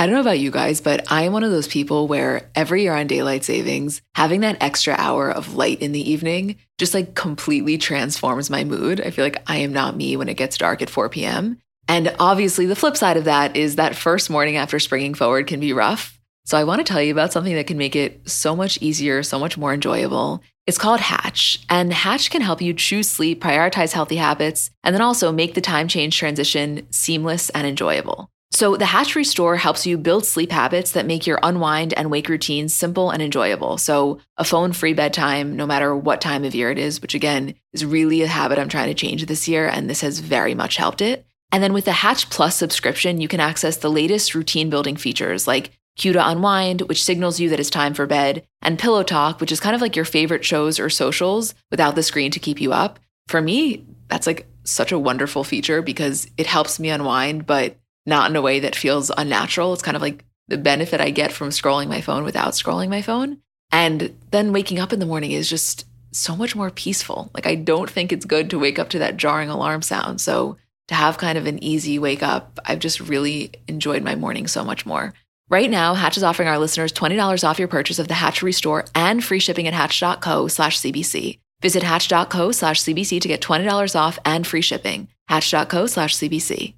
I don't know about you guys, but I am one of those people where every year on daylight savings, having that extra hour of light in the evening just like completely transforms my mood. I feel like I am not me when it gets dark at 4 p.m. And obviously, the flip side of that is that first morning after springing forward can be rough. So, I want to tell you about something that can make it so much easier, so much more enjoyable. It's called Hatch, and Hatch can help you choose sleep, prioritize healthy habits, and then also make the time change transition seamless and enjoyable. So, the Hatch Restore helps you build sleep habits that make your unwind and wake routines simple and enjoyable. So, a phone free bedtime, no matter what time of year it is, which again is really a habit I'm trying to change this year, and this has very much helped it. And then with the Hatch Plus subscription, you can access the latest routine building features like Cue to Unwind, which signals you that it's time for bed, and Pillow Talk, which is kind of like your favorite shows or socials without the screen to keep you up. For me, that's like such a wonderful feature because it helps me unwind, but not in a way that feels unnatural. It's kind of like the benefit I get from scrolling my phone without scrolling my phone. And then waking up in the morning is just so much more peaceful. Like, I don't think it's good to wake up to that jarring alarm sound. So, to have kind of an easy wake up, I've just really enjoyed my morning so much more. Right now, Hatch is offering our listeners $20 off your purchase of the Hatch Restore and free shipping at hatch.co slash CBC. Visit hatch.co slash CBC to get $20 off and free shipping. Hatch.co slash CBC.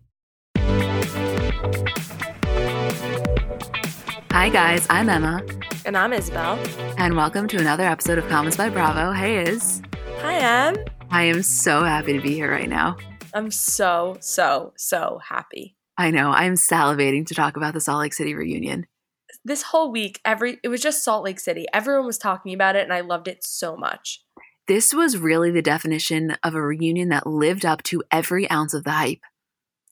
Hi, guys. I'm Emma. And I'm Isabel. And welcome to another episode of Comments by Bravo. Hey, Iz. Hi, Em. I am so happy to be here right now. I'm so, so, so happy. I know. I'm salivating to talk about the Salt Lake City reunion. This whole week, every it was just Salt Lake City. Everyone was talking about it, and I loved it so much. This was really the definition of a reunion that lived up to every ounce of the hype.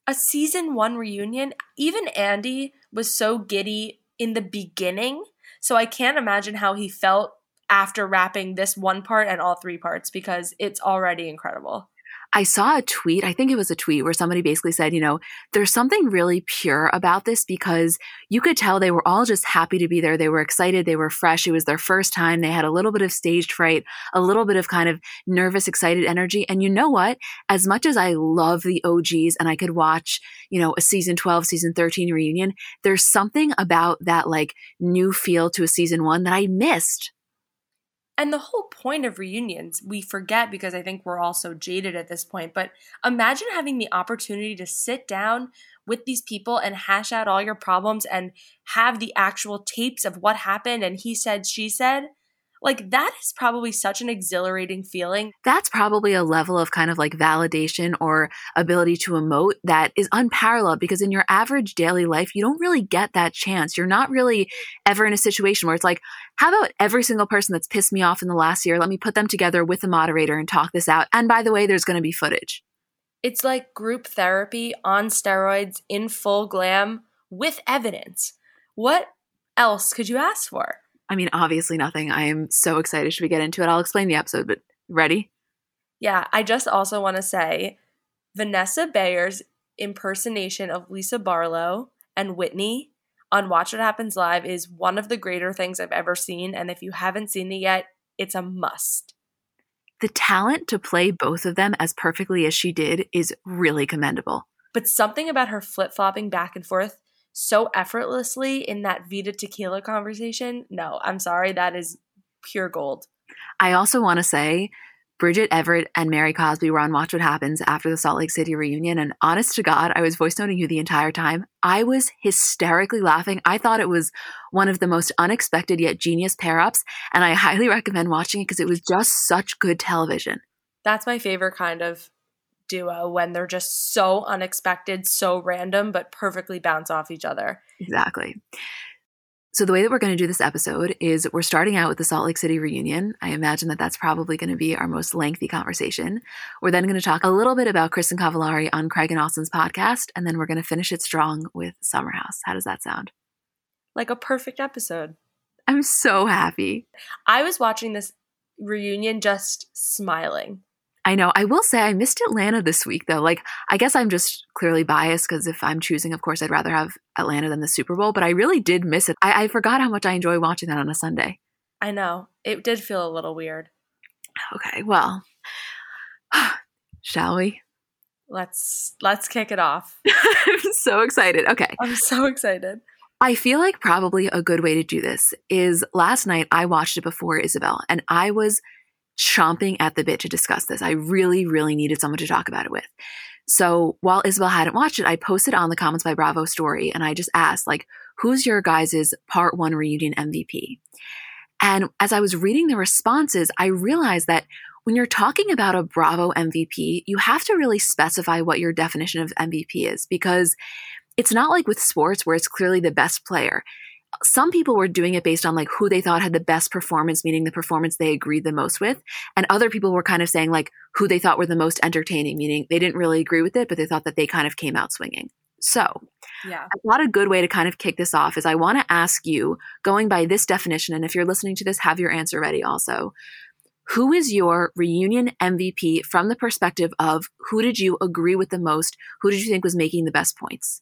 A season one reunion, even Andy was so giddy in the beginning. So I can't imagine how he felt after wrapping this one part and all three parts because it's already incredible. I saw a tweet, I think it was a tweet where somebody basically said, you know, there's something really pure about this because you could tell they were all just happy to be there. They were excited. They were fresh. It was their first time. They had a little bit of staged fright, a little bit of kind of nervous, excited energy. And you know what? As much as I love the OGs and I could watch, you know, a season 12, season 13 reunion, there's something about that like new feel to a season one that I missed. And the whole point of reunions, we forget because I think we're all so jaded at this point. But imagine having the opportunity to sit down with these people and hash out all your problems and have the actual tapes of what happened and he said, she said. Like that is probably such an exhilarating feeling. That's probably a level of kind of like validation or ability to emote that is unparalleled because in your average daily life, you don't really get that chance. You're not really ever in a situation where it's like, how about every single person that's pissed me off in the last year? Let me put them together with the moderator and talk this out. And by the way, there's going to be footage. It's like group therapy on steroids in full glam with evidence. What else could you ask for? I mean, obviously nothing. I am so excited. Should we get into it? I'll explain the episode, but ready? Yeah, I just also want to say Vanessa Bayer's impersonation of Lisa Barlow and Whitney on Watch What Happens Live is one of the greater things I've ever seen. And if you haven't seen it yet, it's a must. The talent to play both of them as perfectly as she did is really commendable. But something about her flip flopping back and forth so effortlessly in that Vida tequila conversation. No, I'm sorry. That is pure gold. I also want to say Bridget Everett and Mary Cosby were on Watch What Happens after the Salt Lake City reunion. And honest to God, I was voice noting you the entire time. I was hysterically laughing. I thought it was one of the most unexpected yet genius pair ups. And I highly recommend watching it because it was just such good television. That's my favorite kind of duo when they're just so unexpected, so random, but perfectly bounce off each other. Exactly. So, the way that we're going to do this episode is we're starting out with the Salt Lake City reunion. I imagine that that's probably going to be our most lengthy conversation. We're then going to talk a little bit about Kristin Cavallari on Craig and Austen's podcast, and then we're going to finish it strong with Summer House. How does that sound? Like a perfect episode. I'm so happy. I was watching this reunion just smiling. I know. I will say I missed Atlanta this week though. Like I guess I'm just clearly biased because if I'm choosing, of course, I'd rather have Atlanta than the Super Bowl. But I really did miss it. I, I forgot how much I enjoy watching that on a Sunday. I know. It did feel a little weird. Okay, well, shall we? Let's let's kick it off. I'm so excited. Okay. I'm so excited. I feel like probably a good way to do this is last night I watched it before Isabel and I was chomping at the bit to discuss this. I really, really needed someone to talk about it with. So while Isabel hadn't watched it, I posted on the Comments by Bravo story and I just asked, like, who's your guys' part one reunion MVP? And as I was reading the responses, I realized that when you're talking about a Bravo MVP, you have to really specify what your definition of MVP is because it's not like with sports where it's clearly the best player. Some people were doing it based on like who they thought had the best performance, meaning the performance they agreed the most with. And other people were kind of saying like who they thought were the most entertaining, meaning they didn't really agree with it, but they thought that they kind of came out swinging. So, yeah. I thought a good way to kind of kick this off is I want to ask you, going by this definition, and if you're listening to this, have your answer ready also. Who is your reunion MVP from the perspective of who did you agree with the most? Who did you think was making the best points?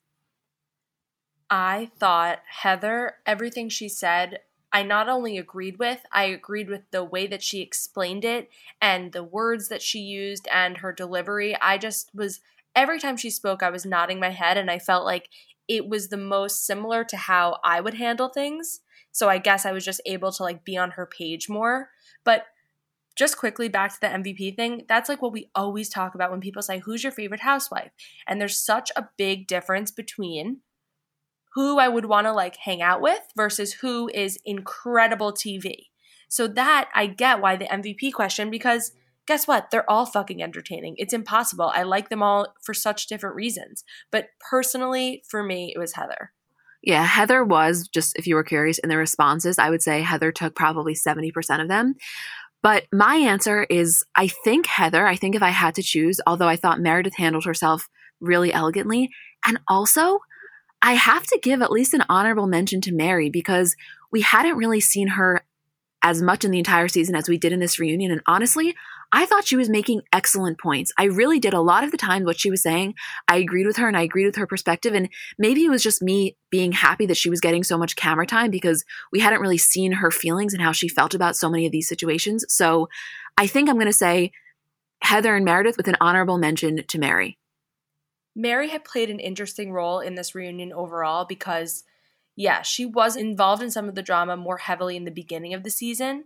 I thought Heather, everything she said, I not only agreed with, I agreed with the way that she explained it and the words that she used and her delivery. I just was, every time she spoke, I was nodding my head and I felt like it was the most similar to how I would handle things. So I guess I was just able to like be on her page more. But just quickly back to the MVP thing, that's like what we always talk about when people say, Who's your favorite housewife? And there's such a big difference between who I would want to like hang out with versus who is incredible TV. So that I get why the MVP question because guess what? They're all fucking entertaining. It's impossible. I like them all for such different reasons. But personally, for me, it was Heather. Yeah, Heather was just, if you were curious in the responses, I would say Heather took probably 70% of them. But my answer is I think Heather, I think if I had to choose, although I thought Meredith handled herself really elegantly. And also, I have to give at least an honorable mention to Mary because we hadn't really seen her as much in the entire season as we did in this reunion. And honestly, I thought she was making excellent points. I really did. A lot of the time, what she was saying, I agreed with her and I agreed with her perspective. And maybe it was just me being happy that she was getting so much camera time because we hadn't really seen her feelings and how she felt about so many of these situations. So I think I'm going to say Heather and Meredith with an honorable mention to Mary. Mary had played an interesting role in this reunion overall because, yeah, she was involved in some of the drama more heavily in the beginning of the season,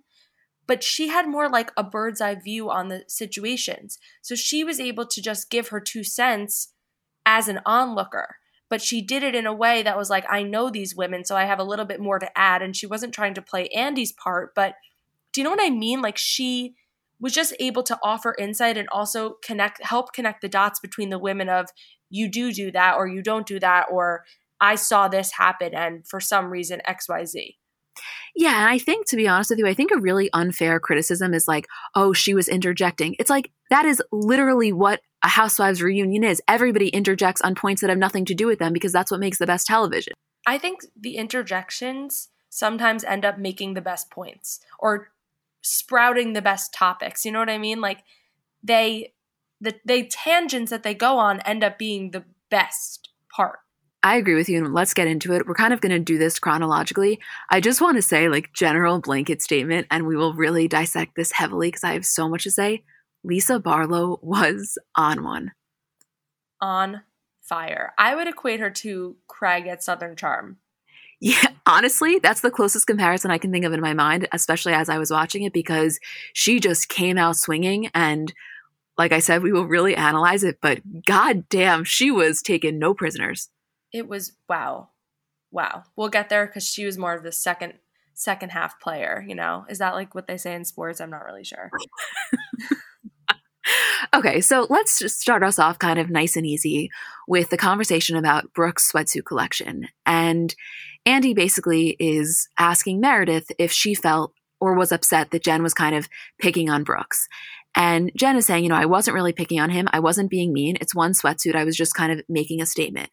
but she had more like a bird's eye view on the situations. So she was able to just give her two cents as an onlooker. But she did it in a way that was like, I know these women, so I have a little bit more to add. And she wasn't trying to play Andy's part, but do you know what I mean? Like she was just able to offer insight and also connect help connect the dots between the women of you do do that or you don't do that or I saw this happen and for some reason XYZ. Yeah, and I think to be honest with you, I think a really unfair criticism is like, oh, she was interjecting. It's like that is literally what a housewives reunion is. Everybody interjects on points that have nothing to do with them because that's what makes the best television. I think the interjections sometimes end up making the best points or sprouting the best topics. You know what I mean? Like they the the tangents that they go on end up being the best part. I agree with you, and let's get into it. We're kind of going to do this chronologically. I just want to say, like, general blanket statement, and we will really dissect this heavily because I have so much to say. Lisa Barlow was on one. On fire. I would equate her to Craig at Southern Charm. Yeah, honestly, that's the closest comparison I can think of in my mind, especially as I was watching it, because she just came out swinging and like I said, we will really analyze it, but god damn, she was taking no prisoners. It was wow. Wow. We'll get there because she was more of the second second half player, you know? Is that like what they say in sports? I'm not really sure. okay, so let's just start us off kind of nice and easy with the conversation about Brooks' sweatsuit collection. And Andy basically is asking Meredith if she felt or was upset that Jen was kind of picking on Brooks. And Jen is saying, you know, I wasn't really picking on him. I wasn't being mean. It's one sweatsuit. I was just kind of making a statement.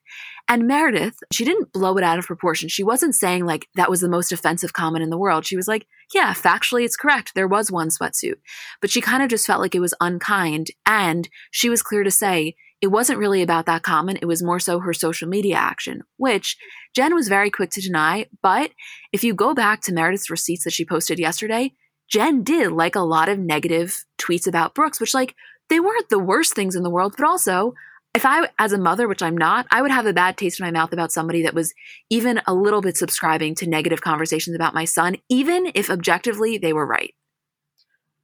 And Meredith, she didn't blow it out of proportion. She wasn't saying like that was the most offensive comment in the world. She was like, yeah, factually, it's correct. There was one sweatsuit. But she kind of just felt like it was unkind. And she was clear to say, it wasn't really about that comment. It was more so her social media action, which Jen was very quick to deny. But if you go back to Meredith's receipts that she posted yesterday, Jen did like a lot of negative tweets about Brooks, which like they weren't the worst things in the world, but also if I, as a mother, which I'm not, I would have a bad taste in my mouth about somebody that was even a little bit subscribing to negative conversations about my son, even if objectively they were right.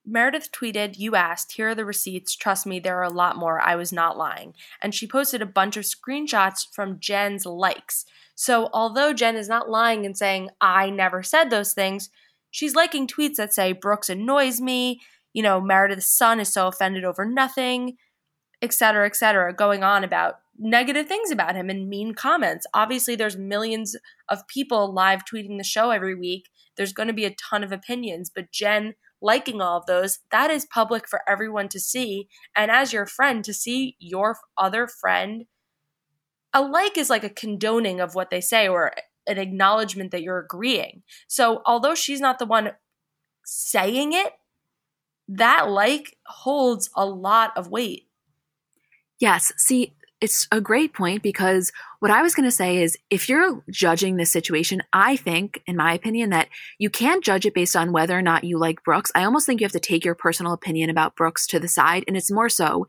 Meredith tweeted, You asked, here are the receipts. Trust me, there are a lot more. I was not lying. And she posted a bunch of screenshots from Jen's likes. So, although Jen is not lying and saying, I never said those things, she's liking tweets that say, Brooks annoys me, you know, Meredith's son is so offended over nothing, etc., etc., going on about negative things about him and mean comments. Obviously, there's millions of people live tweeting the show every week. There's going to be a ton of opinions, but Jen liking all of those, that is public for everyone to see. And as your friend, to see your other friend, a like is like a condoning of what they say or an acknowledgement that you're agreeing. So although she's not the one saying it, that like holds a lot of weight. Yes. See, it's a great point because what I was going to say is if you're judging this situation, I think, in my opinion, that you can't judge it based on whether or not you like Brooks. I almost think you have to take your personal opinion about Brooks to the side. And it's more so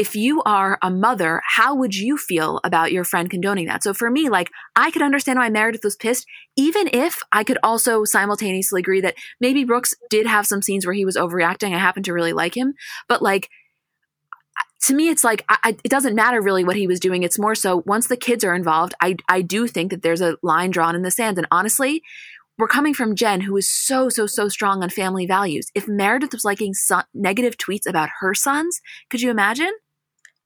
if you are a mother, how would you feel about your friend condoning that? So for me, like, I could understand why Meredith was pissed, even if I could also simultaneously agree that maybe Brooks did have some scenes where he was overreacting. I happen to really like him. But like, to me, it's like I, it doesn't matter really what he was doing. It's more so once the kids are involved, I I do think that there's a line drawn in the sand. And honestly, we're coming from Jen, who is so so so strong on family values. If Meredith was liking son- negative tweets about her sons, could you imagine?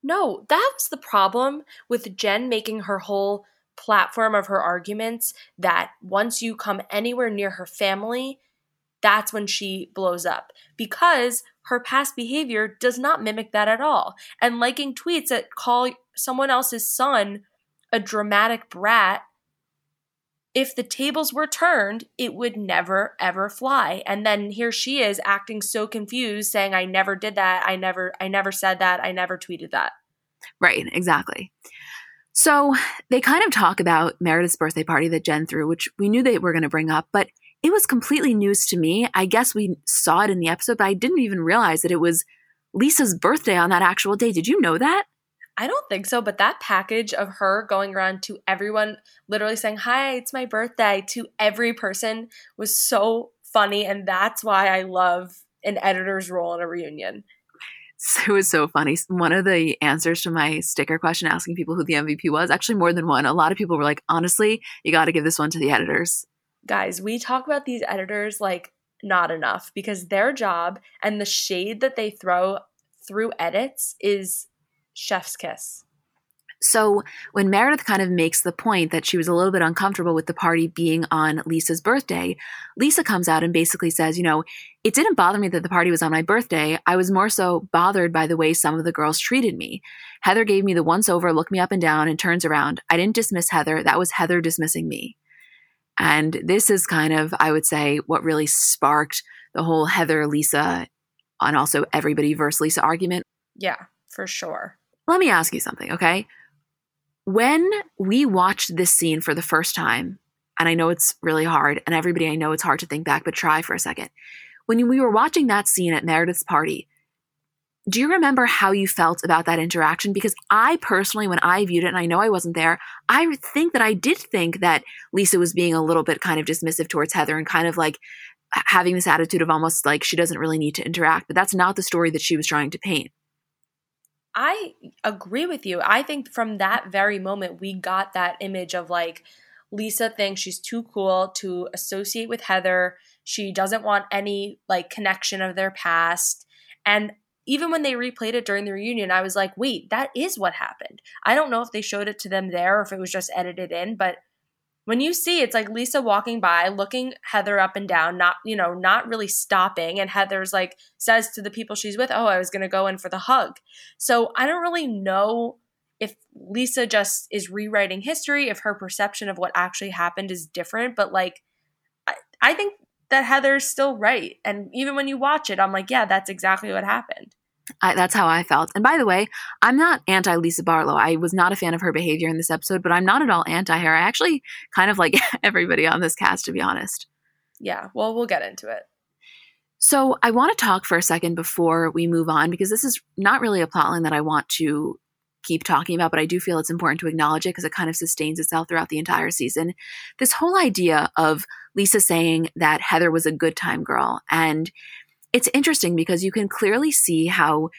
No, that was the problem with Jen making her whole platform of her arguments that once you come anywhere near her family, that's when she blows up because her past behavior does not mimic that at all. And liking tweets that call someone else's son a dramatic brat, if the tables were turned, it would never ever fly. And then here she is acting so confused saying I never did that. I never I never said that. I never tweeted that. Right, exactly. So they kind of talk about Meredith's birthday party that Jen threw, which we knew they were going to bring up, but it was completely news to me. I guess we saw it in the episode, but I didn't even realize that it was Lisa's birthday on that actual day. Did you know that? I don't think so, but that package of her going around to everyone, literally saying, Hi, it's my birthday to every person was so funny. And that's why I love an editor's role in a reunion. it was so funny. One of the answers to my sticker question asking people who the MVP was, actually more than one, a lot of people were like, honestly, you got to give this one to the editors guys, we talk about these editors like not enough because their job and the shade that they throw through edits is chef's kiss. So when Meredith kind of makes the point that she was a little bit uncomfortable with the party being on Lisa's birthday, Lisa comes out and basically says, you know, it didn't bother me that the party was on my birthday. I was more so bothered by the way some of the girls treated me. Heather gave me the once over, looked me up and down, and turns around. I didn't dismiss Heather. That was Heather dismissing me. And this is kind of, I would say, what really sparked the whole Heather, Lisa, and also everybody versus Lisa argument. Yeah, for sure. Let me ask you something, okay? When we watched this scene for the first time, and I know it's really hard, and everybody, I know it's hard to think back, but try for a second. When we were watching that scene at Meredith's party, do you remember how you felt about that interaction? Because I personally, when I viewed it, and I know I wasn't there, I think that I did think that Lisa was being a little bit kind of dismissive towards Heather and kind of like having this attitude of almost like she doesn't really need to interact. But that's not the story that she was trying to paint. I agree with you. I think from that very moment, we got that image of like Lisa thinks she's too cool to associate with Heather. She doesn't want any like connection of their past. And even when they replayed it during the reunion, I was like, wait, that is what happened. I don't know if they showed it to them there or if it was just edited in, but when you see it's like Lisa walking by, looking Heather up and down, not, you know, not really stopping. And Heather's like, says to the people she's with, oh, I was going to go in for the hug. So I don't really know if Lisa just is rewriting history, if her perception of what actually happened is different, but like, I, I think that Heather's still right. And even when you watch it, I'm like, yeah, that's exactly what happened. I, that's how I felt. And by the way, I'm not anti Lisa Barlow. I was not a fan of her behavior in this episode, but I'm not at all anti her. I actually kind of like everybody on this cast, to be honest. Yeah, well, we'll get into it. So I want to talk for a second before we move on because this is not really a plotline that I want to keep talking about, but I do feel it's important to acknowledge it because it kind of sustains itself throughout the entire season. This whole idea of Lisa saying that Heather was a good time girl. And it's interesting because you can clearly see how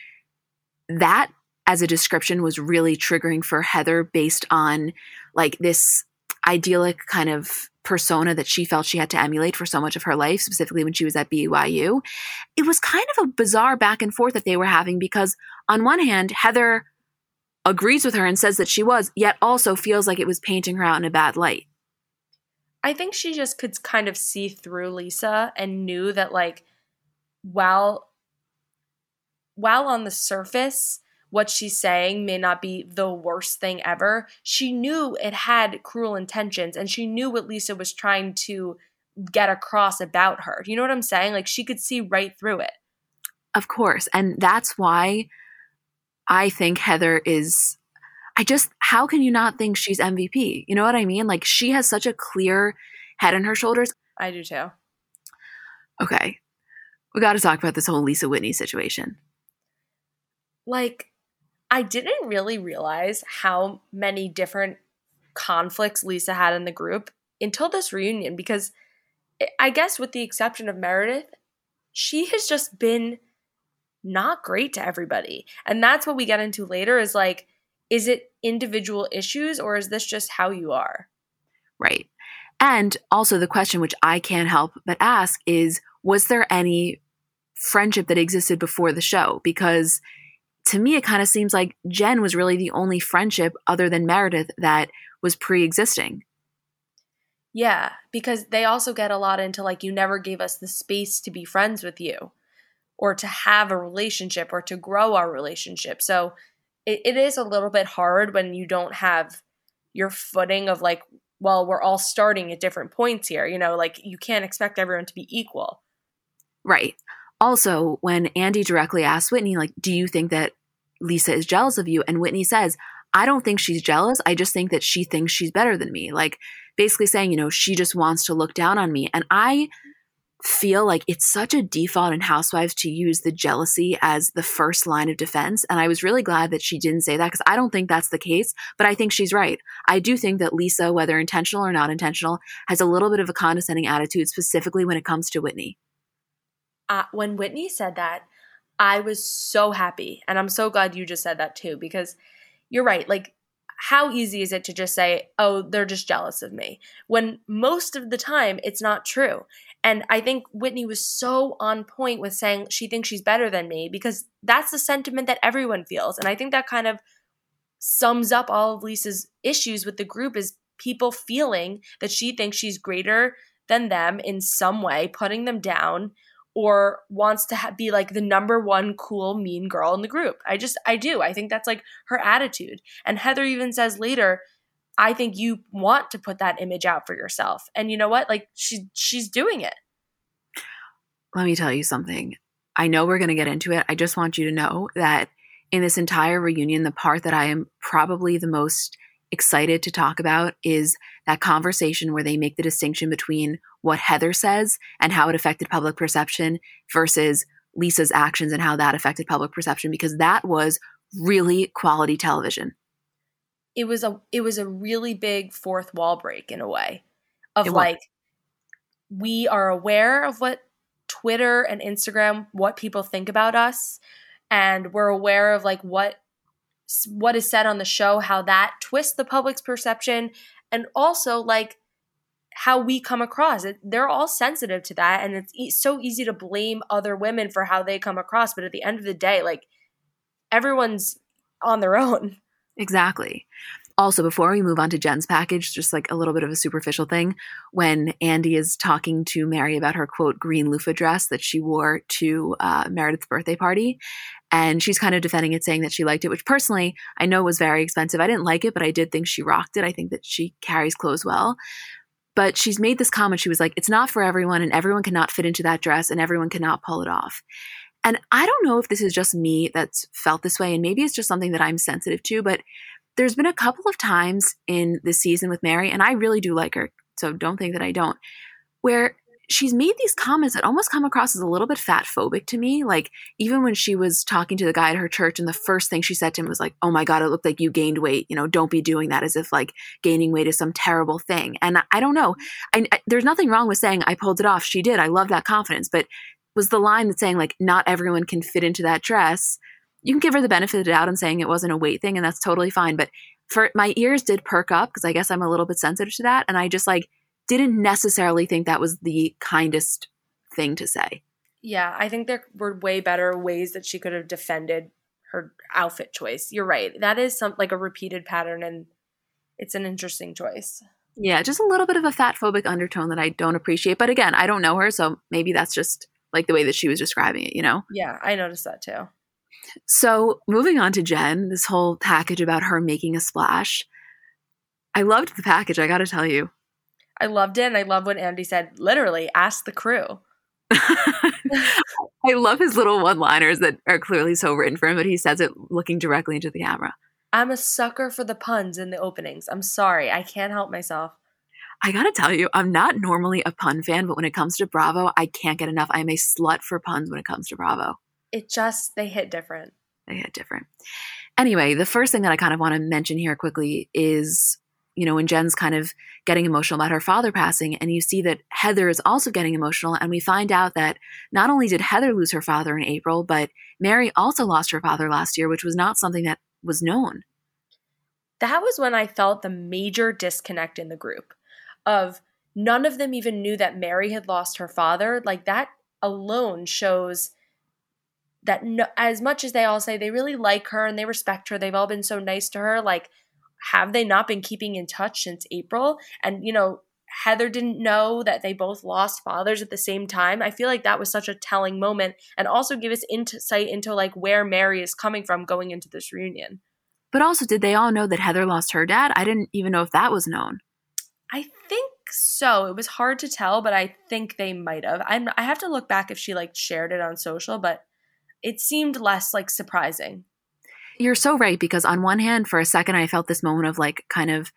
that as a description was really triggering for Heather based on like this idyllic kind of persona that she felt she had to emulate for so much of her life, specifically when she was at BYU. It was kind of a bizarre back and forth that they were having because, on one hand, Heather agrees with her and says that she was, yet also feels like it was painting her out in a bad light. I think she just could kind of see through Lisa and knew that, like, while while on the surface what she's saying may not be the worst thing ever, she knew it had cruel intentions and she knew what Lisa was trying to get across about her. You know what I'm saying? Like she could see right through it. Of course. And that's why I think Heather is I just how can you not think she's MVP? You know what I mean? Like she has such a clear head on her shoulders. I do too. Okay. We got to talk about this whole Lisa Whitney situation. Like I didn't really realize how many different conflicts Lisa had in the group until this reunion because I guess with the exception of Meredith, she has just been not great to everybody. And that's what we get into later is like is it individual issues or is this just how you are? Right. And also the question which I can't help but ask is was there any friendship that existed before the show because to me, it kind of seems like Jen was really the only friendship other than Meredith that was pre existing. Yeah, because they also get a lot into like, you never gave us the space to be friends with you or to have a relationship or to grow our relationship. So it, it is a little bit hard when you don't have your footing of like, well, we're all starting at different points here. You know, like you can't expect everyone to be equal. Right. Also, when Andy directly asks Whitney, like, do you think that Lisa is jealous of you? And Whitney says, I don't think she's jealous. I just think that she thinks she's better than me. Like, basically saying, you know, she just wants to look down on me. And I feel like it's such a default in housewives to use the jealousy as the first line of defense. And I was really glad that she didn't say that because I don't think that's the case, but I think she's right. I do think that Lisa, whether intentional or not intentional, has a little bit of a condescending attitude, specifically when it comes to Whitney uh, when Whitney said that, I was so happy. And I'm so glad you just said that too, because you're right. Like, how easy is it to just say, oh, they're just jealous of me? When most of the time it's not true. And I think Whitney was so on point with saying she thinks she's better than me because that's the sentiment that everyone feels. And I think that kind of sums up all of Lisa's issues with the group is people feeling that she thinks she's greater than them in some way, putting them down or wants to ha- be like the number one cool mean girl in the group. I just I do. I think that's like her attitude. And Heather even says later, I think you want to put that image out for yourself. And you know what? Like she she's doing it. Let me tell you something. I know we're going to get into it. I just want you to know that in this entire reunion, the part that I am probably the most excited to talk about is that conversation where they make the distinction between what Heather says and how it affected public perception versus Lisa's actions and how that affected public perception because that was really quality television. It was a it was a really big fourth wall break in a way of like we are aware of what Twitter and Instagram what people think about us and we're aware of like what what is said on the show, how that twists the public's perception, and also like how we come across. They're all sensitive to that, and it's e- so easy to blame other women for how they come across. But at the end of the day, like everyone's on their own. Exactly. Also, before we move on to Jen's package, just like a little bit of a superficial thing, when Andy is talking to Mary about her quote green loofah dress that she wore to uh, Meredith's birthday party, and she's kind of defending it, saying that she liked it, which personally I know was very expensive. I didn't like it, but I did think she rocked it. I think that she carries clothes well. But she's made this comment. She was like, it's not for everyone, and everyone cannot fit into that dress, and everyone cannot pull it off. And I don't know if this is just me that's felt this way, and maybe it's just something that I'm sensitive to, but there's been a couple of times in the season with Mary, and I really do like her, so don't think that I don't, where she's made these comments that almost come across as a little bit fat phobic to me. Like even when she was talking to the guy at her church, and the first thing she said to him was like, "Oh my god, it looked like you gained weight. You know, don't be doing that." As if like gaining weight is some terrible thing. And I don't know. I, I, there's nothing wrong with saying I pulled it off. She did. I love that confidence. But was the line that saying like not everyone can fit into that dress? You can give her the benefit of the doubt and saying it wasn't a weight thing, and that's totally fine. But for my ears did perk up because I guess I'm a little bit sensitive to that, and I just like didn't necessarily think that was the kindest thing to say. Yeah, I think there were way better ways that she could have defended her outfit choice. You're right. That is some like a repeated pattern and it's an interesting choice. Yeah, just a little bit of a fat phobic undertone that I don't appreciate. But again, I don't know her, so maybe that's just like the way that she was describing it, you know? Yeah, I noticed that too. So moving on to Jen, this whole package about her making a splash. I loved the package, I gotta tell you. I loved it. And I love when Andy said, literally, ask the crew. I love his little one liners that are clearly so written for him, but he says it looking directly into the camera. I'm a sucker for the puns in the openings. I'm sorry. I can't help myself. I gotta tell you, I'm not normally a pun fan, but when it comes to Bravo, I can't get enough. I'm a slut for puns when it comes to Bravo. It just, they hit different. They hit different. Anyway, the first thing that I kind of want to mention here quickly is you know, when Jen's kind of getting emotional about her father passing, and you see that Heather is also getting emotional, and we find out that not only did Heather lose her father in April, but Mary also lost her father last year, which was not something that was known. That was when I felt the major disconnect in the group of none of them even knew that Mary had lost her father. Like that alone shows that no, as much as they all say they really like her and they respect her, they've all been so nice to her, like have they not been keeping in touch since April? And, you know, Heather didn't know that they both lost fathers at the same time. I feel like that was such a telling moment and also give us insight into like where Mary is coming from going into this reunion. But also, did they all know that Heather lost her dad? I didn't even know if that was known. I think so. It was hard to tell, but I think they might have. I'm, I have to look back if she like shared it on social, but it seemed less like surprising. You're so right because on one hand, for a second, I felt this moment of like kind of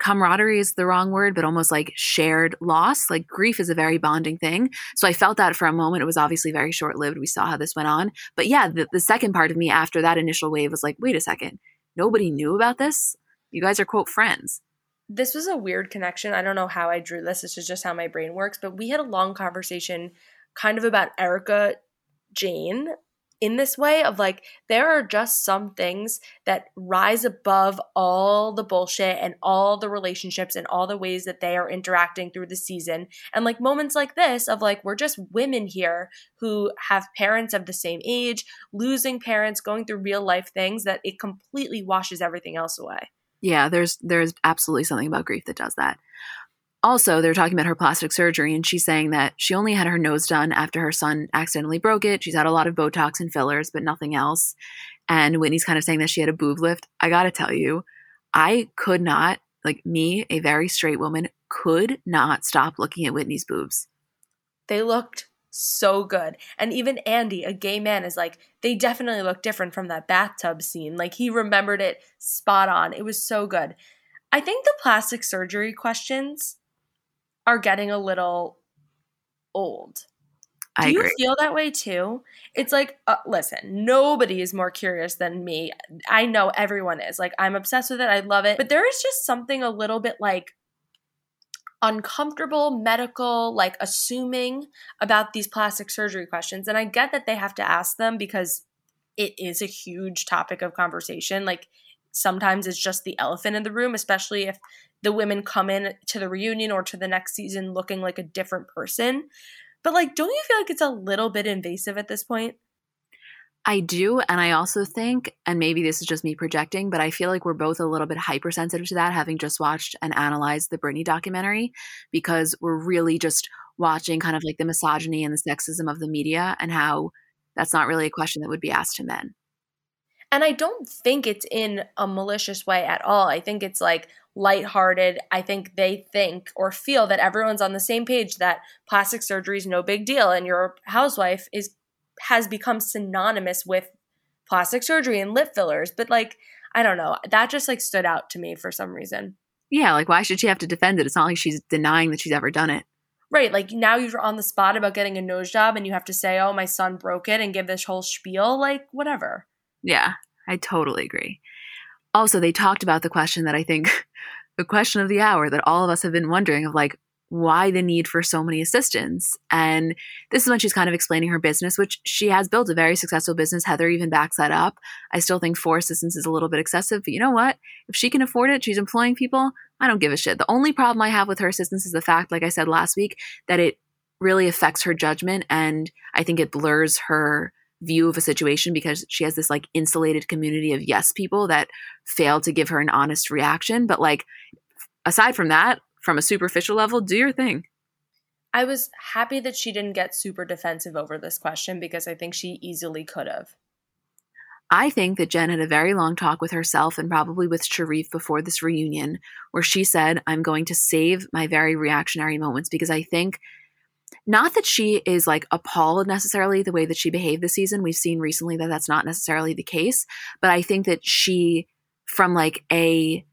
camaraderie is the wrong word, but almost like shared loss. Like grief is a very bonding thing. So I felt that for a moment. It was obviously very short lived. We saw how this went on. But yeah, the, the second part of me after that initial wave was like, wait a second, nobody knew about this? You guys are, quote, friends. This was a weird connection. I don't know how I drew this. This is just how my brain works. But we had a long conversation kind of about Erika Jayne in this way of like there are just some things that rise above all the bullshit and all the relationships and all the ways that they are interacting through the season. And like moments like this of like we're just women here who have parents of the same age losing parents going through real life things that it completely washes everything else away. Yeah there's there's absolutely something about grief that does that also, they're talking about her plastic surgery, and she's saying that she only had her nose done after her son accidentally broke it. She's had a lot of Botox and fillers, but nothing else. And Whitney's kind of saying that she had a boob lift. I gotta tell you, I could not, like me, a very straight woman, could not stop looking at Whitney's boobs. They looked so good. And even Andy, a gay man, is like, they definitely look different from that bathtub scene. Like he remembered it spot on. It was so good. I think the plastic surgery questions are getting a little old. Do I you agree. feel that way too? It's like, uh, listen, nobody is more curious than me. I know everyone is. Like, I'm obsessed with it. I love it. But there is just something a little bit like uncomfortable, medical, like assuming about these plastic surgery questions. And I get that they have to ask them because it is a huge topic of conversation. Like, sometimes it's just the elephant in the room, especially if the women come in to the reunion or to the next season looking like a different person. But like, don't you feel like it's a little bit invasive at this point? I do. And I also think, and maybe this is just me projecting, but I feel like we're both a little bit hypersensitive to that, having just watched and analyzed the Britney documentary, because we're really just watching kind of like the misogyny and the sexism of the media and how that's not really a question that would be asked to men. And I don't think it's in a malicious way at all. I think it's like lighthearted. I think they think or feel that everyone's on the same page that plastic surgery is no big deal and your housewife is has become synonymous with plastic surgery and lip fillers. But like, I don't know. That just like stood out to me for some reason. Yeah, like why should she have to defend it? It's not like she's denying that she's ever done it. Right. Like now you're on the spot about getting a nose job and you have to say, oh, my son broke it and give this whole spiel. Like, whatever. Yeah, I totally agree. Also, they talked about the question that I think the question of the hour that all of us have been wondering of like, why the need for so many assistants? And this is when she's kind of explaining her business, which she has built a very successful business. Heather even backs that up. I still think four assistants is a little bit excessive, but you know what? If she can afford it, she's employing people. I don't give a shit. The only problem I have with her assistants is the fact, like I said last week, that it really affects her judgment. And I think it blurs her view of a situation because she has this like insulated community of yes people that fail to give her an honest reaction. But like, aside from that, from a superficial level, do your thing. I was happy that she didn't get super defensive over this question because I think she easily could have. I think that Jen had a very long talk with herself and probably with Sharrieff before this reunion, where she said, I'm going to save my very reactionary moments because I think not that she is like appalled necessarily the way that she behaved this season. We've seen recently that that's not necessarily the case, but I think that she, from like a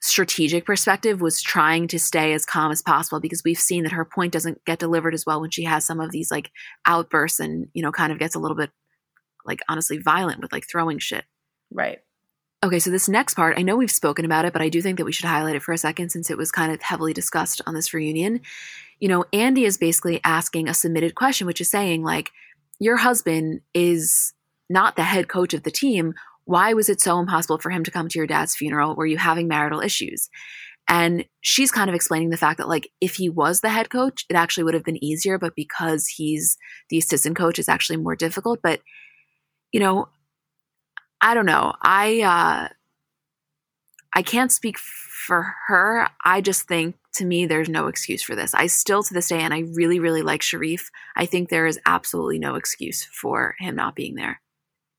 strategic perspective was trying to stay as calm as possible because we've seen that her point doesn't get delivered as well when she has some of these like outbursts and you know kind of gets a little bit like honestly violent with like throwing shit. Right okay so this next part i know we've spoken about it but i do think that we should highlight it for a second since it was kind of heavily discussed on this reunion you know andy is basically asking a submitted question which is saying like your husband is not the head coach of the team why was it so impossible for him to come to your dad's funeral? Were you having marital issues? And she's kind of explaining the fact that, like, if he was the head coach, it actually would have been easier, but because he's the assistant coach, it's actually more difficult. But, you know, I don't know. I, uh, I can't speak for her. I just think to me, there's no excuse for this. I still to this day, and I really, really like Sharrieff. I think there is absolutely no excuse for him not being there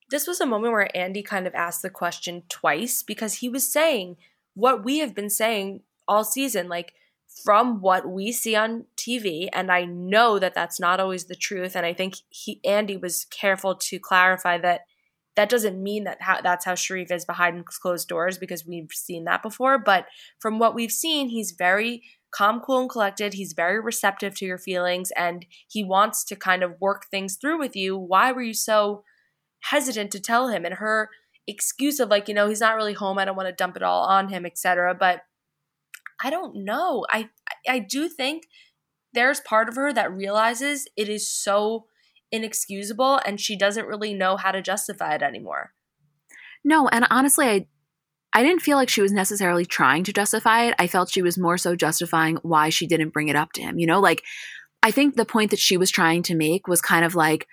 this was a moment where Andy kind of asked the question twice because he was saying what we have been saying all season like from what we see on TV and I know that that's not always the truth and I think he Andy was careful to clarify that that doesn't mean that that's how Sharrieff is behind closed doors because we've seen that before but from what we've seen he's very calm cool and collected. He's very receptive to your feelings and he wants to kind of work things through with you. Why were you so hesitant to tell him? And her excuse of like you know he's not really home. I don't want to dump it all on him etc but i don't know. I i do think there's part of her that realizes it is so inexcusable and she doesn't really know how to justify it anymore no and honestly i I didn't feel like she was necessarily trying to justify it. I felt she was more so justifying why she didn't bring it up to him. You know, like I think the point that she was trying to make was kind of like,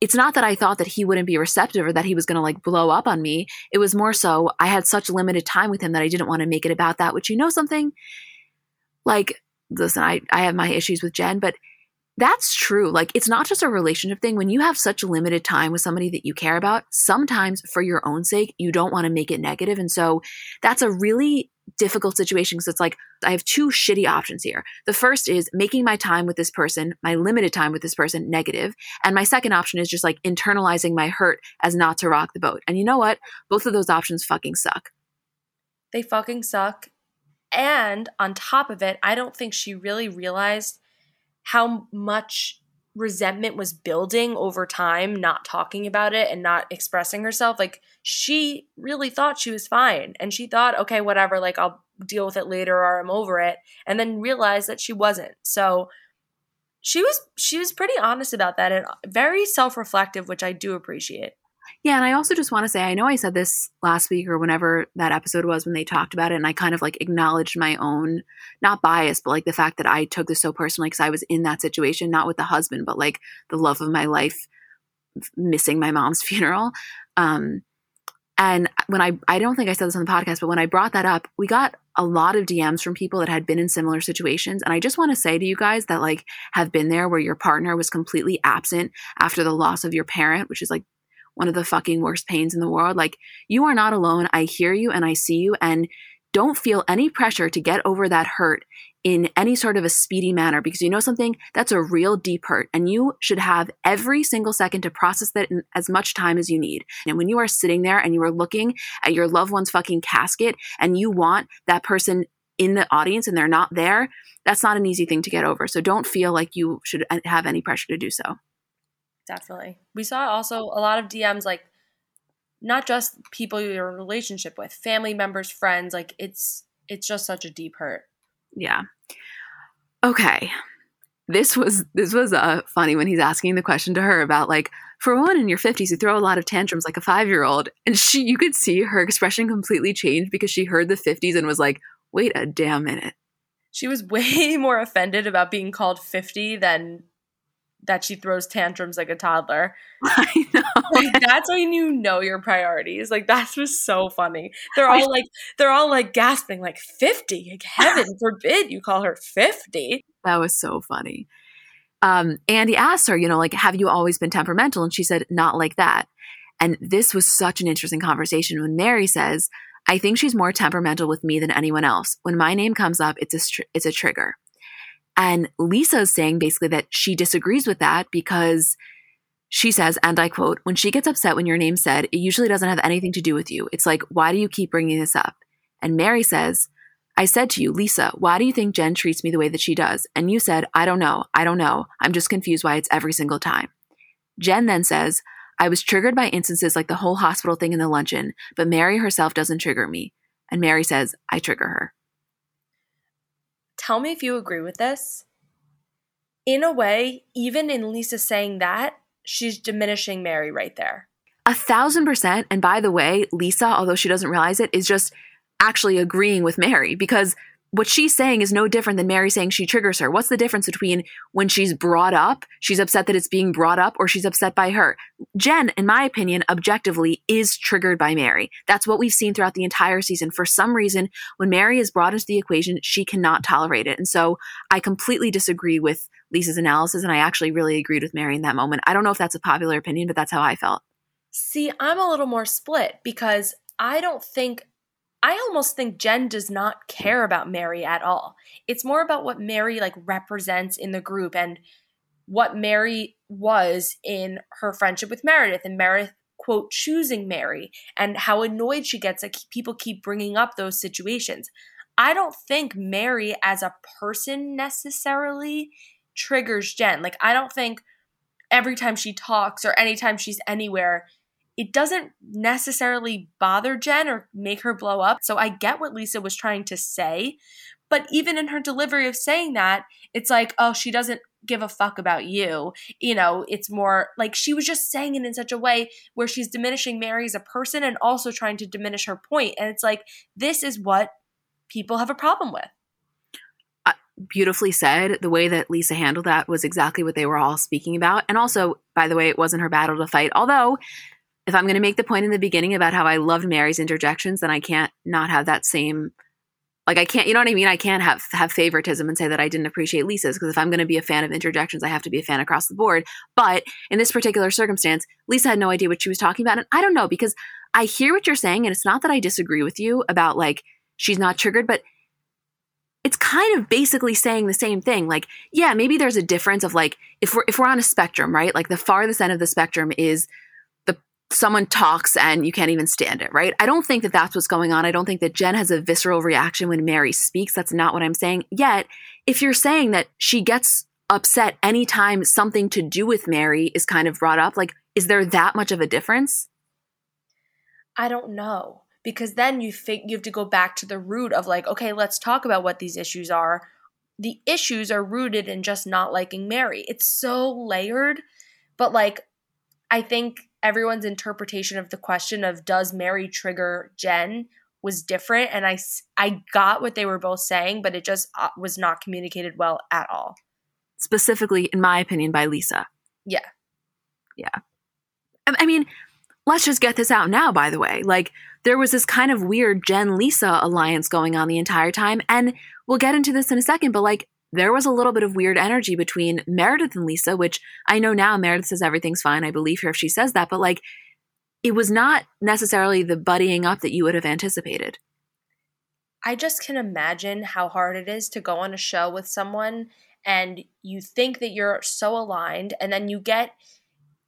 it's not that I thought that he wouldn't be receptive or that he was going to like blow up on me. It was more so I had such limited time with him that I didn't want to make it about that, which you know something? Like, listen, I, I have my issues with Jen, but that's true. Like, it's not just a relationship thing. When you have such limited time with somebody that you care about, sometimes for your own sake, you don't want to make it negative. And so that's a really difficult situation because it's like I have two shitty options here. The first is making my time with this person, my limited time with this person, negative. and my second option is just like internalizing my hurt as not to rock the boat. And you know what? Both of those options fucking suck. They fucking suck. And on top of it, I don't think she really realized how much resentment was building over time, not talking about it and not expressing herself. Like she really thought she was fine. And she thought, okay, whatever, like I'll deal with it later or I'm over it. And then realized that she wasn't. So she was she was pretty honest about that and very self-reflective, which I do appreciate. Yeah, and I also just want to say I know I said this last week or whenever that episode was when they talked about it and I kind of like acknowledged my own not bias but like the fact that I took this so personally cuz I was in that situation not with the husband but like the love of my life missing my mom's funeral. Um and when I I don't think I said this on the podcast but when I brought that up, we got a lot of DMs from people that had been in similar situations and I just want to say to you guys that like have been there where your partner was completely absent after the loss of your parent, which is like one of the fucking worst pains in the world. Like, you are not alone. I hear you and I see you. And don't feel any pressure to get over that hurt in any sort of a speedy manner because you know something? That's a real deep hurt. And you should have every single second to process that in as much time as you need. And when you are sitting there and you are looking at your loved one's fucking casket and you want that person in the audience and they're not there, that's not an easy thing to get over. So don't feel like you should uh, have any pressure to do so. Definitely. We saw also a lot of DMs like not just people you're in a relationship with, family members, friends, like it's it's just such a deep hurt. Yeah. Okay. This was this was uh, funny when he's asking the question to her about like for one in your 50s you throw a lot of tantrums like a 5-year-old and she you could see her expression completely change because she heard the 50s and was like wait a damn minute. She was way more offended about being called 50 than that she throws tantrums like a toddler. I know. Like, that's when you know your priorities. Like that was so funny. They're all like they're all like gasping, like 50. Like heaven forbid you call her 50. That was so funny. Um, Andy asked her, you know, like, have you always been temperamental? And she said, not like that. And this was such an interesting conversation when Mary says, I think she's more temperamental with me than anyone else. When my name comes up, it's a, it's a trigger. And Lisa is saying basically that she disagrees with that because she says, and I quote, when she gets upset when your name's said, it usually doesn't have anything to do with you. It's like, why do you keep bringing this up? And Mary says, I said to you, Lisa, why do you think Jen treats me the way that she does? And you said, I don't know. I don't know. I'm just confused why it's every single time. Jen then says, I was triggered by instances like the whole hospital thing in the luncheon, but Mary herself doesn't trigger me. And Mary says, I trigger her. Tell me if you agree with this. In a way, even in Lisa saying that, she's diminishing Mary right there. A thousand percent. And by the way, Lisa, although she doesn't realize it, is just actually agreeing with Mary because what she's saying is no different than Mary saying she triggers her. What's the difference between when she's brought up, she's upset that it's being brought up, or she's upset by her? Jen, in my opinion, objectively is triggered by Mary. That's what we've seen throughout the entire season. For some reason, when Mary is brought into the equation, she cannot tolerate it. And so I completely disagree with Lisa's analysis, and I actually really agreed with Mary in that moment. I don't know if that's a popular opinion, but that's how I felt. See, I'm a little more split because I don't think I almost think Jen does not care about Mary at all. It's more about what Mary like represents in the group and what Mary was in her friendship with Meredith and Meredith quote choosing Mary and how annoyed she gets that people keep bringing up those situations. I don't think Mary as a person necessarily triggers Jen. Like I don't think every time she talks or anytime she's anywhere it doesn't necessarily bother Jen or make her blow up. So I get what Lisa was trying to say. But even in her delivery of saying that, it's like, oh, she doesn't give a fuck about you. You know, it's more like she was just saying it in such a way where she's diminishing Mary as a person and also trying to diminish her point. And it's like, this is what people have a problem with. Beautifully said. The way that Lisa handled that was exactly what they were all speaking about. And also, by the way, it wasn't her battle to fight. Although if I'm going to make the point in the beginning about how I loved Mary's interjections, then I can't not have that same like I can't, you know what I mean? I can't have have favoritism and say that I didn't appreciate Lisa's because if I'm going to be a fan of interjections, I have to be a fan across the board. But in this particular circumstance, Lisa had no idea what she was talking about, and I don't know because I hear what you're saying, and it's not that I disagree with you about like she's not triggered, but it's kind of basically saying the same thing. Like, yeah, maybe there's a difference of like if we're if we're on a spectrum, right? Like the farthest end of the spectrum is someone talks and you can't even stand it, right? I don't think that that's what's going on. I don't think that Jen has a visceral reaction when Mary speaks. That's not what I'm saying. Yet, if you're saying that she gets upset anytime something to do with Mary is kind of brought up, like, is there that much of a difference? I don't know. Because then you think you have to go back to the root of like, okay, let's talk about what these issues are. The issues are rooted in just not liking Mary. It's so layered, but like I think everyone's interpretation of the question of does Mary trigger Jen was different and I I got what they were both saying but it just uh, was not communicated well at all. Specifically in my opinion by Lisa. Yeah. Yeah. I mean, let's just get this out now by the way. Like there was this kind of weird Jen Lisa alliance going on the entire time and we'll get into this in a second but like there was a little bit of weird energy between Meredith and Lisa, which I know now Meredith says everything's fine. I believe her if she says that, but like it was not necessarily the buddying up that you would have anticipated. I just can imagine how hard it is to go on a show with someone and you think that you're so aligned and then you get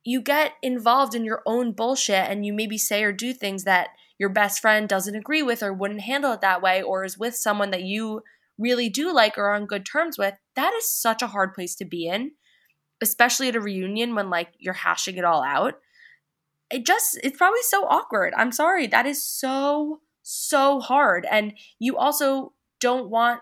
you get involved in your own bullshit and you maybe say or do things that your best friend doesn't agree with or wouldn't handle it that way or is with someone that you really do like or are on good terms with, that is such a hard place to be in, especially at a reunion when like you're hashing it all out. It just, it's probably so awkward. I'm sorry. That is so, so hard. And you also don't want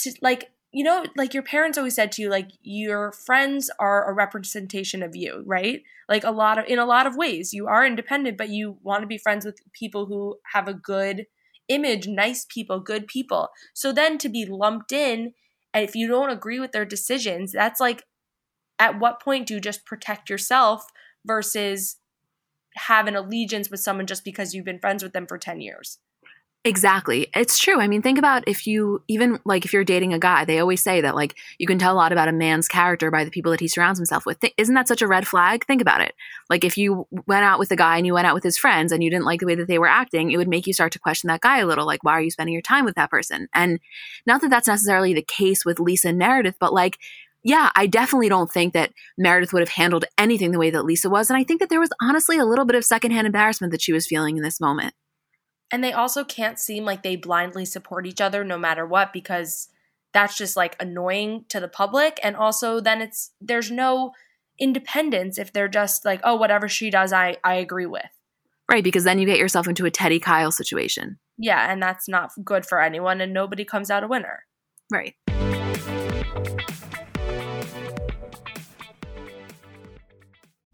to, like, you know, like your parents always said to you, like your friends are a representation of you, right? Like a lot of, in a lot of ways, you are independent, but you want to be friends with people who have a good image, nice people, good people. So then to be lumped in, and if you don't agree with their decisions, that's like, at what point do you just protect yourself versus have an allegiance with someone just because you've been friends with them for 10 years? Exactly. It's true. I mean, think about if you even like if you're dating a guy, they always say that like you can tell a lot about a man's character by the people that he surrounds himself with. Th- isn't that such a red flag? Think about it. Like if you went out with a guy and you went out with his friends and you didn't like the way that they were acting, it would make you start to question that guy a little. Like, why are you spending your time with that person? And not that that's necessarily the case with Lisa and Meredith, but like yeah, I definitely don't think that Meredith would have handled anything the way that Lisa was. And I think that there was honestly a little bit of secondhand embarrassment that she was feeling in this moment. And they also can't seem like they blindly support each other no matter what because that's just like annoying to the public. And also, then it's there's no independence if they're just like, oh, whatever she does, I, I agree with. Right, because then you get yourself into a Teddi Kyle situation. Yeah, and that's not good for anyone, and nobody comes out a winner. Right.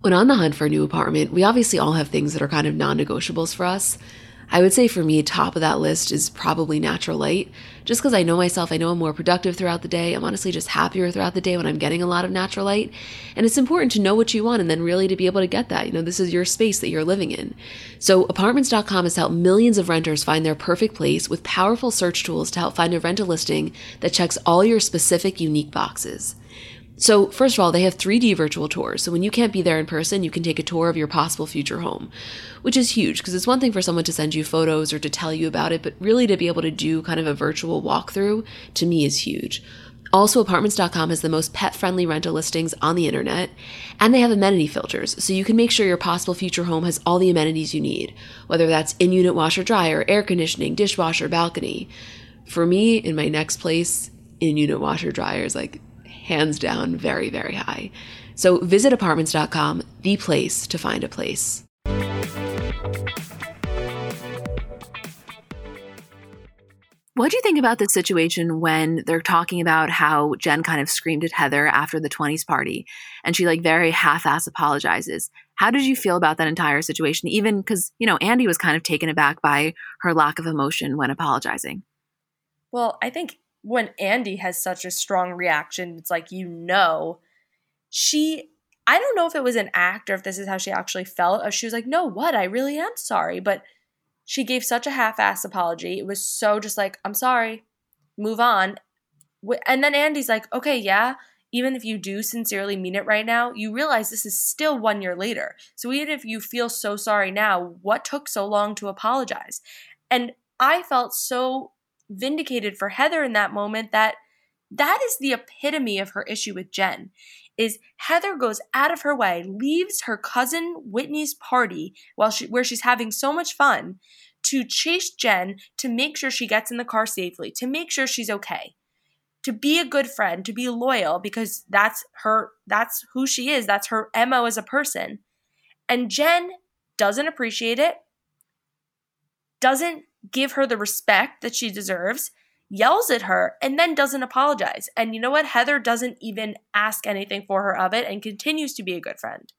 When on the hunt for a new apartment, we obviously all have things that are kind of non negotiables for us. I would say for me, top of that list is probably natural light. Just because I know myself, I know I'm more productive throughout the day. I'm honestly just happier throughout the day when I'm getting a lot of natural light. And it's important to know what you want and then really to be able to get that. You know, this is your space that you're living in. So, apartments.com has helped millions of renters find their perfect place with powerful search tools to help find a rental listing that checks all your specific unique boxes. So, first of all, they have 3D virtual tours. So, when you can't be there in person, you can take a tour of your possible future home, which is huge because it's one thing for someone to send you photos or to tell you about it, but really to be able to do kind of a virtual walkthrough to me is huge. Also, apartments.com has the most pet friendly rental listings on the internet, and they have amenity filters, so you can make sure your possible future home has all the amenities you need, whether that's in unit washer dryer, air conditioning, dishwasher, balcony. For me, in my next place, in unit washer dryer is like hands down very, very high. So visit apartments.com, the place to find a place. What do you think about the situation when they're talking about how Jen kind of screamed at Heather after the 20s party and she like very half ass apologizes? How did you feel about that entire situation? Even because, you know, Andy was kind of taken aback by her lack of emotion when apologizing. Well, I think when Andy has such a strong reaction, it's like you know, she. I don't know if it was an act or if this is how she actually felt. She was like, "No, what? I really am sorry," but she gave such a half-ass apology. It was so just like, "I'm sorry, move on." And then Andy's like, "Okay, yeah." Even if you do sincerely mean it right now, you realize this is still one year later. So even if you feel so sorry now, what took so long to apologize? And I felt so vindicated for Heather in that moment that that is the epitome of her issue with Jen is Heather goes out of her way, leaves her cousin Whitney's party while she where she's having so much fun to chase Jen to make sure she gets in the car safely, to make sure she's okay. To be a good friend, to be loyal because that's her that's who she is, that's her MO as a person. And Jen doesn't appreciate it. Doesn't give her the respect that she deserves, yells at her, and then doesn't apologize. And you know what? Heather doesn't even ask anything for her of it and continues to be a good friend.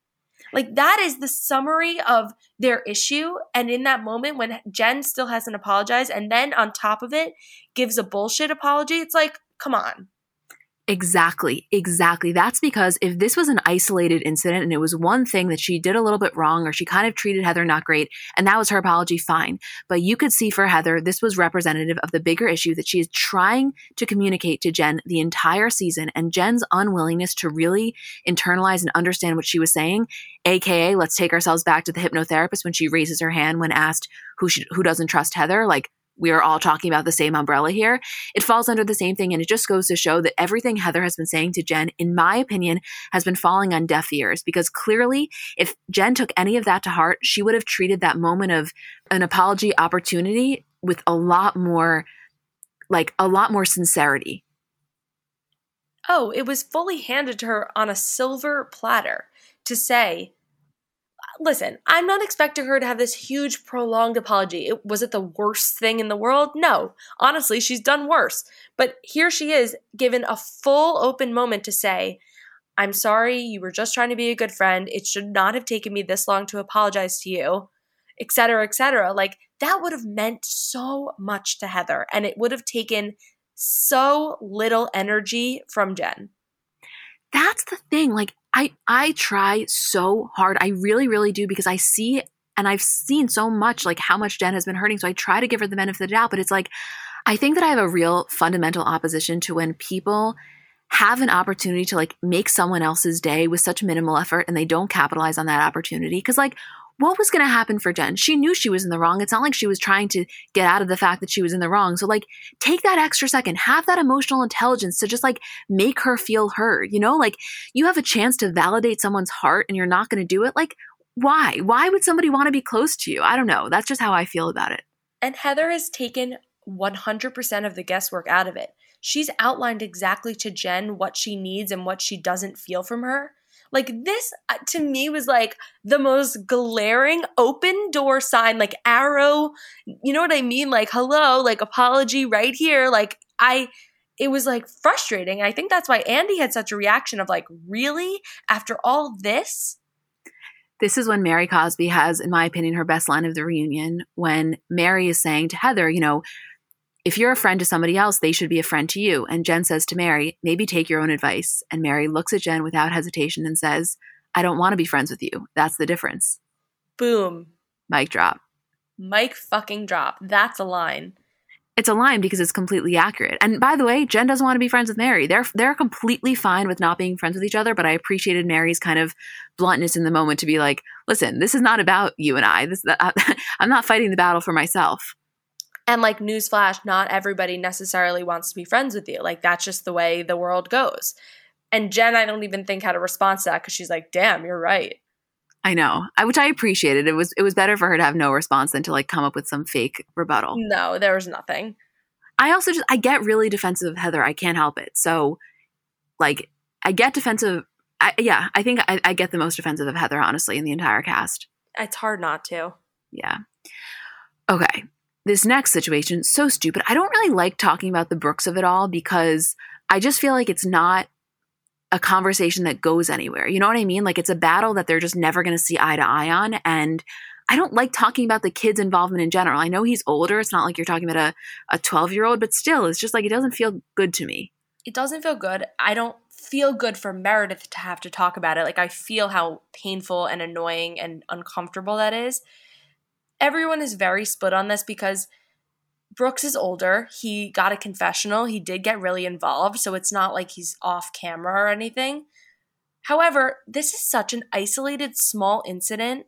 Like that is the summary of their issue. And in that moment, when Jen still hasn't apologized, and then on top of it gives a bullshit apology, it's like, come on. Exactly, exactly. That's because if this was an isolated incident and it was one thing that she did a little bit wrong or she kind of treated Heather not great and that was her apology, fine. But you could see for Heather, this was representative of the bigger issue that she is trying to communicate to Jen the entire season and Jen's unwillingness to really internalize and understand what she was saying. AKA, let's take ourselves back to the hypnotherapist when she raises her hand when asked who, she, who doesn't trust Heather. Like, we are all talking about the same umbrella here. It falls under the same thing. And it just goes to show that everything Heather has been saying to Jen, in my opinion, has been falling on deaf ears because clearly, if Jen took any of that to heart, she would have treated that moment of an apology opportunity with a lot more, like a lot more sincerity. Oh, it was fully handed to her on a silver platter to say, listen, I'm not expecting her to have this huge prolonged apology. It, was it the worst thing in the world? No. Honestly, she's done worse. But here she is given a full open moment to say, I'm sorry, you were just trying to be a good friend. It should not have taken me this long to apologize to you, etc., etc. Like that would have meant so much to Heather and it would have taken so little energy from Jen. That's the thing. Like I I try so hard. I really really do because I see and I've seen so much like how much Jen has been hurting. So I try to give her the benefit of the doubt, but it's like I think that I have a real fundamental opposition to when people have an opportunity to like make someone else's day with such minimal effort and they don't capitalize on that opportunity. Cause like what was going to happen for Jen? She knew she was in the wrong. It's not like she was trying to get out of the fact that she was in the wrong. So, like, take that extra second, have that emotional intelligence to just like make her feel heard. You know, like you have a chance to validate someone's heart and you're not going to do it. Like, why? Why would somebody want to be close to you? I don't know. That's just how I feel about it. And Heather has taken 100% of the guesswork out of it. She's outlined exactly to Jen what she needs and what she doesn't feel from her. Like this uh, to me was like the most glaring open door sign, like arrow. You know what I mean? Like, hello, like apology right here. Like, I, it was like frustrating. I think that's why Andy had such a reaction of like, really? After all this? This is when Mary Cosby has, in my opinion, her best line of the reunion when Mary is saying to Heather, you know, if you're a friend to somebody else, they should be a friend to you. And Jen says to Mary, maybe take your own advice. And Mary looks at Jen without hesitation and says, I don't want to be friends with you. That's the difference. Boom. Mic drop. Mic fucking drop. That's a line. It's a line because it's completely accurate. And by the way, Jen doesn't want to be friends with Mary. They're they're completely fine with not being friends with each other, but I appreciated Mary's kind of bluntness in the moment to be like, "Listen, this is not about you and I. This I'm not fighting the battle for myself." And like newsflash, not everybody necessarily wants to be friends with you. Like that's just the way the world goes. And Jen, I don't even think had a response to that because she's like, "Damn, you're right." I know, I, which I appreciated. It was it was better for her to have no response than to like come up with some fake rebuttal. No, there was nothing. I also just I get really defensive of Heather. I can't help it. So, like, I get defensive. I, yeah, I think I, I get the most defensive of Heather, honestly, in the entire cast. It's hard not to. Yeah. Okay this next situation so stupid. I don't really like talking about the Brooks of it all because I just feel like it's not a conversation that goes anywhere. You know what I mean? Like it's a battle that they're just never going to see eye to eye on and I don't like talking about the kid's involvement in general. I know he's older. It's not like you're talking about a a 12-year-old, but still it's just like it doesn't feel good to me. It doesn't feel good. I don't feel good for Meredith to have to talk about it. Like I feel how painful and annoying and uncomfortable that is everyone is very split on this because Brooks is older. He got a confessional. He did get really involved, so it's not like he's off camera or anything. However, this is such an isolated small incident.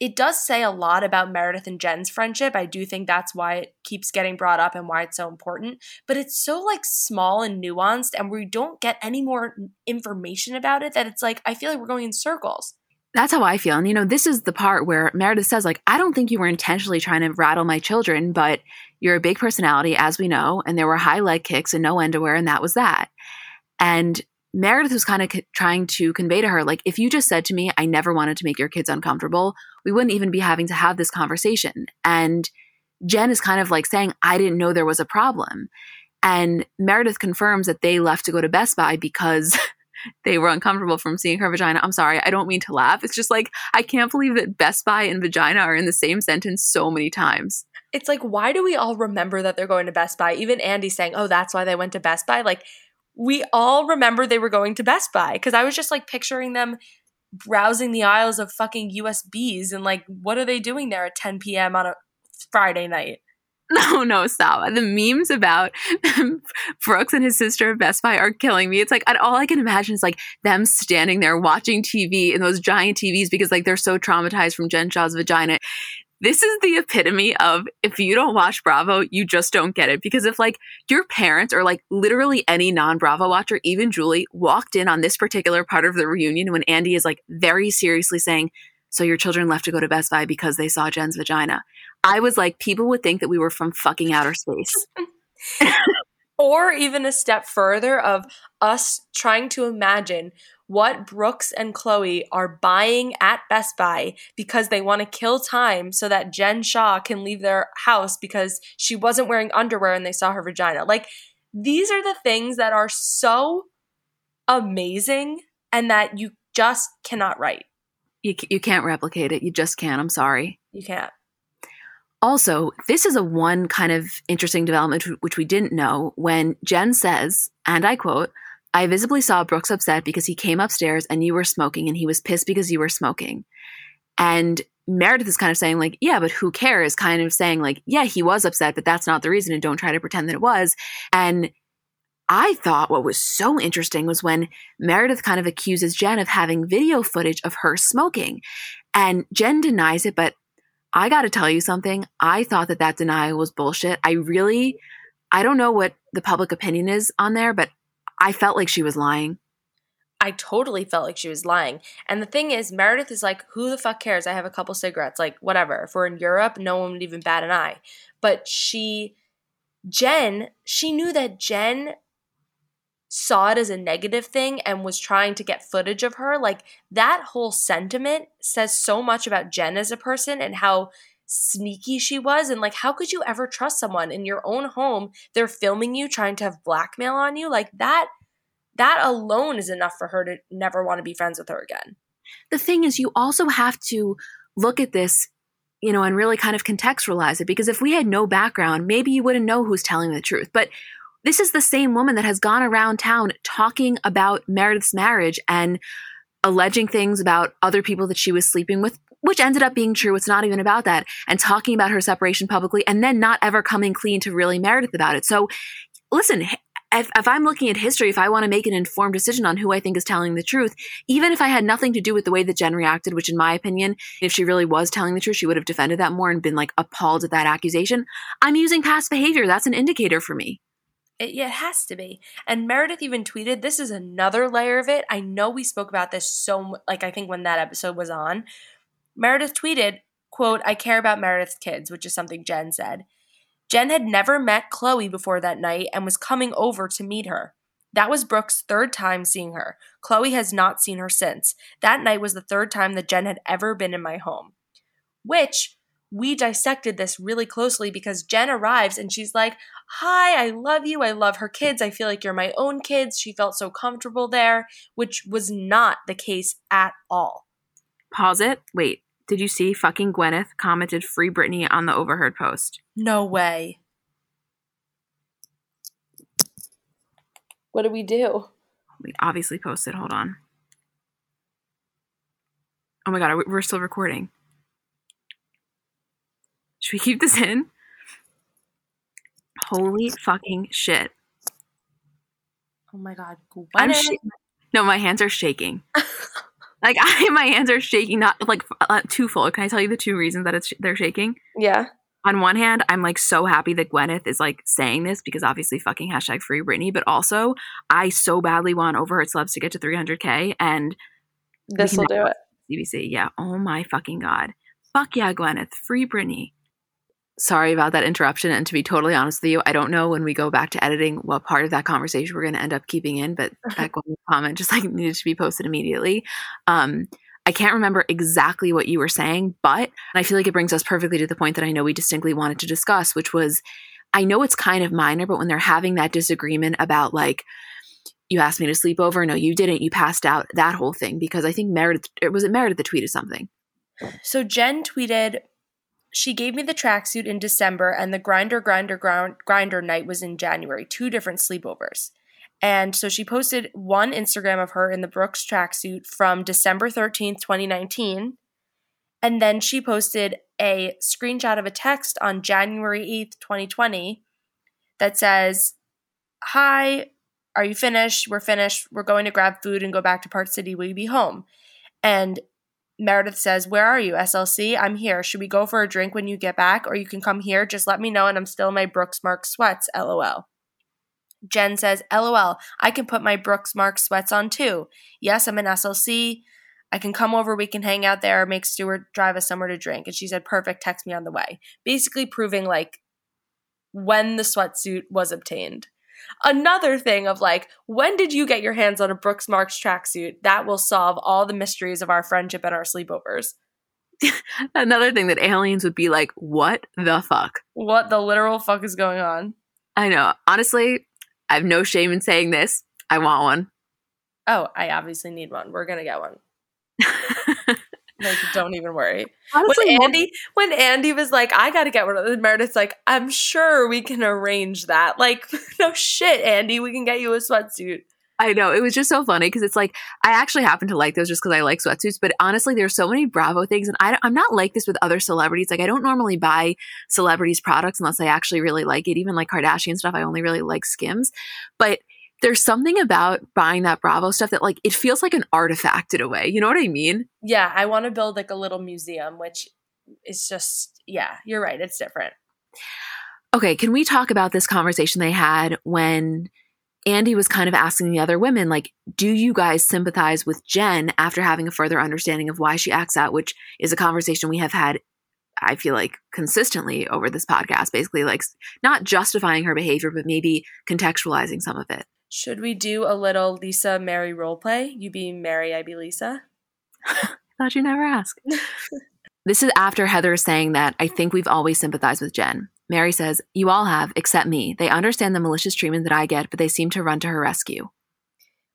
It does say a lot about Meredith and Jen's friendship. I do think that's why it keeps getting brought up and why it's so important. But it's so like small and nuanced and we don't get any more information about it that it's like I feel like we're going in circles. That's how I feel. And, you know, this is the part where Meredith says, like, I don't think you were intentionally trying to rattle my children, but you're a big personality, as we know, and there were high leg kicks and no underwear, and that was that. And Meredith was kind of c- trying to convey to her, like, if you just said to me, I never wanted to make your kids uncomfortable, we wouldn't even be having to have this conversation. And Jen is kind of like saying, I didn't know there was a problem. And Meredith confirms that they left to go to Best Buy because they were uncomfortable from seeing her vagina. I'm sorry, I don't mean to laugh. It's just like, I can't believe that Best Buy and vagina are in the same sentence so many times. It's like, why do we all remember that they're going to Best Buy? Even Andy saying, oh, that's why they went to Best Buy. Like, we all remember they were going to Best Buy because I was just like picturing them browsing the aisles of fucking USBs and like, what are they doing there at 10 p.m. on a Friday night? No, no, stop. The memes about Brooks and his sister at Best Buy are killing me. It's like all I can imagine is like them standing there watching TV in those giant TVs because like they're so traumatized from Jen Shaw's vagina. this is the epitome of if you don't watch Bravo, you just don't get it. Because if like your parents or like literally any non Bravo watcher, even Julie, walked in on this particular part of the reunion when Andy is like very seriously saying, So your children left to go to Best Buy because they saw Jen's vagina. I was like, people would think that we were from fucking outer space. or even a step further of us trying to imagine what Brooks and Chloe are buying at Best Buy because they want to kill time so that Jen Shaw can leave their house because she wasn't wearing underwear and they saw her vagina. Like, these are the things that are so amazing and that you just cannot write. You, you can't replicate it. You just can't. I'm sorry. You can't. Also, this is a one kind of interesting development which we didn't know when Jen says, and I quote, I visibly saw Brooks upset because he came upstairs and you were smoking and he was pissed because you were smoking. And Meredith is kind of saying, like, yeah, but who cares? Kind of saying, like, yeah, he was upset, but that's not the reason. And don't try to pretend that it was. And I thought what was so interesting was when Meredith kind of accuses Jen of having video footage of her smoking. And Jen denies it, but I got to tell you something. I thought that that denial was bullshit. I really, I don't know what the public opinion is on there, but I felt like she was lying. I totally felt like she was lying. And the thing is, Meredith is like, who the fuck cares? I have a couple cigarettes. Like, whatever. If we're in Europe, no one would even bat an eye. But she, Jen, she knew that Jen saw it as a negative thing and was trying to get footage of her. Like, that whole sentiment says so much about Jen as a person and how sneaky she was and like how could you ever trust someone in your own home they're filming you trying to have blackmail on you like that that alone is enough for her to never want to be friends with her again the thing is you also have to look at this you know and really kind of contextualize it because if we had no background maybe you wouldn't know who's telling the truth but this is the same woman that has gone around town talking about Meredith's marriage and alleging things about other people that she was sleeping with which ended up being true. It's not even about that. And talking about her separation publicly and then not ever coming clean to really Meredith about it. So listen, if, if, I'm looking at history, if I want to make an informed decision on who I think is telling the truth, even if I had nothing to do with the way that Jen reacted, which in my opinion, if she really was telling the truth, she would have defended that more and been like appalled at that accusation. I'm using past behavior. That's an indicator for me. It, it has to be. And Meredith even tweeted, this is another layer of it. I know we spoke about this so, like, I think when that episode was on, Meredith tweeted, quote, I care about Meredith's kids, which is something Jen said. Jen had never met Chloe before that night and was coming over to meet her. That was Brooks' third time seeing her. Chloe has not seen her since. That night was the third time that Jen had ever been in my home. Which we dissected this really closely because Jen arrives and she's like, Hi, I love you. I love her kids. I feel like you're my own kids. She felt so comfortable there, which was not the case at all. Pause it. Wait. Did you see fucking Gwyneth commented free Britney on the overheard post? No way. What do we do? We obviously posted. Hold on. Oh my god, we're still recording. Should we keep this in? Holy fucking shit. Oh my god, I'm sh- no, my hands are shaking. Like I, my hands are shaking, not like uh, twofold. Can I tell you the two reasons that it's they're shaking? Yeah. On one hand, I'm like so happy that Gwyneth is like saying this because obviously fucking hashtag free Britney, but also I so badly want Overheard Celebs to get to 300k and this will do it. CBC, yeah. Oh my fucking god. Fuck yeah, Gwyneth, free Britney sorry about that interruption. And to be totally honest with you, I don't know when we go back to editing what part of that conversation we're going to end up keeping in, but that comment just like needed to be posted immediately. Um, I can't remember exactly what you were saying, but I feel like it brings us perfectly to the point that I know we distinctly wanted to discuss, which was I know it's kind of minor, but when they're having that disagreement about like, you asked me to sleep over, no, you didn't, you passed out, that whole thing, because I think Meredith, was it Meredith that tweeted something? So Jen tweeted, she gave me the tracksuit in December, and the grinder, grinder, grind, grinder night was in January. Two different sleepovers. And so she posted one Instagram of her in the Brooks tracksuit from December 13th, 2019. And then she posted a screenshot of a text on January 8th, 2020 that says, Hi, are you finished? We're finished. We're going to grab food and go back to Park City. Will you be home? And Meredith says, Where are you, SLC? I'm here. Should we go for a drink when you get back? Or you can come here. Just let me know, and I'm still in my Brooks Mark sweats, lol. Jen says, LOL, I can put my Brooks Mark sweats on too. Yes, I'm an SLC. I can come over, we can hang out there, make Stuart drive us somewhere to drink. And she said, Perfect, text me on the way. Basically proving like when the sweatsuit was obtained. Another thing of like, when did you get your hands on a Brooks Marks tracksuit? That will solve all the mysteries of our friendship and our sleepovers. Another thing that aliens would be like, what the fuck? What the literal fuck is going on? I know. Honestly, I have no shame in saying this. I want one. Oh, I obviously need one. We're gonna get one. like, don't even worry. Honestly, when Andy, when Andy was like, "I got to get one of the Meredith's like, "I'm sure we can arrange that." Like, no shit, Andy, we can get you a sweatsuit. I know. It was just so funny because it's like, I actually happen to like those just because I like sweatsuits. But honestly, there's so many Bravo things. And I, I'm not like this with other celebrities. Like, I don't normally buy celebrities' products unless I actually really like it. Even like Kardashian stuff, I only really like Skims. But there's something about buying that Bravo stuff that like it feels like an artifact in a way. You know what I mean? Yeah, I want to build like a little museum, which is just yeah, you're right. It's different. Okay, can we talk about this conversation they had when Andy was kind of asking the other women, like, do you guys sympathize with Jen after having a further understanding of why she acts out, which is a conversation we have had, I feel like, consistently over this podcast, basically, like, not justifying her behavior, but maybe contextualizing some of it. Should we do a little Lisa Mary role play? You be Mary, I be Lisa. Thought you never ask. this is after Heather is saying that I think we've always sympathized with Jen. Mary says, You all have, except me. They understand the malicious treatment that I get, but they seem to run to her rescue.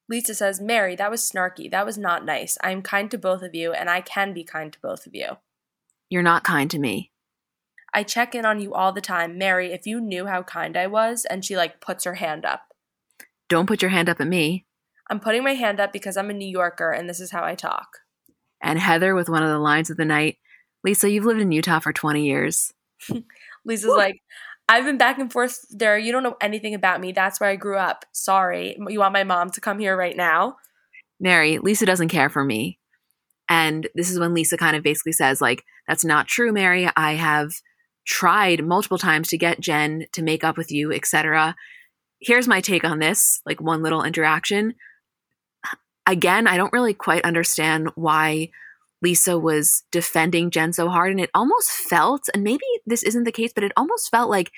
Lisa says, Mary, that was snarky. That was not nice. I am kind to both of you, and I can be kind to both of you. You're not kind to me. I check in on you all the time. Mary, if you knew how kind I was, and she like puts her hand up. Don't put your hand up at me. I'm putting my hand up because I'm a New Yorker and this is how I talk. And Heather with one of the lines of the night Lisa, you've lived in Utah for 20 years. Lisa's Woo. like, I've been back and forth there. You don't know anything about me. That's where I grew up. Sorry. You want my mom to come here right now? Mary, Lisa doesn't care for me. And this is when Lisa kind of basically says, like, that's not true, Mary. I have tried multiple times to get Jen to make up with you, etc here's my take on this like one little interaction. Again, I don't really quite understand why Lisa was defending Jen so hard. And it almost felt, and maybe this isn't the case, but it almost felt like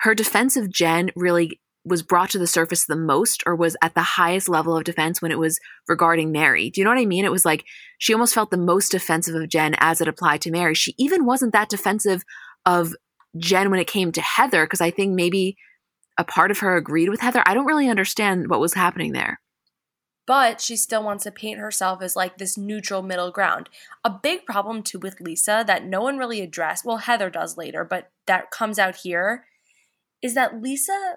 her defense of Jen really was brought to the surface the most or was at the highest level of defense when it was regarding Mary. Do you know what I mean? It was like she almost felt the most defensive of Jen as it applied to Mary. She even wasn't that defensive of Jen when it came to Heather, because I think maybe a part of her agreed with Heather. I don't really understand what was happening there. But she still wants to paint herself as like this neutral middle ground. A big problem too with Lisa that no one really addressed, well, Heather does later, but that comes out here, is that Lisa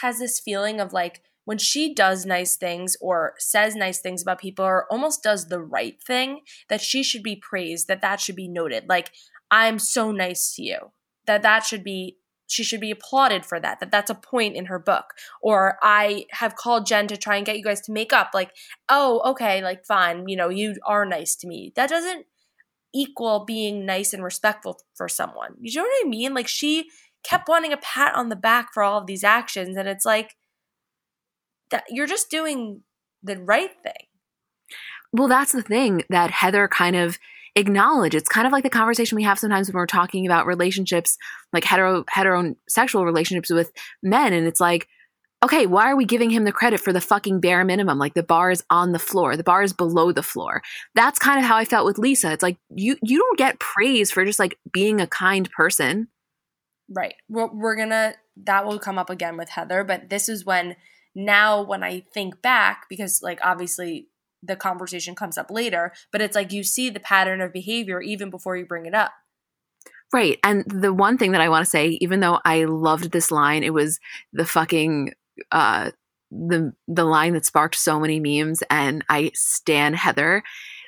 has this feeling of like when she does nice things or says nice things about people or almost does the right thing, that she should be praised, that that should be noted. Like, I'm so nice to you. That that should be she should be applauded for that that that's a point in her book. Or i have called jen to try and get you guys to make up like oh okay like fine you know you are nice to me. That doesn't equal being nice and respectful for someone. You know what i mean? Like she kept wanting a pat on the back for all of these actions and it's like that you're just doing the right thing. Well that's the thing that heather kind of acknowledge. It's kind of like the conversation we have sometimes when we're talking about relationships, like hetero heterosexual relationships with men, and it's like, okay, why are we giving him the credit for the fucking bare minimum? Like the bar is on the floor, the bar is below the floor. That's kind of how I felt with Lisa. It's like you you don't get praise for just like being a kind person. Right. We're, we're gonna that will come up again with Heather, but this is when now when I think back because like obviously the conversation comes up later, but it's like you see the pattern of behavior even before you bring it up. Right. And the one thing that I want to say, even though I loved this line, it was the fucking uh the the line that sparked so many memes and I stan Heather.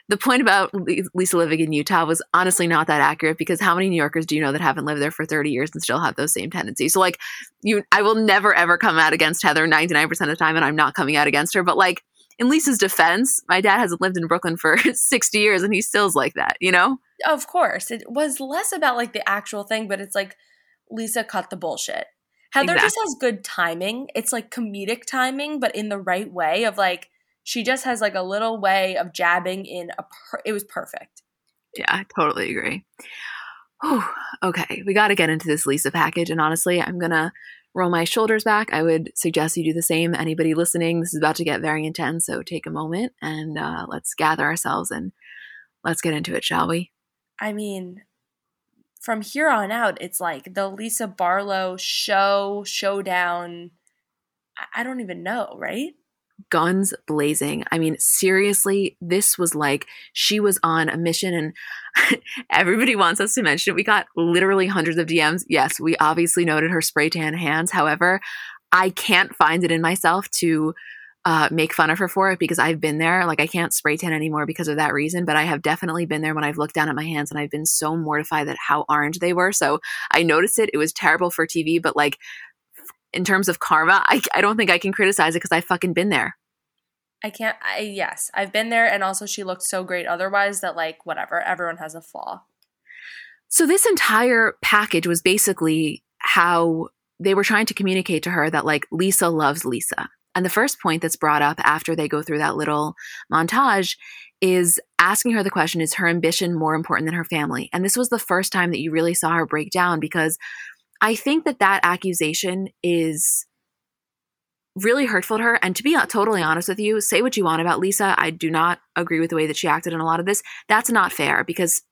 The point about Lisa living in Utah was honestly not that accurate because how many New Yorkers do you know that haven't lived there for 30 years and still have those same tendencies? So like you I will never ever come out against Heather 99% of the time and I'm not coming out against her, but like in Lisa's defense, my dad hasn't lived in Brooklyn for 60 years and he still's like that, you know? Of course. It was less about like the actual thing, but it's like Lisa cut the bullshit. Heather exactly. just has good timing. It's like comedic timing, but in the right way of like she just has like a little way of jabbing in a per- it was perfect. Yeah, I totally agree. Whew. Okay, we got to get into this Lisa package and honestly, I'm going to roll my shoulders back. I would suggest you do the same. Anybody listening, this is about to get very intense, so take a moment and uh, let's gather ourselves and let's get into it, shall we? I mean, from here on out, it's like the Lisa Barlow show, showdown. I don't even know, right? Guns blazing. I mean, seriously, this was like she was on a mission, and everybody wants us to mention it. We got literally hundreds of DMs. Yes, we obviously noted her spray tan hands. However, I can't find it in myself to uh, make fun of her for it because I've been there. Like I can't spray tan anymore because of that reason, but I have definitely been there when I've looked down at my hands and I've been so mortified that how orange they were. So I noticed it. It was terrible for TV, but like in terms of karma, I, I don't think I can criticize it because I've fucking been there. I can't. I yes, I've been there, and also she looked so great. Otherwise, that like whatever, everyone has a flaw. So this entire package was basically how they were trying to communicate to her that like Lisa loves Lisa and the first point that's brought up after they go through that little montage is asking her the question is her ambition more important than her family? And this was the first time that you really saw her break down because I think that that accusation is really hurtful to her. And to be totally honest with you, say what you want about Lisa. I do not agree with the way that she acted in a lot of this. That's not fair because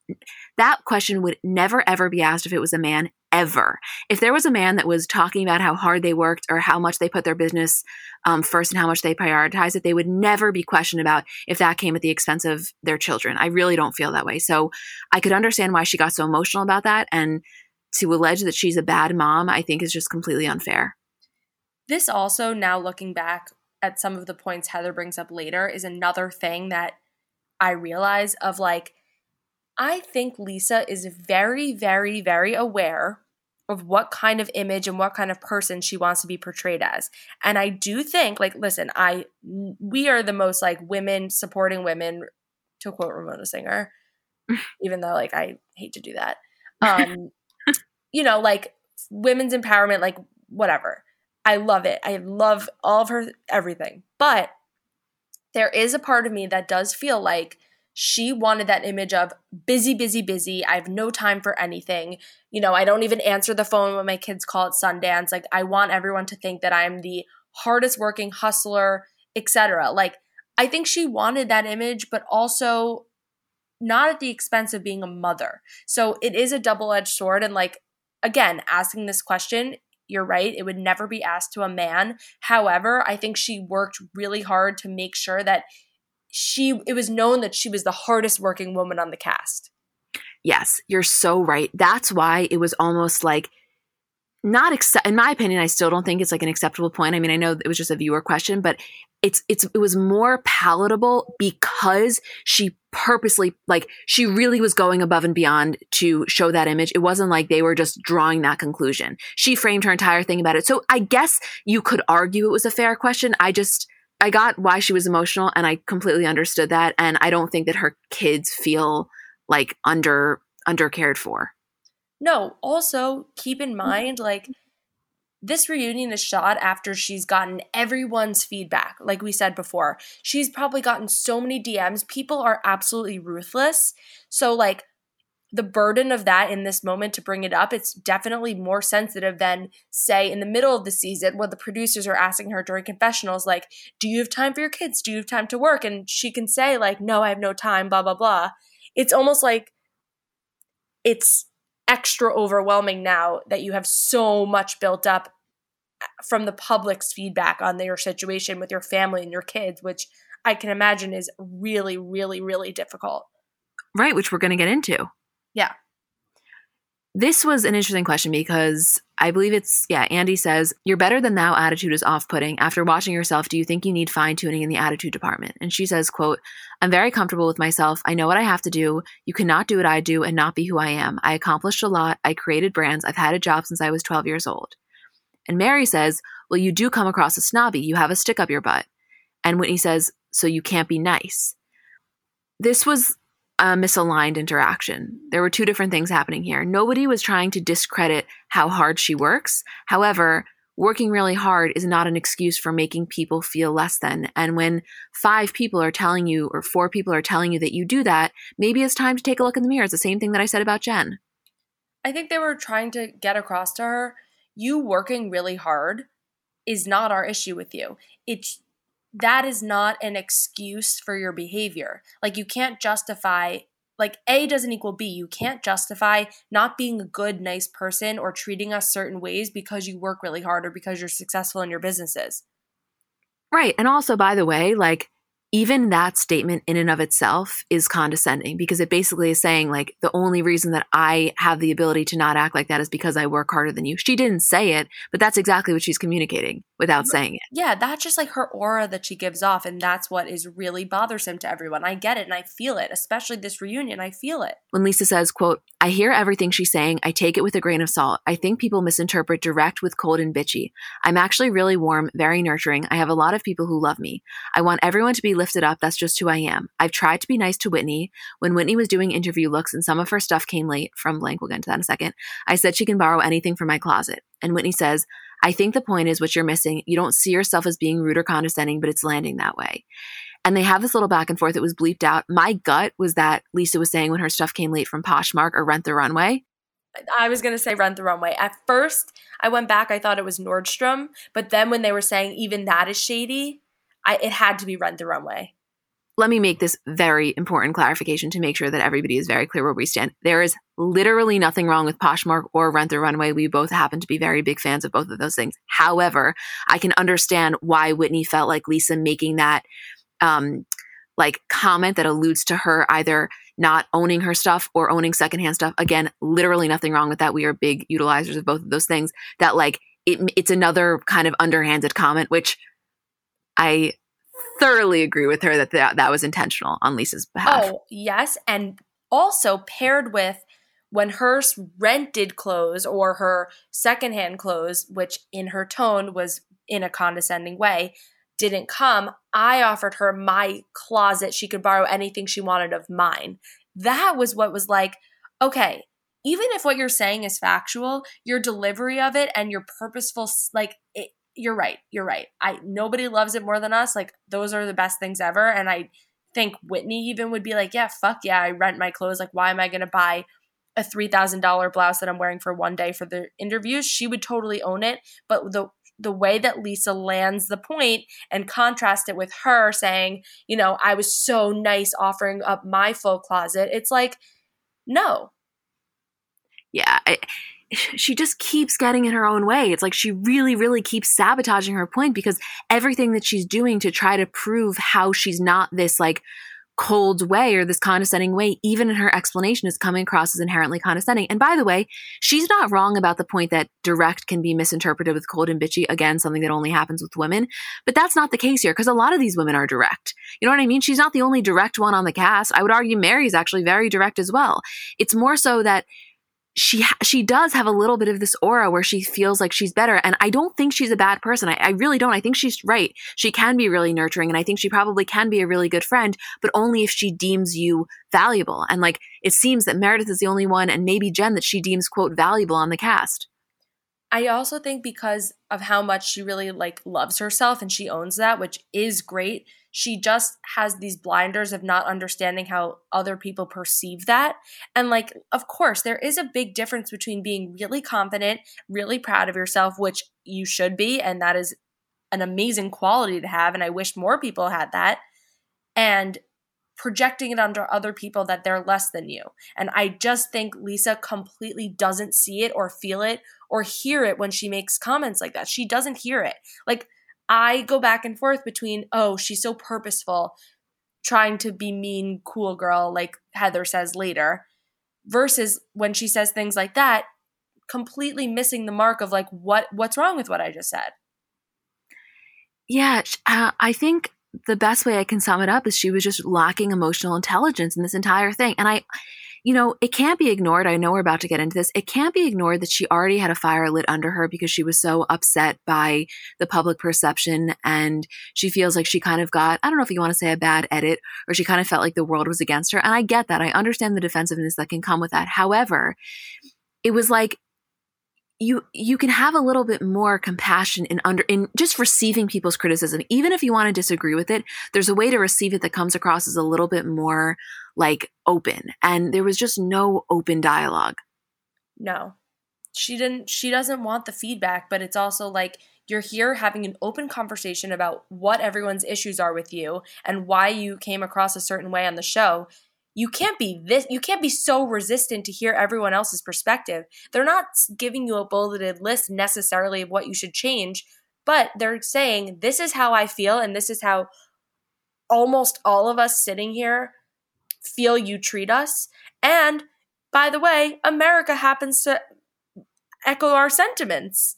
that question would never, ever be asked if it was a man, ever. If there was a man that was talking about how hard they worked or how much they put their business um, first and how much they prioritize it, they would never be questioned about if that came at the expense of their children. I really don't feel that way. So I could understand why she got so emotional about that. And to allege that she's a bad mom, I think is just completely unfair. This also, now looking back at some of the points Heather brings up later, is another thing that I realize of like, I think Lisa is very, very, very aware of what kind of image and what kind of person she wants to be portrayed as. And I do think, like, listen, I we are the most like women supporting women, to quote Ramona Singer, even though like I hate to do that. Um, you know, like women's empowerment, like whatever. I love it. I love all of her everything. But there is a part of me that does feel like she wanted that image of busy, busy, busy. I have no time for anything. You know, I don't even answer the phone when my kids call it Sundance. Like I want everyone to think that I'm the hardest working hustler, etc. Like I think she wanted that image, but also not at the expense of being a mother. So it is a double-edged sword and like again, asking this question you're right. It would never be asked to a man. However, I think she worked really hard to make sure that she it was known that she was the hardest working woman on the cast. Yes, you're so right. That's why it was almost like not accept in my opinion i still don't think it's like an acceptable point i mean i know it was just a viewer question but it's it's it was more palatable because she purposely like she really was going above and beyond to show that image. It wasn't like they were just drawing that conclusion. She framed her entire thing about it. So i guess you could argue it was a fair question. I just i got why she was emotional and i completely understood that and i don't think that her kids feel like under under cared for. No, also keep in mm-hmm. mind, like, this reunion is shot after she's gotten everyone's feedback. Like we said before, she's probably gotten so many DMs. People are absolutely ruthless. So, like, the burden of that in this moment to bring it up, it's definitely more sensitive than, say, in the middle of the season when the producers are asking her during confessionals, like, Do you have time for your kids? Do you have time to work? And she can say, like, No, I have no time, blah, blah, blah. It's almost like it's extra overwhelming now that you have so much built up from the public's feedback on your situation with your family and your kids, which I can imagine is really, really, really difficult. Right, which we're going to get into. Yeah. This was an interesting question because I believe it's, yeah, Andy says, Your better than thou attitude is off putting. After watching yourself, do you think you need fine tuning in the attitude department? And she says, quote, I'm very comfortable with myself. I know what I have to do. You cannot do what I do and not be who I am. I accomplished a lot. I created brands. I've had a job since I was 12 years old. And Mary says, Well, you do come across as snobby. You have a stick up your butt. And Whitney says, so you can't be nice. This was a misaligned interaction. There were two different things happening here. Nobody was trying to discredit how hard she works. However, working really hard is not an excuse for making people feel less than. And when five people are telling you, or four people are telling you that you do that, maybe it's time to take a look in the mirror. It's the same thing that I said about Jen. I think they were trying to get across to her you working really hard is not our issue with you. It's that is not an excuse for your behavior. Like you can't justify like A doesn't equal B. You can't justify not being a good, nice person or treating us certain ways because you work really hard or because you're successful in your businesses. Right. And also, by the way, like even that statement in and of itself is condescending because it basically is saying like the only reason that I have the ability to not act like that is because I work harder than you. She didn't say it, but that's exactly what she's communicating without saying it. Yeah, that's just like her aura that she gives off and that's what is really bothersome to everyone. I get it and I feel it, especially this reunion. I feel it. When Lisa says, quote, I hear everything she's saying. I take it with a grain of salt. I think people misinterpret direct with cold and bitchy. I'm actually really warm, very nurturing. I have a lot of people who love me. I want everyone to be lifted up. That's just who I am. I've tried to be nice to Whitney. When Whitney was doing interview looks and some of her stuff came late from blank, we'll get into that in a second, I said she can borrow anything from my closet. And Whitney says, I think the point is what you're missing. You don't see yourself as being rude or condescending, but it's landing that way. And they have this little back and forth. It was bleeped out. My gut was that Lisa was saying when her stuff came late from Poshmark or Rent the Runway. I was going to say Rent the Runway. At first, I went back, I thought it was Nordstrom. But then when they were saying even that is shady, I, it had to be Rent the Runway let me make this very important clarification to make sure that everybody is very clear where we stand. There is literally nothing wrong with Poshmark or Rent the Runway. We both happen to be very big fans of both of those things. However, I can understand why Whitney felt like Lisa making that um, like comment that alludes to her either not owning her stuff or owning secondhand stuff. Again, literally nothing wrong with that. We are big utilizers of both of those things. That like it, it's another kind of underhanded comment, which I thoroughly agree with her that that, that was intentional on Lisa's behalf. Oh, yes. And also paired with when her rented clothes or her secondhand clothes, which in her tone was in a condescending way, didn't come, I offered her my closet. She could borrow anything she wanted of mine. That was what was like, okay, even if what you're saying is factual, your delivery of it and your purposeful, like, it, you're right. You're right. I nobody loves it more than us. Like those are the best things ever. And I think Whitney even would be like, yeah, fuck yeah, I rent my clothes. Like, why am I gonna buy a three thousand dollar blouse that I'm wearing for one day for the interviews? She would totally own it. But the the way that Lisa lands the point and contrast it with her saying, you know, I was so nice offering up my full closet. It's like, no. Yeah. I- she just keeps getting in her own way. It's like she really, really keeps sabotaging her point because everything that she's doing to try to prove how she's not this like cold way or this condescending way, even in her explanation, is coming across as inherently condescending. And by the way, she's not wrong about the point that direct can be misinterpreted with cold and bitchy. Again, something that only happens with women. But that's not the case here because a lot of these women are direct. You know what I mean? She's not the only direct one on the cast. I would argue Mary is actually very direct as well. It's more so that she she does have a little bit of this aura where she feels like she's better and i don't think she's a bad person. I, I, really don't. I think she's right. She can be really nurturing and i think she probably can be a really good friend but only if she deems you valuable. And like it seems that meredith is the only one and maybe jen that she deems quote valuable on the cast. I also think because of how much she really like loves herself and she owns that, which is great, she just has these blinders of not understanding how other people perceive that. And like of course, there is a big difference between being really confident, really proud of yourself, which you should be and that is an amazing quality to have and I wish more people had that, and projecting it onto other people that they're less than you. And I just think Lisa completely doesn't see it or feel it or hear it when she makes comments like that. She doesn't hear it. Like I go back and forth between, oh, she's so purposeful, trying to be mean, cool girl, like Heather says later, versus when she says things like that, completely missing the mark of like what what's wrong with what I just said. Yeah, uh, I think the best way I can sum it up is she was just lacking emotional intelligence in this entire thing. And I, you know, it can't be ignored. I know we're about to get into this. It can't be ignored that she already had a fire lit under her because she was so upset by the public perception. And she feels like she kind of got, I don't know if you want to say a bad edit, or she kind of felt like the world was against her. And I get that. I understand the defensiveness that can come with that. However, it was like you you can have a little bit more compassion in under in just receiving people's criticism. Even if you want to disagree with it there's a way to receive it that comes across as a little bit more like open. And there was just no open dialogue. No. She didn't she doesn't want the feedback but it's also like you're here having an open conversation about what everyone's issues are with you and why you came across a certain way on the show you can't be this you can't be so resistant to hear everyone else's perspective. They're not giving you a bulleted list necessarily of what you should change but they're saying this is how i feel and this is how almost all of us sitting here feel you treat us. And by the way america happens to echo our sentiments.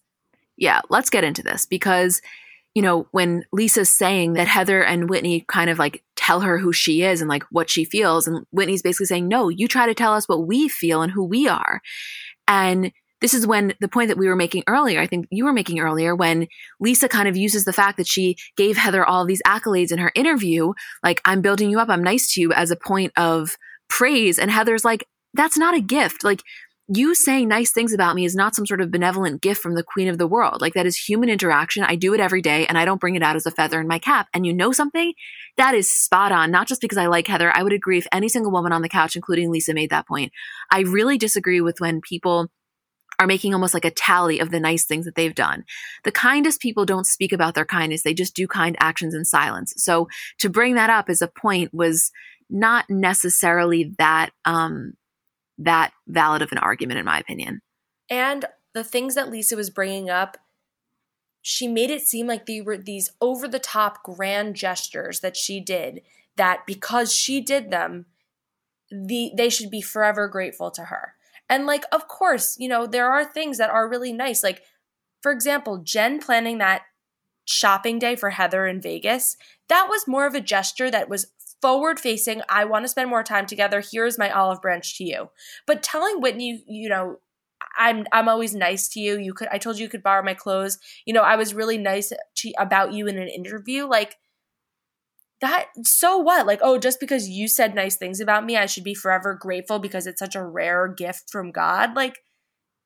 Yeah let's get into this because you know, when Lisa's saying that Heather and Whitney kind of like tell her who she is and like what she feels, and Whitney's basically saying, no, you try to tell us what we feel and who we are. And this is when the point that we were making earlier, I think you were making earlier, when Lisa kind of uses the fact that she gave Heather all these accolades in her interview, like, I'm building you up, I'm nice to you, as a point of praise. And Heather's like, that's not a gift. Like, you saying nice things about me is not some sort of benevolent gift from the queen of the world. Like that is human interaction. I do it every day and I don't bring it out as a feather in my cap. And you know something? That is spot on. Not just because I like Heather. I would agree if any single woman on the couch, including Lisa, made that point. I really disagree with when people are making almost like a tally of the nice things that they've done. The kindest people don't speak about their kindness. They just do kind actions in silence. So to bring that up as a point was not necessarily that, um, that valid of an argument, in my opinion. And the things that Lisa was bringing up, she made it seem like they were these over the top grand gestures that she did, that because she did them, the they should be forever grateful to her. And like, of course, you know, there are things that are really nice. Like, for example, Jen planning that shopping day for Heather in Vegas, that was more of a gesture that was forward facing, I want to spend more time together. Here's my olive branch to you. But telling Whitney, you know, I'm I'm always nice to you. You could I told you you could borrow my clothes. You know, I was really nice to, about you in an interview. Like that so what? Like, oh, just because you said nice things about me, I should be forever grateful because it's such a rare gift from God. Like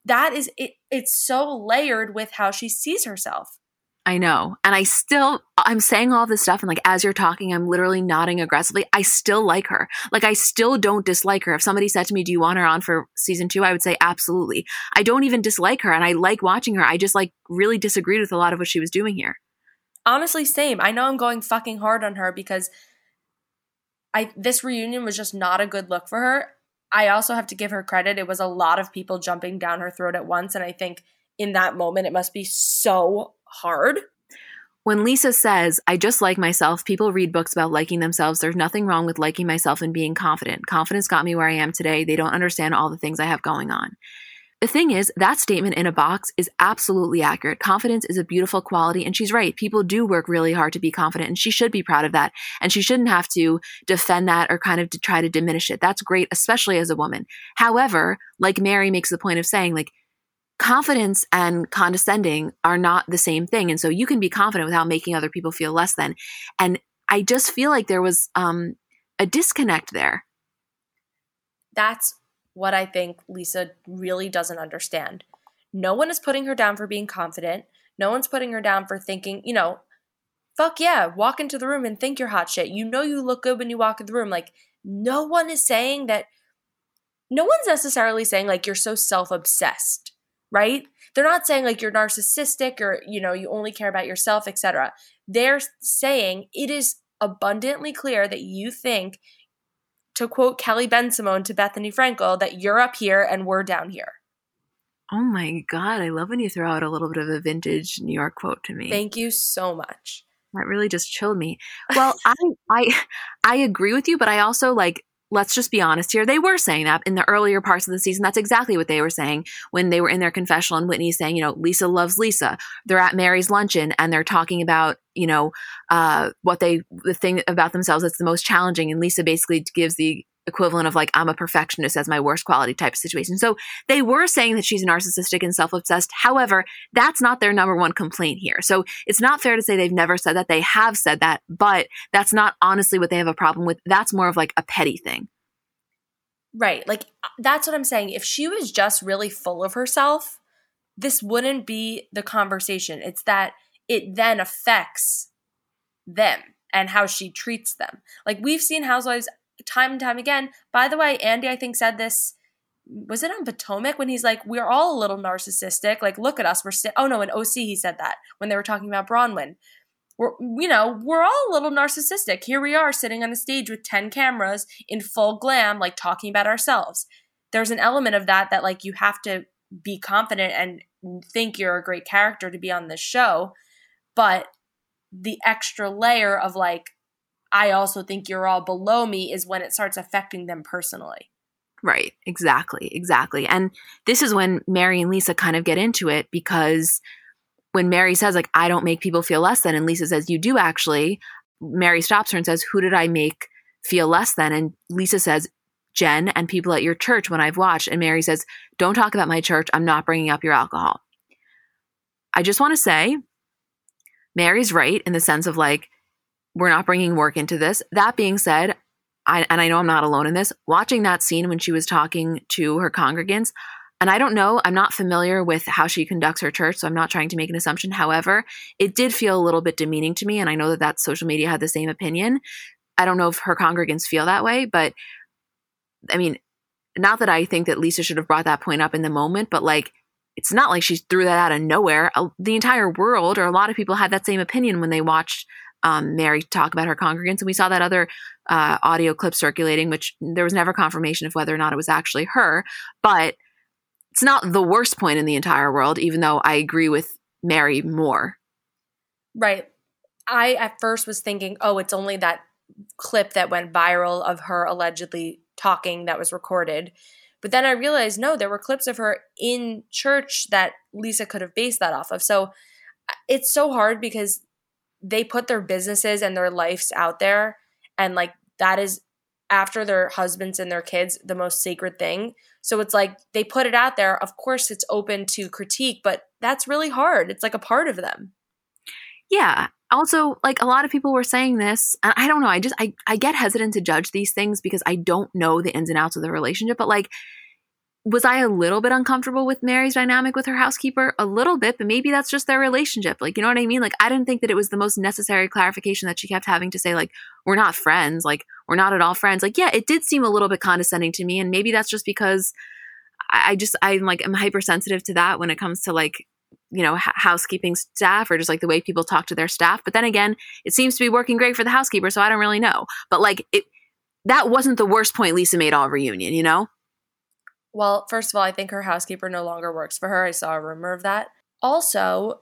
that is it it's so layered with how she sees herself. I know. And I still, I'm saying all this stuff. And like, as you're talking, I'm literally nodding aggressively. I still like her. Like, I still don't dislike her. If somebody said to me, Do you want her on for season two? I would say, Absolutely. I don't even dislike her. And I like watching her. I just like really disagreed with a lot of what she was doing here. Honestly, same. I know I'm going fucking hard on her because I, this reunion was just not a good look for her. I also have to give her credit. It was a lot of people jumping down her throat at once. And I think in that moment, it must be so hard. When Lisa says, I just like myself, people read books about liking themselves. There's nothing wrong with liking myself and being confident. Confidence got me where I am today. They don't understand all the things I have going on. The thing is, that statement in a box is absolutely accurate. Confidence is a beautiful quality, and she's right. People do work really hard to be confident, and she should be proud of that. And she shouldn't have to defend that or kind of to try to diminish it. That's great, especially as a woman. However, like Mary makes the point of saying, like, confidence and condescending are not the same thing. And so you can be confident without making other people feel less than. And I just feel like there was um, a disconnect there. That's what I think Lisa really doesn't understand. No one is putting her down for being confident. No one's putting her down for thinking, you know, fuck yeah, walk into the room and think you're hot shit. You know you look good when you walk in the room. Like, no one is saying that, no one's necessarily saying like you're so self obsessed right? They're not saying like you're narcissistic or, you know, you only care about yourself, etc. They're saying it is abundantly clear that you think, to quote Kelly Bensimon to Bethenny Frankel, that you're up here and we're down here. Oh my God. I love when you throw out a little bit of a vintage New York quote to me. Thank you so much. That really just chilled me. Well, I I I agree with you, but I also like let's just be honest here. They were saying that in the earlier parts of the season. That's exactly what they were saying when they were in their confessional and Whitney's saying, you know, Lisa loves Lisa. They're at Mary's luncheon and they're talking about, you know, uh, what they, the thing about themselves that's the most challenging. And Lisa basically gives the equivalent of like I'm a perfectionist as my worst quality type of situation. So they were saying that she's narcissistic and self-obsessed. However, that's not their number one complaint here. So it's not fair to say they've never said that. They have said that, but that's not honestly what they have a problem with. That's more of like a petty thing. Right. Like uh, that's what I'm saying. If she was just really full of herself, this wouldn't be the conversation. It's that it then affects them and how she treats them. Like we've seen housewives time and time again. By the way, Andy, I think, said this. Was it on Potomac when he's like, "We're all a little narcissistic. Like, look at us. We're still." Oh no, in OC he said that when they were talking about Braunwyn. We're, you know, we're all a little narcissistic. Here we are sitting on the stage with 10 cameras in full glam, like talking about ourselves. There's an element of that that, like, you have to be confident and think you're a great character to be on this show. But the extra layer of, like, I also think you're all below me is when it starts affecting them personally. Right, exactly, exactly. And this is when Mary and Lisa kind of get into it because when Mary says, like, I don't make people feel less than, and Lisa says, You do actually, Mary stops her and says, Who did I make feel less than? And Lisa says, Jen and people at your church when I've watched. And Mary says, Don't talk about my church. I'm not bringing up your alcohol. I just want to say, Mary's right in the sense of like, we're not bringing work into this. That being said, I, and I know I'm not alone in this, watching that scene when she was talking to her congregants, and I don't know, I'm not familiar with how she conducts her church, so I'm not trying to make an assumption. However, it did feel a little bit demeaning to me, and I know that that social media had the same opinion. I don't know if her congregants feel that way, but I mean, not that I think that Lisa should have brought that point up in the moment, but like, it's not like she threw that out of nowhere. Uh, the entire world, or a lot of people, had that same opinion when they watched um, Mary talk about her congregants. And we saw that other uh, audio clip circulating, which there was never confirmation of whether or not it was actually her. But it's not the worst point in the entire world, even though I agree with Mary more. Right. I at first was thinking, oh, it's only that clip that went viral of her allegedly talking that was recorded. But then I realized, no, there were clips of her in church that Lisa could have based that off of. So it's so hard because they put their businesses and their lives out there and like that is after their husbands and their kids the most sacred thing. So it's like they put it out there. Of course it's open to critique but that's really hard. It's like a part of them. Yeah. Also like a lot of people were saying this and i don't know i just i, I get hesitant to judge these things because i don't know the ins and outs of the relationship but like was I a little bit uncomfortable with Mary's dynamic with her housekeeper? A little bit, but maybe that's just their relationship. Like, you know what I mean? Like, I didn't think that it was the most necessary clarification that she kept having to say, like, we're not friends. Like, we're not at all friends. Like, yeah, it did seem a little bit condescending to me. And maybe that's just because I, I just, I'm like, I'm hypersensitive to that when it comes to like, you know, h- housekeeping staff or just like the way people talk to their staff. But then again, it seems to be working great for the housekeeper. So I don't really know. But like, it, that wasn't the worst point Lisa made all reunion, you know? Well, first of all, I think her housekeeper no longer works for her. I saw a rumor of that. Also,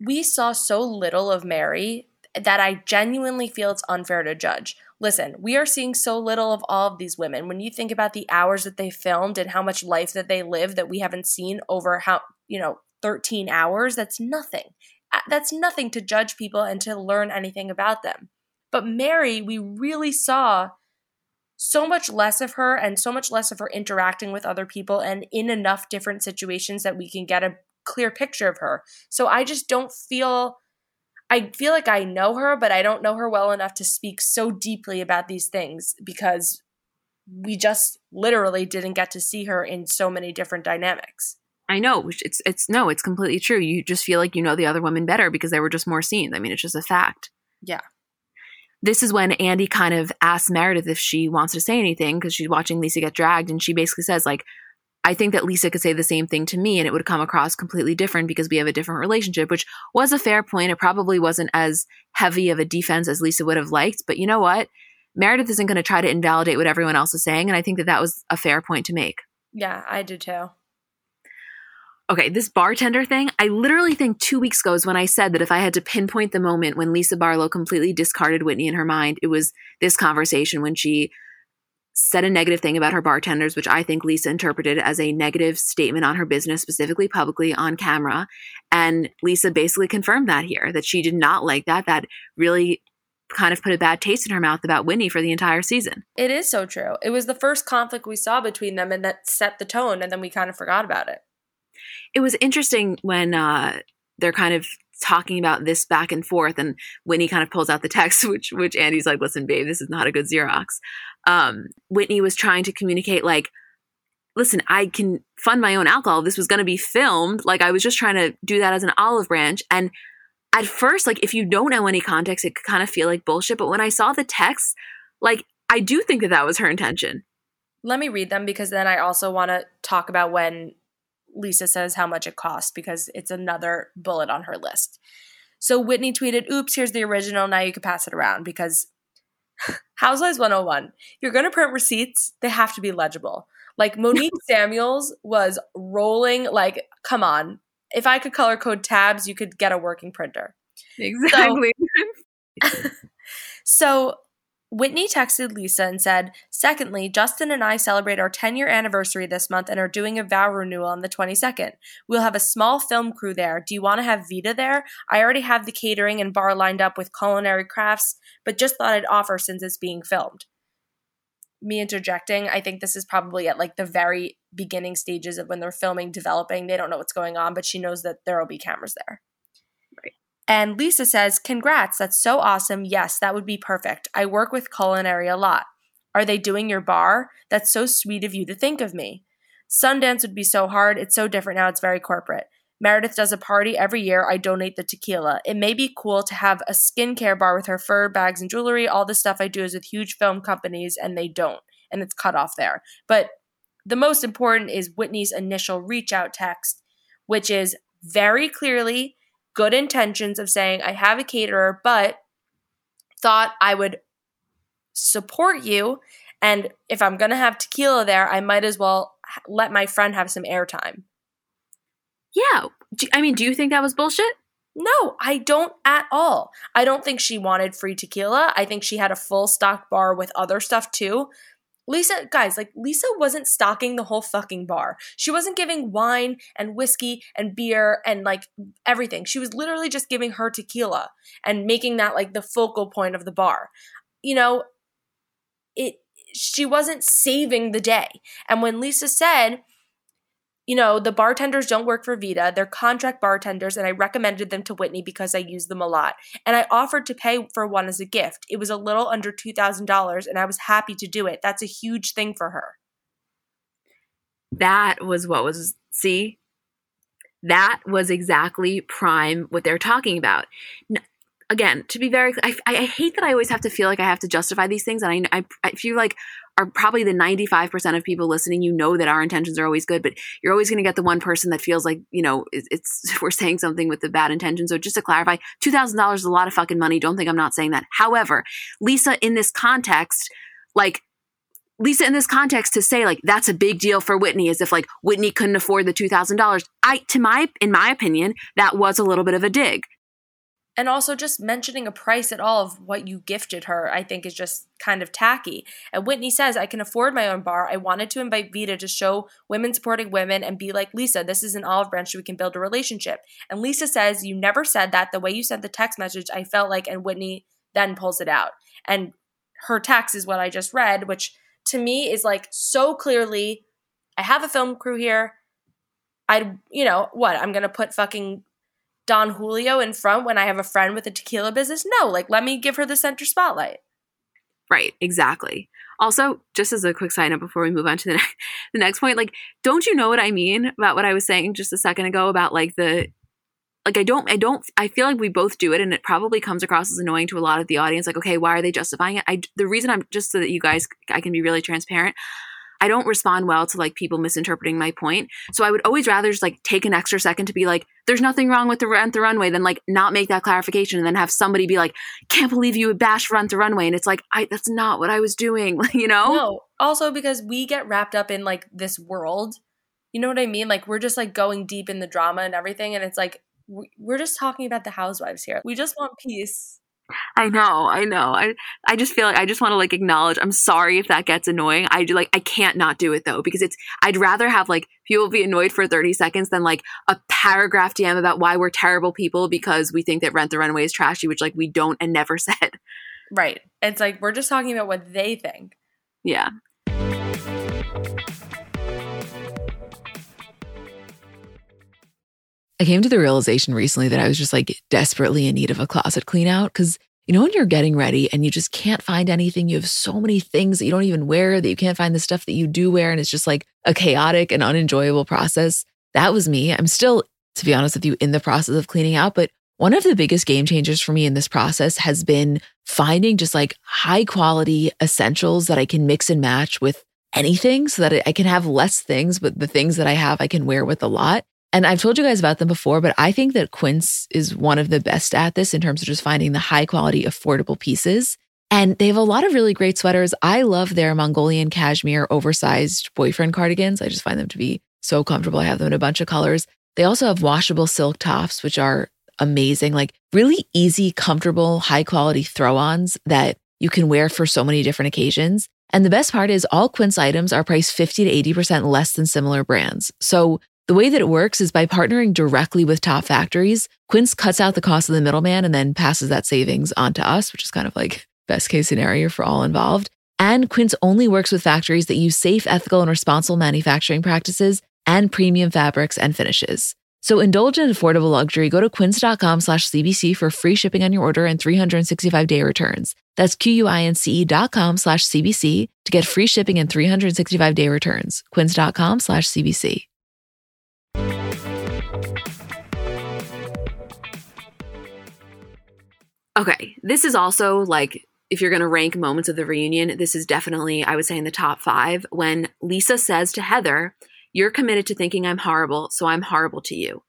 we saw so little of Mary that I genuinely feel it's unfair to judge. Listen, we are seeing so little of all of these women. When you think about the hours that they filmed and how much life that they live that we haven't seen over how, you know, 13 hours, that's nothing. Uh, that's nothing to judge people and to learn anything about them. But Mary, we really saw so much less of her and so much less of her interacting with other people and in enough different situations that we can get a clear picture of her. So I just don't feel I feel like I know her, but I don't know her well enough to speak so deeply about these things because we just literally didn't get to see her in so many different dynamics. I know it's it's no, it's completely true. You just feel like you know the other women better because there were just more scenes. I mean, it's just a fact. Yeah this is when Andy kind of asks Meredith if she wants to say anything because she's watching Lisa get dragged. And she basically says, like, I think that Lisa could say the same thing to me and it would come across completely different because we have a different relationship, which was a fair point. It probably wasn't as heavy of a defense as Lisa would have liked. But you know what? Meredith isn't going to try to invalidate what everyone else is saying. And I think that that was a fair point to make. Yeah, I do too okay, this bartender thing, I literally think two weeks ago is when I said that if I had to pinpoint the moment when Lisa Barlow completely discarded Whitney in her mind, it was this conversation when she said a negative thing about her bartenders, which I think Lisa interpreted as a negative statement on her business, specifically publicly on camera. And Lisa basically confirmed that here, that she did not like that. That really kind of put a bad taste in her mouth about Whitney for the entire season. It is so true. It was the first conflict we saw between them and that set the tone and then we kind of forgot about it. It was interesting when uh, they're kind of talking about this back and forth and Whitney kind of pulls out the text which which Andy's like listen babe this is not a good Xerox. Um, Whitney was trying to communicate like listen, I can fund my own alcohol. This was going to be filmed. Like I was just trying to do that as an olive branch and at first, like if you don't know any context, it could kind of feel like bullshit. But when I saw the text, like I do think that that was her intention. Let me read them because then I also want to talk about when Lisa says how much it costs because it's another bullet on her list. So Whitney tweeted, Oops, here's the original. Now you can pass it around because Housewives 101, you're going to print receipts, they have to be legible. Like Monique Samuels was rolling, like, come on, if I could color code tabs, you could get a working printer. Exactly. So, so Whitney texted Lisa and said, Secondly, Justin and I celebrate our 10 year anniversary this month and are doing a vow renewal on the 22nd. We'll have a small film crew there. Do you want to have Vida there? I already have the catering and bar lined up with culinary crafts, but just thought I'd offer since it's being filmed me interjecting, I think this is probably at like the very beginning stages of when they're filming, developing. They don't know what's going on, but she knows that there will be cameras there. And Lisa says, Congrats, that's so awesome. Yes, that would be perfect. I work with culinary a lot. Are they doing your bar? That's so sweet of you to think of me. Sundance would be so hard. It's so different now. It's very corporate. Meredith does a party every year. I donate the tequila. It may be cool to have a skincare bar with her fur, bags, and jewelry. All the stuff I do is with huge film companies, and they don't. And it's cut off there. But the most important is Whitney's initial reach out text, which is very clearly good intentions of saying, I have a caterer, but thought I would support you. And if I'm going to have tequila there, I might as well let my friend have some airtime. Yeah. I mean, do you think that was bullshit? No, I don't at all. I don't think she wanted free tequila. I think she had a full stock bar with other stuff too. Lisa, guys, like Lisa wasn't stocking the whole fucking bar. She wasn't giving wine and whiskey and beer and like everything. She was literally just giving her tequila and making that like the focal point of the bar. You know, it she wasn't saving the day. And when Lisa said, you know, the bartenders don't work for Vida. They're contract bartenders, and I recommended them to Whitney because I use them a lot. And I offered to pay for one as a gift. It was a little under $2,000, and I was happy to do it. That's a huge thing for her. That was what was, see, that was exactly prime what they're talking about. Again, to be very, I, I hate that I always have to feel like I have to justify these things, and I, I, I feel like are probably the 95% of people listening you know that our intentions are always good but you're always going to get the one person that feels like you know it's, it's we're saying something with the bad intention so just to clarify $2000 is a lot of fucking money don't think i'm not saying that however lisa in this context like Lisa, in this context, to say like that's a big deal for Whitney, as if like Whitney couldn't afford the two thousand dollars. I, to my, in my opinion, that was a little bit of a dig. And also, just mentioning a price at all of what you gifted her, I think is just kind of tacky. And Whitney says, I can afford my own bar. I wanted to invite Vida to show women supporting women and be like, Lisa, this is an olive branch so we can build a relationship. And Lisa says, You never said that. The way you sent the text message, I felt like, and Whitney then pulls it out. And her text is what I just read, which to me is like so clearly, I have a film crew here. I, you know, what? I'm going to put fucking Don Julio in front when I have a friend with a tequila business. No, like let me give her the center spotlight. Right, exactly. Also, just as a quick side note before we move on to the next, the next point, like, don't you know what I mean about what I was saying just a second ago about like the like I don't I don't I feel like we both do it and it probably comes across as annoying to a lot of the audience like okay why are they justifying it I the reason I'm just so that you guys I can be really transparent I don't respond well to like people misinterpreting my point. So I would always rather just like take an extra second to be like, there's nothing wrong with the rent the runway than like not make that clarification and then have somebody be like, can't believe you would bash rent the runway. And it's like, I that's not what I was doing, you know? No. Also because we get wrapped up in like this world. You know what I mean? Like we're just like going deep in the drama and everything. And it's like, we're just talking about the housewives here. We just want peace. I know, I know. I I just feel like I just want to like acknowledge. I'm sorry if that gets annoying. I do like I can't not do it though because it's I'd rather have like people be annoyed for 30 seconds than like a paragraph DM about why we're terrible people because we think that Rent the Runway is trashy, which like we don't and never said. Right. It's like we're just talking about what they think. Yeah. I came to the realization recently that I was just like desperately in need of a closet clean out because you know when you're getting ready and you just can't find anything, you have so many things that you don't even wear that you can't find the stuff that you do wear and it's just like a chaotic and unenjoyable process. That was me. I'm still to be honest with you in the process of cleaning out, but one of the biggest game changers for me in this process has been finding just like high quality essentials that I can mix and match with anything so that I can have less things, but the things that I have, I can wear with a lot. And I've told you guys about them before, but I think that Quince is one of the best at this in terms of just finding the high quality, affordable pieces. And they have a lot of really great sweaters. I love their Mongolian cashmere oversized boyfriend cardigans. I just find them to be so comfortable. I have them in a bunch of colors. They also have washable silk tops, which are amazing, like really easy, comfortable, high quality throw ons that you can wear for so many different occasions. And the best part is all Quince items are priced 50 to 80% less than similar brands. So the way that it works is by partnering directly with top factories, Quince cuts out the cost of the middleman and then passes that savings on to us, which is kind of like best case scenario for all involved. And Quince only works with factories that use safe, ethical, and responsible manufacturing practices and premium fabrics and finishes. So indulge in affordable luxury. Go to quince.com slash CBC for free shipping on your order and 365 day returns. That's Q-U-I-N-C-E dot com slash CBC to get free shipping and 365 day returns. Quince.com slash CBC. Okay, this is also like if you're going to rank moments of the reunion, this is definitely, I would say, in the top five. When Lisa says to Heather, You're committed to thinking I'm horrible, so I'm horrible to you.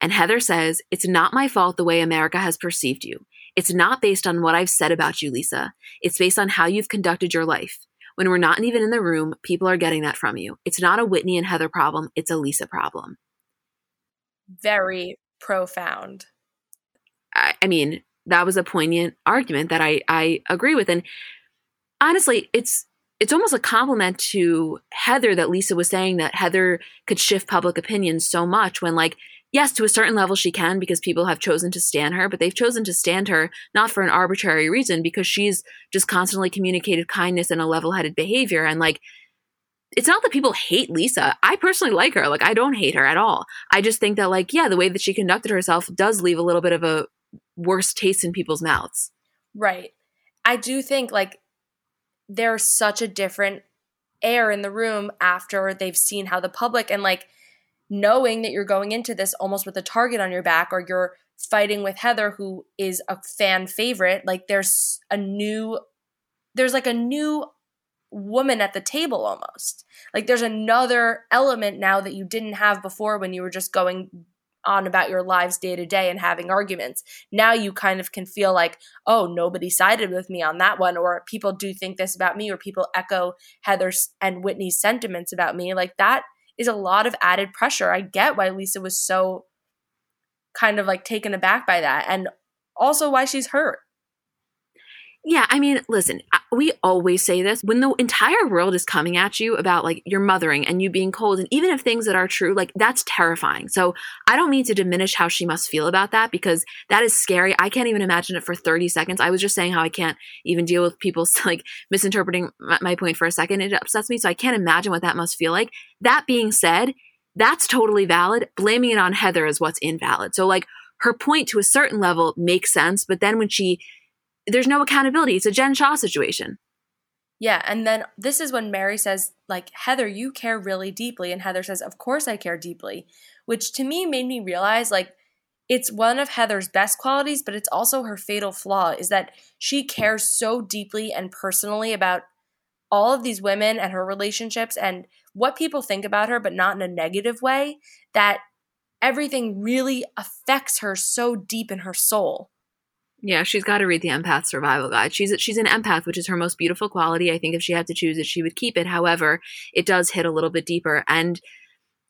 And Heather says, It's not my fault the way America has perceived you. It's not based on what I've said about you, Lisa. It's based on how you've conducted your life. When we're not even in the room, people are getting that from you. It's not a Whitney and Heather problem, it's a Lisa problem. Very profound. I, I mean, that was a poignant argument that I, I agree with. And honestly, it's it's almost a compliment to Heather that Lisa was saying that Heather could shift public opinion so much when like yes, to a certain level she can because people have chosen to stand her, but they've chosen to stand her not for an arbitrary reason because she's just constantly communicated kindness and a level-headed behavior and like it's not that people hate Lisa. I personally like her. Like I don't hate her at all. I just think that like yeah, the way that she conducted herself does leave a little bit of a worse taste in people's mouths. Right. I do think like there's such a different air in the room after they've seen how the public and like knowing that you're going into this almost with a target on your back or you're fighting with Heather who is a fan favorite like there's a new there's like a new woman at the table almost like there's another element now that you didn't have before when you were just going on about your lives day to day and having arguments. Now you kind of can feel like, oh, nobody sided with me on that one, or people do think this about me, or people echo Heather's and Whitney's sentiments about me. Like that is a lot of added pressure. I get why Lisa was so kind of like taken aback by that, and also why she's hurt. Yeah, I mean, listen, we always say this when the entire world is coming at you about like your mothering and you being cold, and even if things that are true, like that's terrifying. So I don't mean to diminish how she must feel about that because that is scary. I can't even imagine it for 30 seconds. I was just saying how I can't even deal with people like misinterpreting my point for a second. It upsets me. So I can't imagine what that must feel like. That being said, that's totally valid. Blaming it on Heather is what's invalid. So, like, her point to a certain level makes sense. But then when she there's no accountability. It's a Jen Shah situation. Yeah, and then this is when Mary says, like, Heather, you care really deeply. And Heather says, Of course I care deeply, which to me made me realize, like, it's one of Heather's best qualities, but it's also her fatal flaw is that she cares so deeply and personally about all of these women and her relationships and what people think about her, but not in a negative way, that everything really affects her so deep in her soul. Yeah, she's got to read the empath survival guide. She's she's an empath, which is her most beautiful quality. I think if she had to choose it, she would keep it. However, it does hit a little bit deeper. And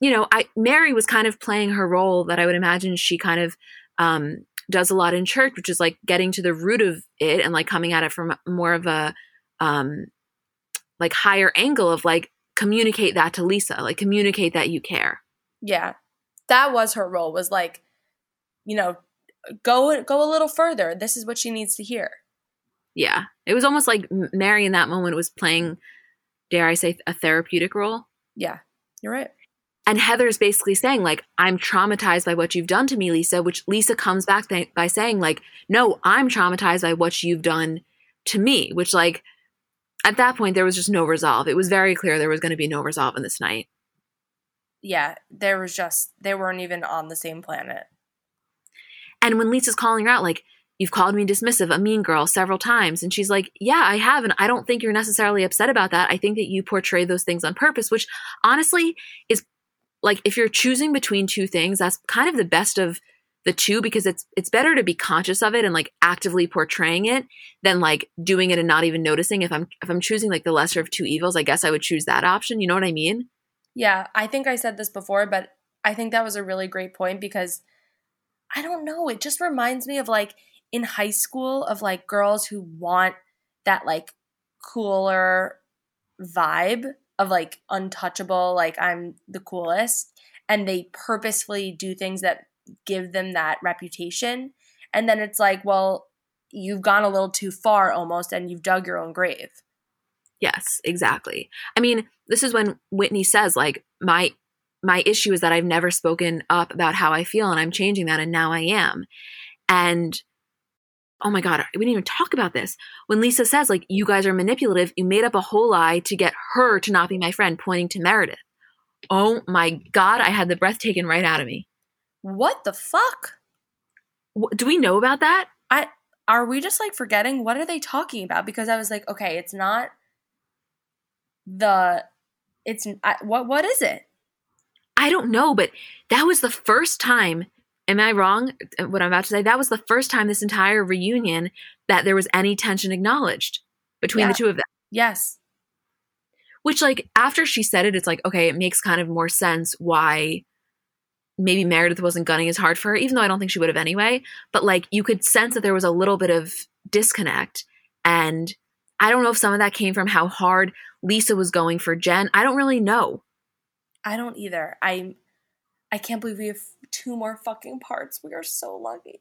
you know, I Mary was kind of playing her role that I would imagine she kind of um, does a lot in church, which is like getting to the root of it and like coming at it from more of a um, like higher angle of like communicate that to Lisa, like communicate that you care. Yeah, that was her role. Was like, you know, go go a little further. This is what she needs to hear. Yeah. It was almost like Mary in that moment was playing, dare I say, a therapeutic role. Yeah, you're right. And Heather's basically saying, like, I'm traumatized by what you've done to me, Lisa, which Lisa comes back by saying, like, no, I'm traumatized by what you've done to me, which, like, at that point, there was just no resolve. It was very clear there was going to be no resolve in this night. Yeah, there was just, they weren't even on the same planet. And when Lisa's calling her out, like, you've called me dismissive, a mean girl several times. And she's like, yeah, I have. And I don't think you're necessarily upset about that. I think that you portray those things on purpose, which honestly is like, if you're choosing between two things, that's kind of the best of the two because it's it's better to be conscious of it and like actively portraying it than like doing it and not even noticing if i'm if i'm choosing like the lesser of two evils i guess i would choose that option you know what i mean yeah i think i said this before but i think that was a really great point because i don't know it just reminds me of like in high school of like girls who want that like cooler vibe of like untouchable, like I'm the coolest. And they purposefully do things that give them that reputation. And then it's like, well, you've gone a little too far almost and you've dug your own grave. Yes, exactly. I mean, this is when Whitney says like my my issue is that I've never spoken up about how I feel and I'm changing that and now I am. And oh my God, we didn't even talk about this. When Lisa says, like, you guys are manipulative, you made up a whole lie to get her to not be my friend, pointing to Meredith. Oh my God, I had the breath taken right out of me. What the fuck? Do we know about that? I are we just like forgetting what are they talking about? Because I was like, okay, it's not the it's I, what what is it? I don't know, but that was the first time Am I wrong? Uh, what I'm about to say, that was the first time this entire reunion that there was any tension acknowledged between yeah. the two of them. Yes. Which, like, after she said it, it's like, okay, it makes kind of more sense why maybe Meredith wasn't gunning as hard for her, even though I don't think she would have anyway. But, like, you could sense that there was a little bit of disconnect. And I don't know if some of that came from how hard Lisa was going for Jen. I don't really know. I don't either. I I can't believe we have two more fucking parts. We are so lucky.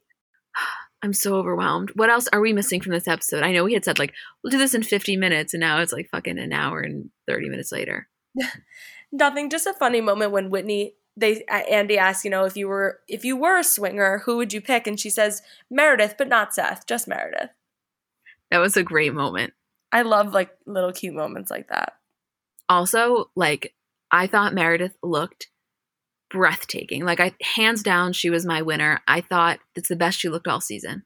I'm so overwhelmed. What else are we missing from this episode? I know we had said like we'll do this in 50 minutes, and now it's like fucking an hour and 30 minutes later. Nothing. Just a funny moment when Whitney they Andy asked, you know, if you were if you were a swinger, who would you pick? And she says Meredith, but not Seth, just Meredith. That was a great moment. I love like little cute moments like that. Also, like I thought Meredith looked breathtaking. Like I hands down she was my winner. I thought it's the best she looked all season.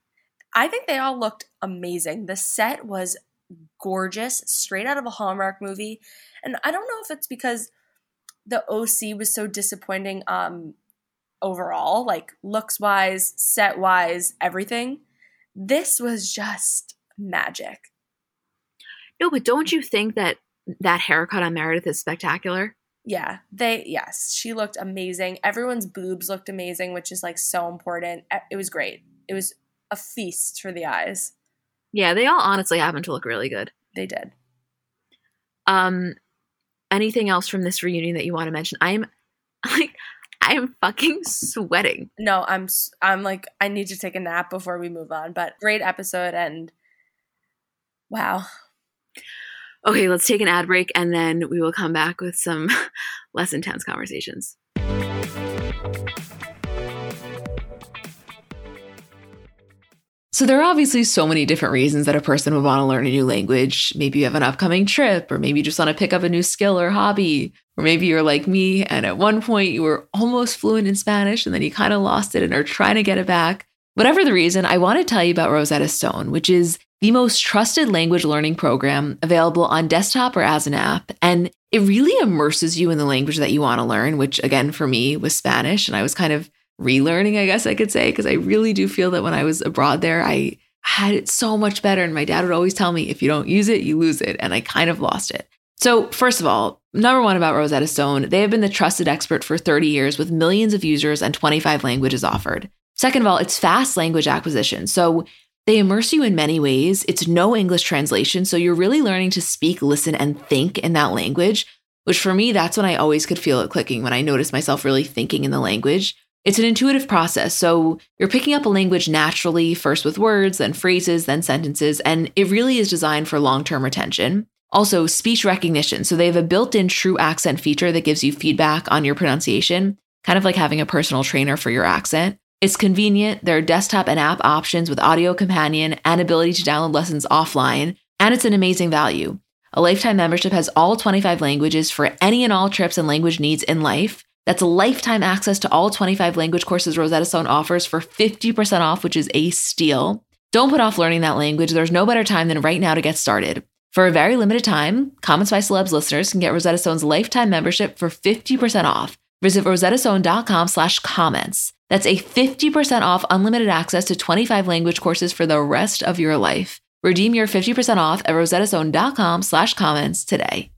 I think they all looked amazing. The set was gorgeous, straight out of a Hallmark movie. And I don't know if it's because the OC was so disappointing um overall, like looks wise, set wise, everything. This was just magic. No, but don't you think that that haircut on Meredith is spectacular? Yeah, they yes, she looked amazing. Everyone's boobs looked amazing, which is like so important. It was great. It was a feast for the eyes. Yeah, they all honestly happened to look really good. They did. Um anything else from this reunion that you want to mention? I'm like I'm fucking sweating. No, I'm I'm like I need to take a nap before we move on, but great episode and wow. Okay, let's take an ad break and then we will come back with some less intense conversations. So, there are obviously so many different reasons that a person would want to learn a new language. Maybe you have an upcoming trip, or maybe you just want to pick up a new skill or hobby. Or maybe you're like me, and at one point you were almost fluent in Spanish, and then you kind of lost it and are trying to get it back. Whatever the reason, I want to tell you about Rosetta Stone, which is the most trusted language learning program available on desktop or as an app. And it really immerses you in the language that you want to learn, which again, for me was Spanish. And I was kind of relearning, I guess I could say, because I really do feel that when I was abroad there, I had it so much better. And my dad would always tell me, if you don't use it, you lose it. And I kind of lost it. So, first of all, number one about Rosetta Stone, they have been the trusted expert for 30 years with millions of users and 25 languages offered. Second of all, it's fast language acquisition. So they immerse you in many ways. It's no English translation. So you're really learning to speak, listen, and think in that language, which for me, that's when I always could feel it clicking when I noticed myself really thinking in the language. It's an intuitive process, so you're picking up a language naturally, first with words, then phrases, then sentences, and it really is designed for long term retention. Also, speech recognition. So they have a built in true accent feature that gives you feedback on your pronunciation, kind of like having a personal trainer for your accent. It's convenient. There are desktop and app options with audio companion and ability to download lessons offline, and it's an amazing value. A lifetime membership has all 25 languages for any and all trips and language needs in life. That's lifetime access to all 25 language courses Rosetta Stone offers for 50% off, which is a steal. Don't put off learning that language. There's no better time than right now to get started. For a very limited time, Comments by Celebs listeners can get Rosetta Stone's lifetime membership for 50% off. Visit rosettastone.com slash comments. That's a 50% off unlimited access to 25 language courses for the rest of your life. Redeem your 50% off at rosettastone.com slash comments today.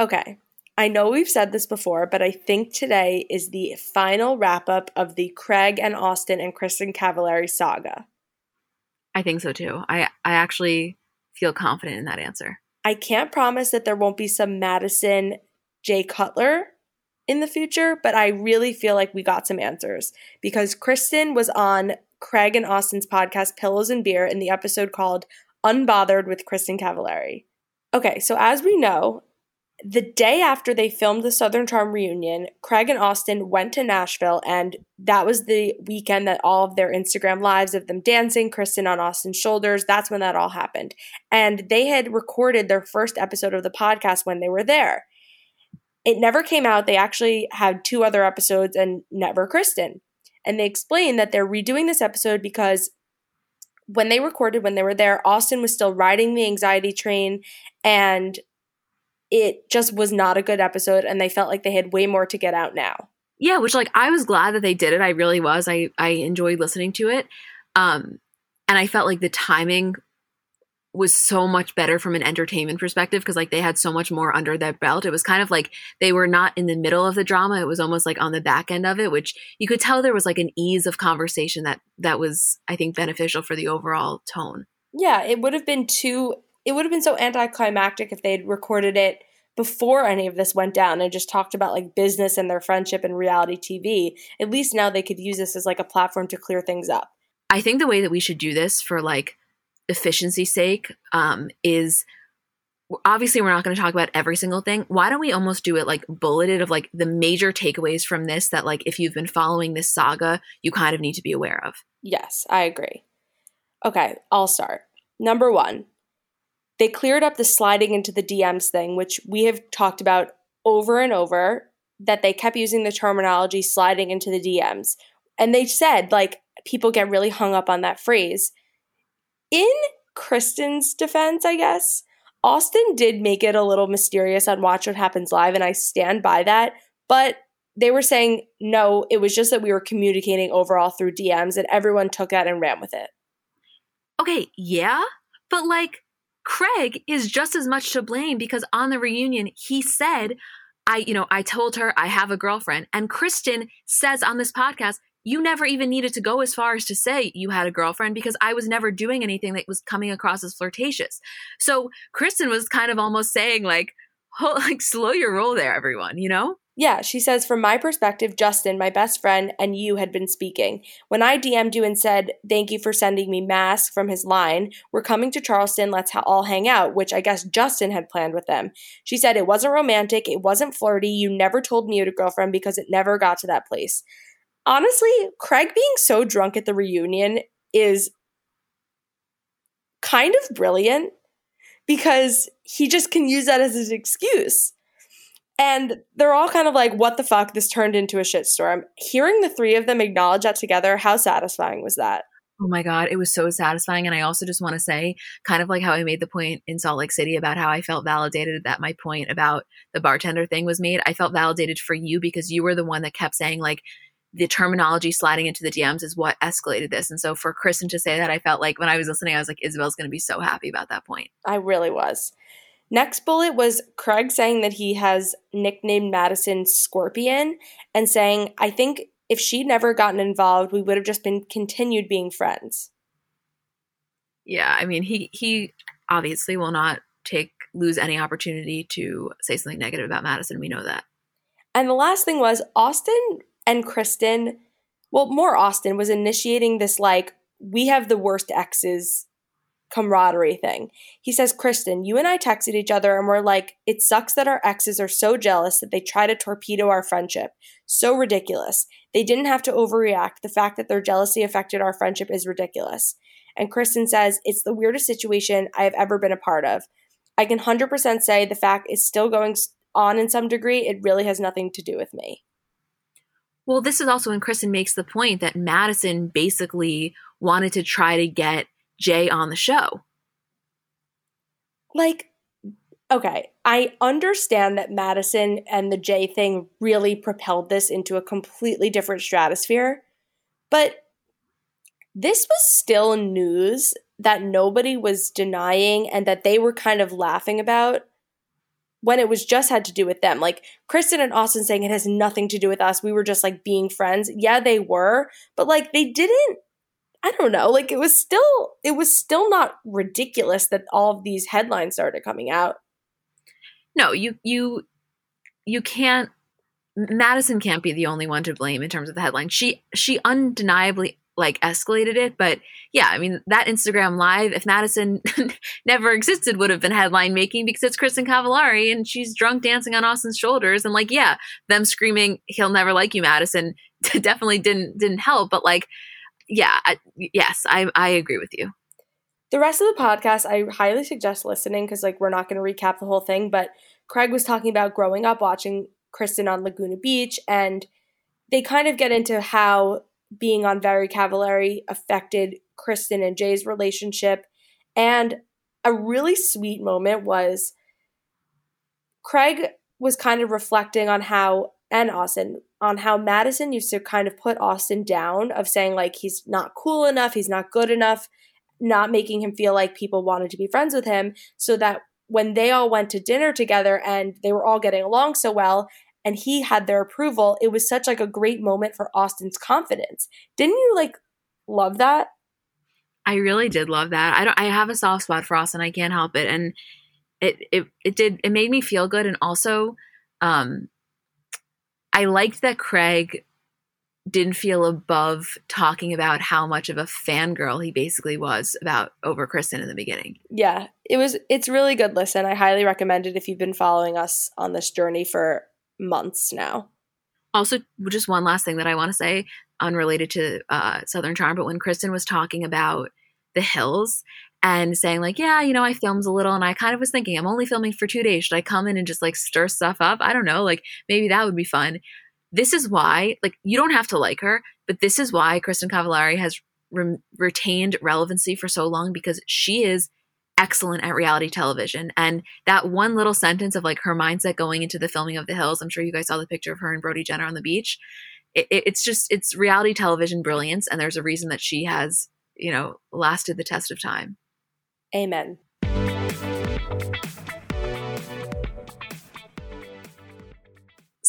Okay. I know we've said this before, but I think today is the final wrap up of the Craig and Austen and Kristin Cavallari saga. I think so too. I, I actually feel confident in that answer. I can't promise that there won't be some Madison Jay Cutler in the future, but I really feel like we got some answers because Kristin was on Craig and Austen's podcast Pillows and Beer in the episode called Unbothered with Kristin Cavallari. Okay, so as we know, the day after they filmed the Southern Charm reunion, Craig and Austen went to Nashville, and that was the weekend that all of their Instagram lives of them dancing, Kristin on Austen's shoulders, that's when that all happened. And they had recorded their first episode of the podcast when they were there. It never came out. They actually had two other episodes and never Kristin. And they explained that they're redoing this episode because when they recorded, when they were there, Austen was still riding the anxiety train and it just was not a good episode and they felt like they had way more to get out now. Yeah, which like I was glad that they did it. I really was. I I enjoyed listening to it. Um and I felt like the timing was so much better from an entertainment perspective because like they had so much more under their belt. It was kind of like they were not in the middle of the drama. It was almost like on the back end of it, which you could tell there was like an ease of conversation that that was I think beneficial for the overall tone. Yeah, it would have been too it would have been so anticlimactic if they had recorded it before any of this went down and just talked about like business and their friendship and reality TV. At least now they could use this as like a platform to clear things up. I think the way that we should do this for like efficiency's sake um, is obviously we're not going to talk about every single thing why don't we almost do it like bulleted of like the major takeaways from this that like if you've been following this saga you kind of need to be aware of yes i agree okay i'll start number one they cleared up the sliding into the DMs thing, which we have talked about over and over, that they kept using the terminology sliding into the DMs. And they said, like, people get really hung up on that phrase. In Kristin's defense, I guess, Austen did make it a little mysterious on Watch What Happens Live, and I stand by that. But they were saying, no, it was just that we were communicating overall through DMs, and everyone took that and ran with it. Okay, yeah, but like, Craig is just as much to blame because on the reunion, he said, I, you know, I told her I have a girlfriend. And Kristin says on this podcast, you never even needed to go as far as to say you had a girlfriend because I was never doing anything that was coming across as flirtatious. So Kristin was kind of almost saying like, oh, like slow your roll there, everyone, you know? Yeah, she says, from my perspective, Justin, my best friend, and you had been speaking. When I DM'd you and said, thank you for sending me masks from his line, we're coming to Charleston, let's ha- all hang out, which I guess Justin had planned with them. She said, it wasn't romantic, it wasn't flirty, you never told me you had a girlfriend because it never got to that place. Honestly, Craig being so drunk at the reunion is kind of brilliant because he just can use that as his excuse. And they're all kind of like, what the fuck? This turned into a shitstorm. Hearing the three of them acknowledge that together, how satisfying was that? Oh my God, it was so satisfying. And I also just want to say, kind of like how I made the point in Salt Lake City about how I felt validated that my point about the bartender thing was made. I felt validated for you because you were the one that kept saying, like, the terminology sliding into the DMs is what escalated this. And so for Kristin to say that, I felt like when I was listening, I was like, Isabel's going to be so happy about that point. I really was. Next bullet was Craig saying that he has nicknamed Madison Scorpion and saying, I think if she'd never gotten involved, we would have just been continued being friends. Yeah, I mean, he he obviously will not take lose any opportunity to say something negative about Madison. We know that. And the last thing was Austen and Kristin, well, more Austen was initiating this like, we have the worst exes camaraderie thing. He says, Kristin, you and I texted each other and we're like, it sucks that our exes are so jealous that they try to torpedo our friendship. So ridiculous. They didn't have to overreact. The fact that their jealousy affected our friendship is ridiculous. And Kristin says, it's the weirdest situation I have ever been a part of. I can 100% say the fact is still going on in some degree. It really has nothing to do with me. Well, this is also when Kristin makes the point that Madison basically wanted to try to get Jay on the show. Like, okay, I understand that Madison and the Jay thing really propelled this into a completely different stratosphere, but this was still news that nobody was denying and that they were kind of laughing about when it was just had to do with them. Like Kristin and Austen saying it has nothing to do with us. We were just like being friends. Yeah, they were, but like they didn't I don't know, like it was still it was still not ridiculous that all of these headlines started coming out. No, you you you can't Madison can't be the only one to blame in terms of the headline. She she undeniably like escalated it, but yeah, I mean that Instagram live, if Madison never existed, would have been headline making because it's Kristin Cavallari and she's drunk dancing on Austen's shoulders, and like yeah, them screaming "He'll never like you, Madison" definitely didn't didn't help, but like yeah, I, yes, I I agree with you. The rest of the podcast, I highly suggest listening because like we're not going to recap the whole thing, but Craig was talking about growing up watching Kristin on Laguna Beach, and they kind of get into how being on Very Cavallari affected Kristin and Jay's relationship. And a really sweet moment was Craig was kind of reflecting on how, and Austen, on how Madison used to kind of put Austen down of saying like he's not cool enough, he's not good enough, not making him feel like people wanted to be friends with him, so that when they all went to dinner together and they were all getting along so well and he had their approval, it was such like a great moment for Austen's confidence. Didn't you like love that? I really did love that. I don't I have a soft spot for Austen, I can't help it. And it it it did it made me feel good and also um I liked that Craig didn't feel above talking about how much of a fangirl he basically was about over Kristin in the beginning. Yeah, it was it's really good listen. I highly recommend it if you've been following us on this journey for months now. Also, just one last thing that I want to say, unrelated to uh, Southern Charm, but when Kristin was talking about the hills and saying like, yeah, you know, I filmed a little and I kind of was thinking I'm only filming for 2 days. Should I come in and just like stir stuff up? I don't know, like maybe that would be fun. This is why like you don't have to like her, but this is why Kristin Cavallari has re- retained relevancy for so long because she is excellent at reality television. And that one little sentence of like her mindset going into the filming of The Hills, I'm sure you guys saw the picture of her and Brody Jenner on the beach. It, it, it's just, it's reality television brilliance. And there's a reason that she has, you know, lasted the test of time. Amen.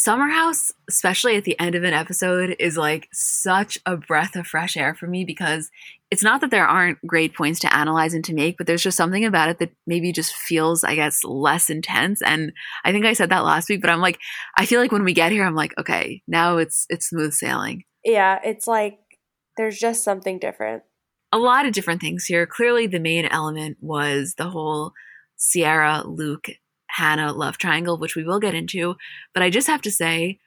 Summer House, especially at the end of an episode, is like such a breath of fresh air for me because it's not that there aren't great points to analyze and to make, but there's just something about it that maybe just feels, I guess, less intense. And I think I said that last week, but I'm like, I feel like when we get here, I'm like, okay, now it's it's smooth sailing. Yeah, it's like there's just something different a lot of different things here. Clearly, the main element was the whole Ciara, Luke, Hannah love triangle, which we will get into. But I just have to say,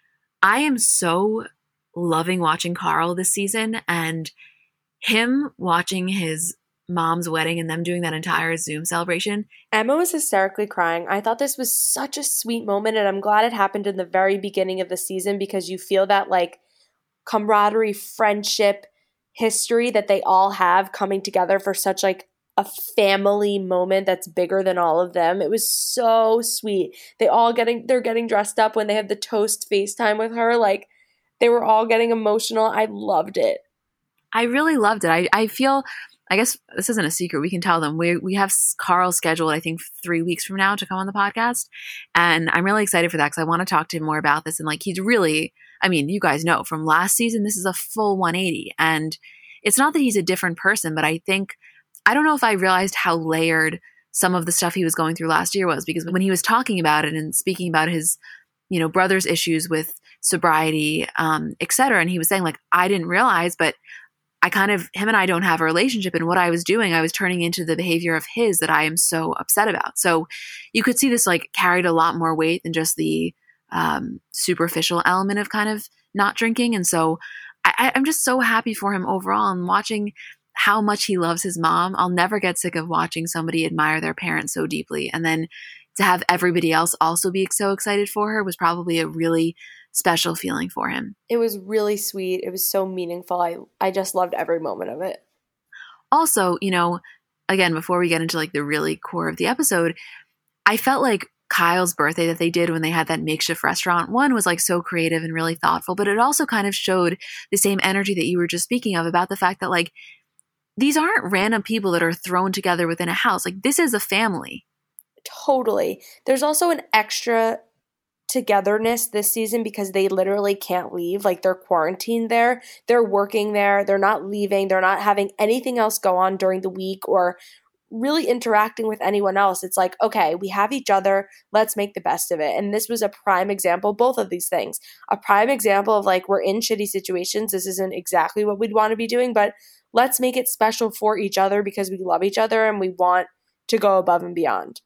I am so loving watching Carl this season and him watching his mom's wedding and them doing that entire Zoom celebration. Emma was hysterically crying. I thought this was such a sweet moment, and I'm glad it happened in the very beginning of the season because you feel that like camaraderie, friendship, history that they all have coming together for such like a family moment that's bigger than all of them. It was so sweet. They all getting they're getting dressed up when they have the toast FaceTime with her. Like they were all getting emotional. I loved it. I really loved it. I, I feel I guess this isn't a secret. We can tell them. We we have Carl scheduled, I think, three weeks from now to come on the podcast, and I'm really excited for that because I want to talk to him more about this. And like, he's really, I mean, you guys know from last season, this is a full 180, and it's not that he's a different person, but I think I don't know if I realized how layered some of the stuff he was going through last year was because when he was talking about it and speaking about his you know brother's issues with sobriety um et cetera and he was saying like i didn't realize but i kind of him and i don't have a relationship and what i was doing i was turning into the behavior of his that i am so upset about. So you could see this like carried a lot more weight than just the um, superficial element of kind of not drinking and so I, i'm just so happy for him overall and watching how much he loves his mom. I'll never get sick of watching somebody admire their parents so deeply. And then to have everybody else also be so excited for her was probably a really special feeling for him. It was really sweet. It was so meaningful. I I just loved every moment of it. Also, you know, again, before we get into like the really core of the episode, I felt like Kyle's birthday that they did when they had that makeshift restaurant, one was like so creative and really thoughtful, but it also kind of showed the same energy that you were just speaking of about the fact that like these aren't random people that are thrown together within a house. Like this is a family. Totally. There's also an extra togetherness this season because they literally can't leave. Like they're quarantined there. They're working there. They're not leaving. They're not having anything else go on during the week or really interacting with anyone else. It's like, okay, we have each other. Let's make the best of it. And this was a prime example, both of these things. A prime example of like, we're in shitty situations. This isn't exactly what we'd want to be doing, but let's make it special for each other because we love each other and we want to go above and beyond.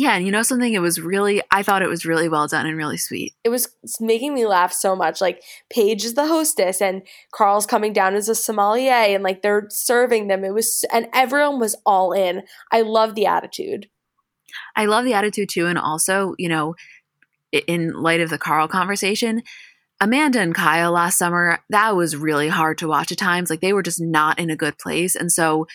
Yeah, and you know something? It was really, I thought it was really well done and really sweet. It was making me laugh so much. Like, Paige is the hostess, and Carl's coming down as a sommelier, and like they're serving them. It was, and everyone was all in. I love the attitude. I love the attitude too. And also, you know, in light of the Carl conversation, Amanda and Kyle last summer, that was really hard to watch at times. Like they were just not in a good place. And so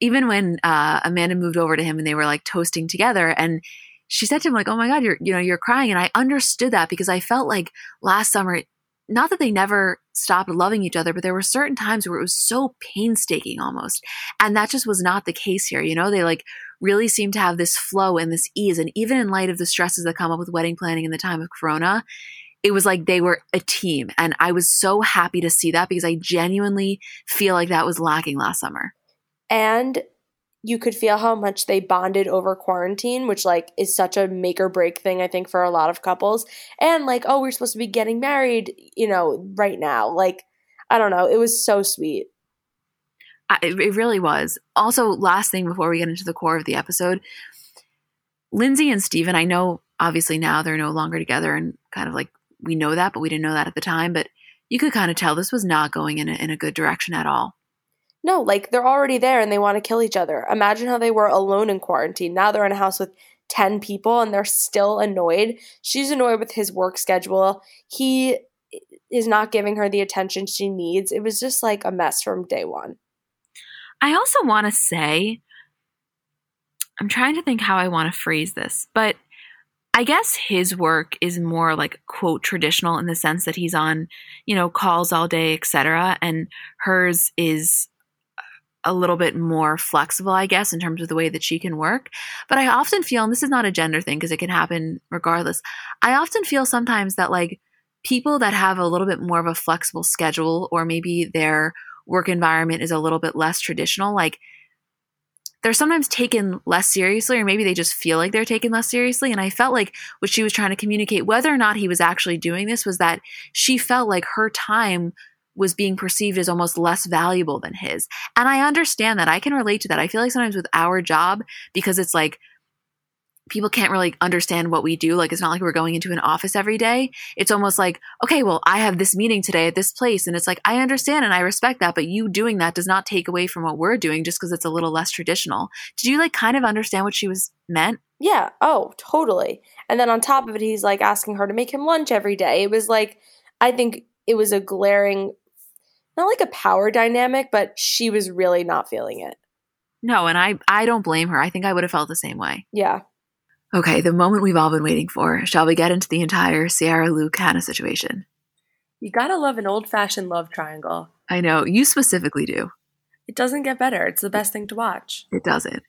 even when uh, Amanda moved over to him and they were like toasting together and she said to him like, "Oh my god, you're you know, you're crying." And I understood that because I felt like last summer not that they never stopped loving each other, but there were certain times where it was so painstaking almost. And that just was not the case here. You know, they like really seemed to have this flow and this ease. And even in light of the stresses that come up with wedding planning in the time of Corona, it was like they were a team. And I was so happy to see that because I genuinely feel like that was lacking last summer. And you could feel how much they bonded over quarantine, which like is such a make or break thing, I think, for a lot of couples. And like, oh, we're supposed to be getting married, you know, right now. Like, I don't know. It was so sweet. it really was. Also, last thing before we get into the core of the episode, Lindsay and Steven, I know obviously now they're no longer together and kind of like we know that, but we didn't know that at the time. But you could kind of tell this was not going in a, in a good direction at all. No, like they're already there and they want to kill each other. Imagine how they were alone in quarantine. Now they're in a house with 10 people and they're still annoyed. She's annoyed with his work schedule. He is not giving her the attention she needs. It was just like a mess from day one. I also want to say, I'm trying to think how I want to phrase this, but I guess his work is more like quote traditional in the sense that he's on, you know, calls all day, etc. And hers is a little bit more flexible, I guess, in terms of the way that she can work. But I often feel, and this is not a gender thing because it can happen regardless. I often feel sometimes that like people that have a little bit more of a flexible schedule, or maybe their work environment is a little bit less traditional, like they're sometimes taken less seriously, or maybe they just feel like they're taken less seriously. And I felt like what she was trying to communicate, whether or not he was actually doing this, was that she felt like her time was being perceived as almost less valuable than his. And I understand that. I can relate to that. I feel like sometimes with our job, because it's like, people can't really understand what we do. Like, it's not like we're going into an office every day. It's almost like, okay, well, I have this meeting today at this place. And it's like, I understand and I respect that, but you doing that does not take away from what we're doing just because it's a little less traditional. Did you like kind of understand what she was meant? Yeah. Oh, totally. And then on top of it, he's like asking her to make him lunch every day. It was like, I think it was a glaring, not like a power dynamic, but she was really not feeling it. No, and I I don't blame her. I think I would have felt the same way. Yeah. Okay, the moment we've all been waiting for. Shall we get into the entire Ciara Luke Hannah situation? You gotta love an old fashioned love triangle. I know, you specifically do. It doesn't get better. It's the best thing to watch. It doesn't.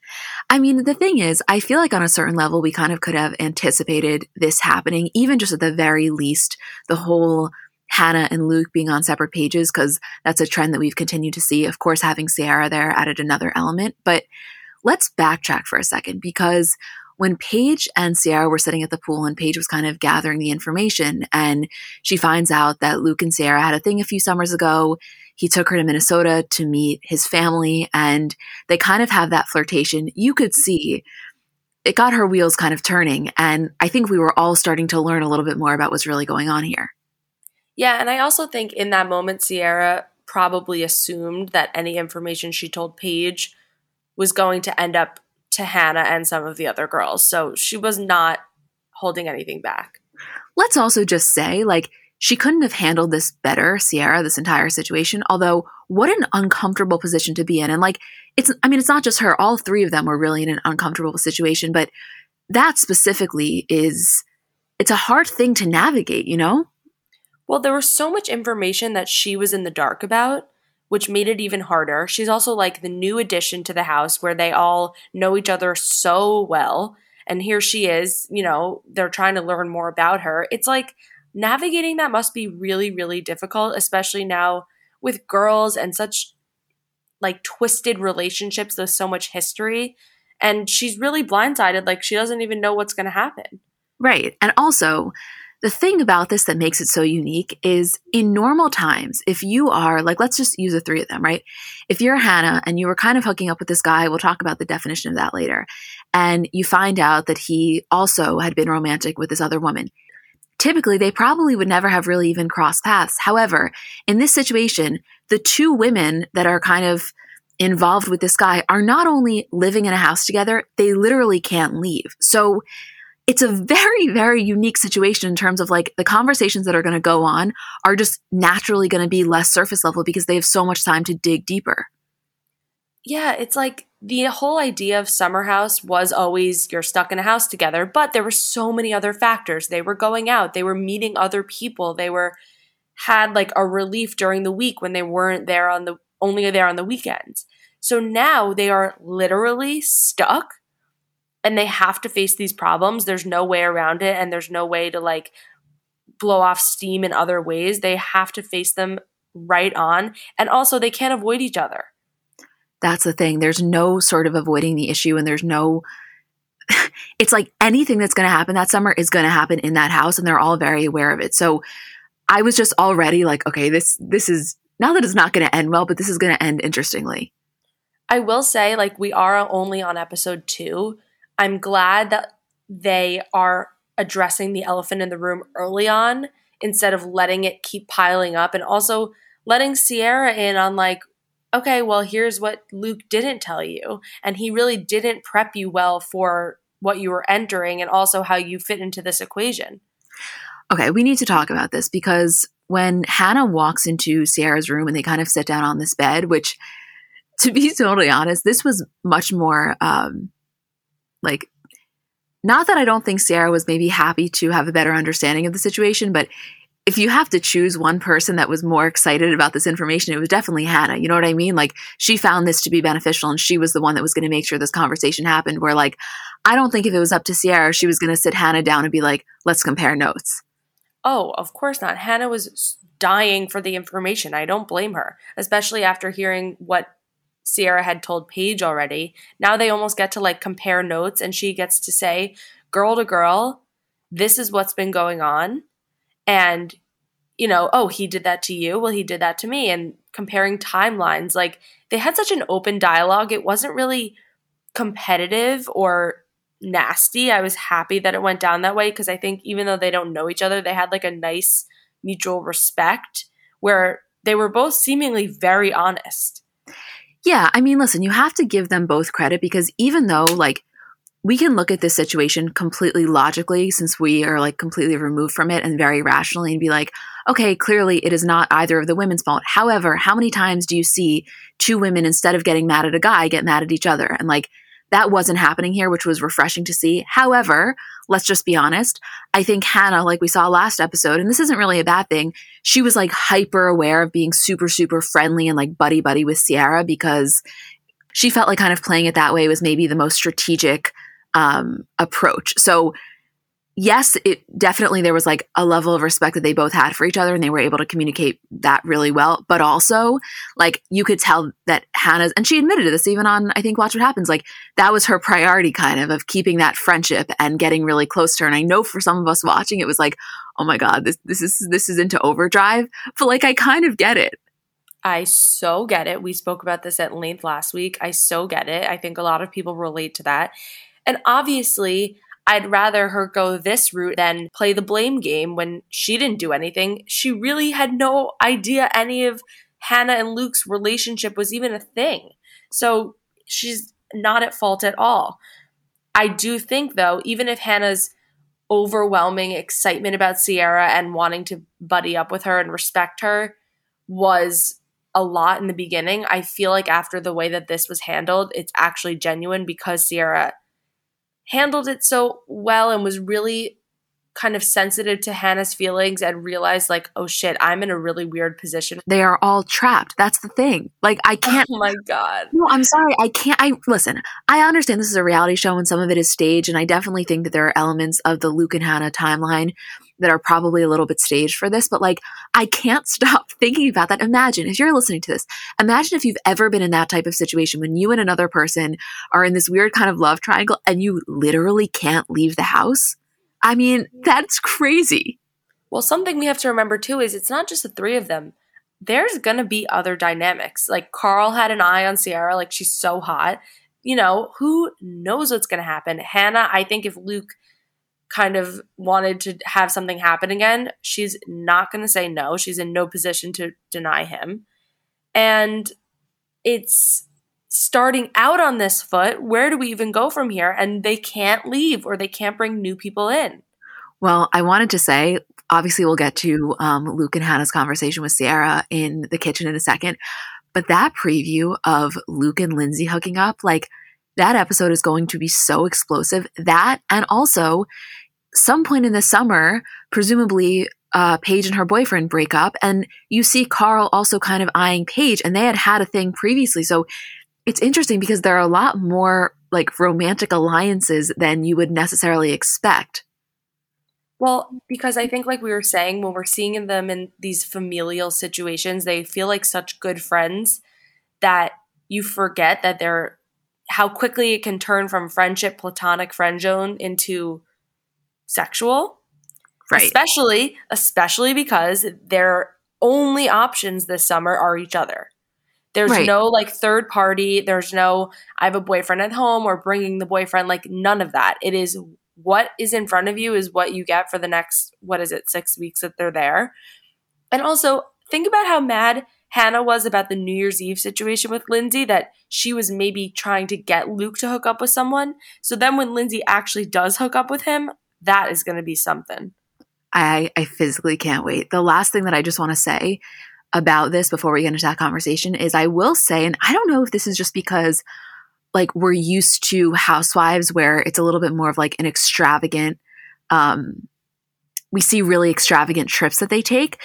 I mean, the thing is, I feel like on a certain level, we kind of could have anticipated this happening, even just at the very least, the whole Hannah and Luke being on separate pages, because that's a trend that we've continued to see. Of course, having Ciara there added another element. But let's backtrack for a second because when Paige and Ciara were sitting at the pool and Paige was kind of gathering the information and she finds out that Luke and Ciara had a thing a few summers ago. He took her to Minnesota to meet his family and they kind of have that flirtation. You could see it got her wheels kind of turning. And I think we were all starting to learn a little bit more about what's really going on here. Yeah. And I also think in that moment, Ciara probably assumed that any information she told Paige was going to end up to Hannah and some of the other girls. So she was not holding anything back. Let's also just say, like, she couldn't have handled this better, Ciara, this entire situation. Although, what an uncomfortable position to be in. And, like, it's, I mean, it's not just her. All three of them were really in an uncomfortable situation, but that specifically is, it's a hard thing to navigate, you know? Well, there was so much information that she was in the dark about which made it even harder. She's also like the new addition to the house where they all know each other so well. And here she is, you know, they're trying to learn more about her. It's like navigating that must be really, really difficult, especially now with girls and such like twisted relationships. There's so much history. And she's really blindsided. Like she doesn't even know what's going to happen. Right. And also, the thing about this that makes it so unique is in normal times, if you are, like, let's just use the three of them, right? If you're Hannah and you were kind of hooking up with this guy, we'll talk about the definition of that later, and you find out that he also had been romantic with this other woman, typically they probably would never have really even crossed paths. However, in this situation, the two women that are kind of involved with this guy are not only living in a house together, they literally can't leave. So, it's a very, very unique situation in terms of like the conversations that are going to go on are just naturally going to be less surface level because they have so much time to dig deeper. Yeah, it's like the whole idea of summer house was always you're stuck in a house together, but there were so many other factors. They were going out, they were meeting other people, they were had like a relief during the week when they weren't there on the only there on the weekends. So now they are literally stuck and they have to face these problems. There's no way around it, and there's no way to like blow off steam in other ways. They have to face them right on. And also, they can't avoid each other. That's the thing. There's no sort of avoiding the issue, and there's no. it's like anything that's going to happen that summer is going to happen in that house, and they're all very aware of it. So I was just already like, okay, this this is not that it's not going to end well, but this is going to end interestingly. I will say, like, we are only on episode two, I'm glad that they are addressing the elephant in the room early on instead of letting it keep piling up and also letting Ciara in on like okay well here's what Luke didn't tell you and he really didn't prep you well for what you were entering and also how you fit into this equation. Okay, we need to talk about this because when Hannah walks into Ciara's room and they kind of sit down on this bed, which to be totally honest, this was much more um, like, not that I don't think Ciara was maybe happy to have a better understanding of the situation, but if you have to choose one person that was more excited about this information, it was definitely Hannah. You know what I mean? Like she found this to be beneficial and she was the one that was going to make sure this conversation happened. Where like, I don't think if it was up to Ciara, she was going to sit Hannah down and be like, let's compare notes. Oh, of course not. Hannah was dying for the information. I don't blame her, especially after hearing what Ciara had told Paige already. Now they almost get to like compare notes and she gets to say, girl to girl, this is what's been going on. And, you know, oh, he did that to you. Well, he did that to me. And comparing timelines, like they had such an open dialogue. It wasn't really competitive or nasty. I was happy that it went down that way because I think even though they don't know each other, they had like a nice mutual respect where they were both seemingly very honest. Yeah, I mean, listen, you have to give them both credit because even though, like, we can look at this situation completely logically since we are like completely removed from it and very rationally and be like, okay, clearly it is not either of the women's fault. However, how many times do you see two women instead of getting mad at a guy get mad at each other? And like that wasn't happening here, which was refreshing to see. However, let's just be honest. I think Hannah, like we saw last episode, and this isn't really a bad thing, she was like hyper aware of being super, super friendly and like buddy buddy with Ciara because she felt like kind of playing it that way was maybe the most strategic um, approach. So yes, it definitely there was like a level of respect that they both had for each other and they were able to communicate that really well. But also, like you could tell that Hannah's and she admitted to this even on I think Watch What Happens, like that was her priority kind of of keeping that friendship and getting really close to her. And I know for some of us watching it was like, oh my God, this this is this is into overdrive. But like I kind of get it. I so get it. We spoke about this at length last week. I so get it. I think a lot of people relate to that. And obviously, I'd rather her go this route than play the blame game when she didn't do anything. She really had no idea any of Hannah and Luke's relationship was even a thing. So she's not at fault at all. I do think, though, even if Hannah's overwhelming excitement about Ciara and wanting to buddy up with her and respect her was a lot in the beginning, I feel like after the way that this was handled, it's actually genuine because Ciara handled it so well and was really kind of sensitive to Hannah's feelings and realize, like, oh shit, I'm in a really weird position. They are all trapped. That's the thing. Like I can't Oh my god. No, I'm sorry. I can't I listen, I understand this is a reality show and some of it is staged, and I definitely think that there are elements of the Luke and Hannah timeline that are probably a little bit staged for this, but like I can't stop thinking about that. Imagine if you're listening to this, imagine if you've ever been in that type of situation when you and another person are in this weird kind of love triangle and you literally can't leave the house. I mean, that's crazy. Well, something we have to remember too is it's not just the three of them. There's going to be other dynamics. Like Carl had an eye on Ciara, like she's so hot. You know, who knows what's going to happen? Hannah, I think if Luke kind of wanted to have something happen again, she's not going to say no. She's in no position to deny him. And it's starting out on this foot. Where do we even go from here? And they can't leave or they can't bring new people in. Well, I wanted to say, obviously, we'll get to um, Luke and Hannah's conversation with Ciara in the kitchen in a second. But that preview of Luke and Lindsay hooking up, like that episode is going to be so explosive. That, and also, some point in the summer, presumably uh, Paige and her boyfriend break up, and you see Carl also kind of eyeing Paige, and they had had a thing previously. So it's interesting because there are a lot more like romantic alliances than you would necessarily expect. Well, because I think, like we were saying, when we're seeing them in these familial situations, they feel like such good friends that you forget that they're how quickly it can turn from friendship, platonic friend zone into sexual. Right. Especially, especially because their only options this summer are each other. There's Right. no like third party. There's no, I have a boyfriend at home or bringing the boyfriend, like none of that. It is what is in front of you is what you get for the next, what is it, six weeks that they're there. And also, think about how mad Hannah was about the New Year's Eve situation with Lindsay that she was maybe trying to get Luke to hook up with someone. So then when Lindsay actually does hook up with him, that is going to be something. I, I physically can't wait. The last thing that I just want to say about this before we get into that conversation is I will say, and I don't know if this is just because like we're used to housewives where it's a little bit more of like an extravagant, um, we see really extravagant trips that they take.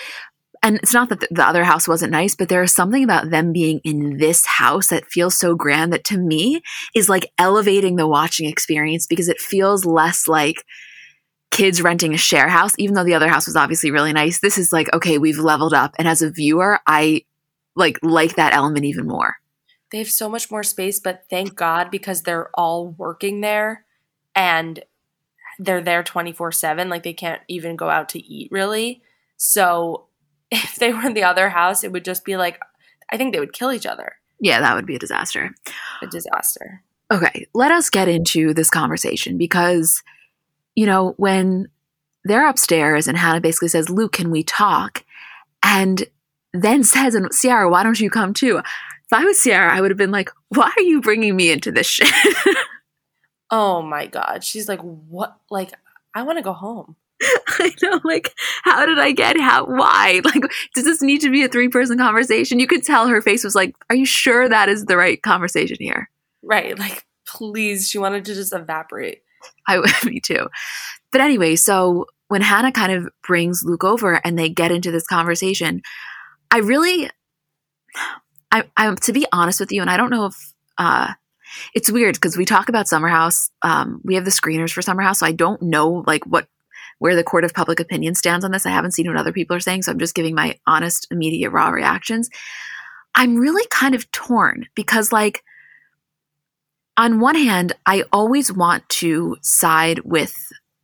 And it's not that the- the other house wasn't nice, but there is something about them being in this house that feels so grand that to me is like elevating the watching experience because it feels less like kids renting a share house, even though the other house was obviously really nice. This is like, okay, we've leveled up. And as a viewer, I like like that element even more. They have so much more space, but thank God because they're all working there and they're there 24 7. Like they can't even go out to eat really. So if they were in the other house, it would just be like, I think they would kill each other. Yeah, that would be a disaster. A disaster. Okay, let us get into this conversation because, you know, when they're upstairs and Hannah basically says, Luke, can we talk? And then says, and Ciara, why don't you come too? If I was Ciara, I would have been like, why are you bringing me into this shit? Oh my God. She's like, what? Like, I want to go home. I know, like, how did I get how? Why? Like, does this need to be a three person conversation? You could tell her face was like, are you sure that is the right conversation here? Right. Like, please. She wanted to just evaporate. I would, me too. But anyway, so when Hannah kind of brings Luke over and they get into this conversation, I really, I, I'm to be honest with you, and I don't know if uh, it's weird because we talk about Summer House. Um, we have the screeners for Summer House, so I don't know like what where the court of public opinion stands on this. I haven't seen what other people are saying, so I'm just giving my honest, immediate, raw reactions. I'm really kind of torn because, like, on one hand, I always want to side with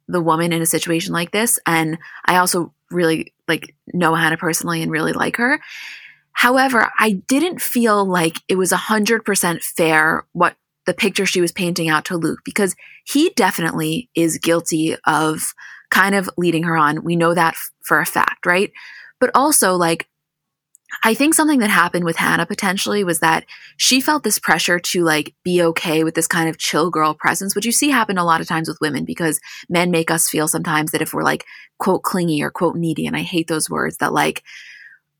the woman in a situation like this. And I also really like know Hannah personally and really like her. However, I didn't feel like it was 100% fair what the picture she was painting out to Luke because he definitely is guilty of kind of leading her on. We know that f- for a fact, right? But also, like, I think something that happened with Hannah potentially was that she felt this pressure to like be okay with this kind of chill girl presence, which you see happen a lot of times with women because men make us feel sometimes that if we're like quote clingy or quote needy, and I hate those words, that like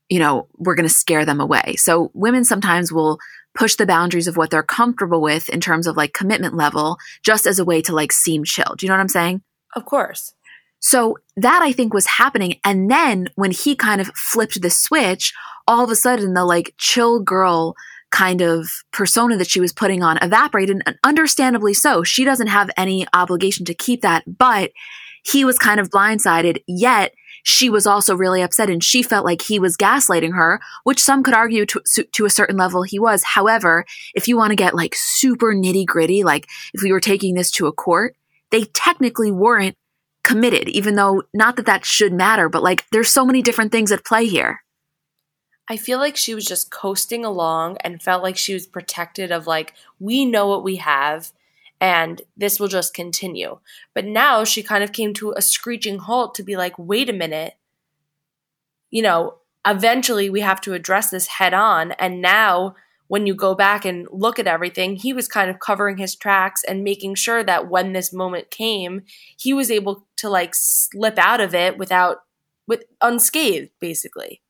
you know, we're going to scare them away. So women sometimes will push the boundaries of what they're comfortable with in terms of like commitment level just as a way to like seem chill. Do you know what I'm saying? Of course. So that I think was happening. And then when he kind of flipped the switch, all of a sudden the like chill girl kind of persona that she was putting on evaporated and understandably so. She doesn't have any obligation to keep that, but he was kind of blindsided, yet she was also really upset and she felt like he was gaslighting her, which some could argue to, to a certain level he was. However, if you want to get like super nitty gritty, like if we were taking this to a court, they technically weren't committed, even though not that that should matter, but like there's so many different things at play here. I feel like she was just coasting along and felt like she was protected of like, we know what we have and this will just continue. But now she kind of came to a screeching halt to be like, wait a minute, you know, eventually we have to address this head on. And now, when you go back and look at everything, he was kind of covering his tracks and making sure that when this moment came, he was able to like slip out of it without, with unscathed, basically.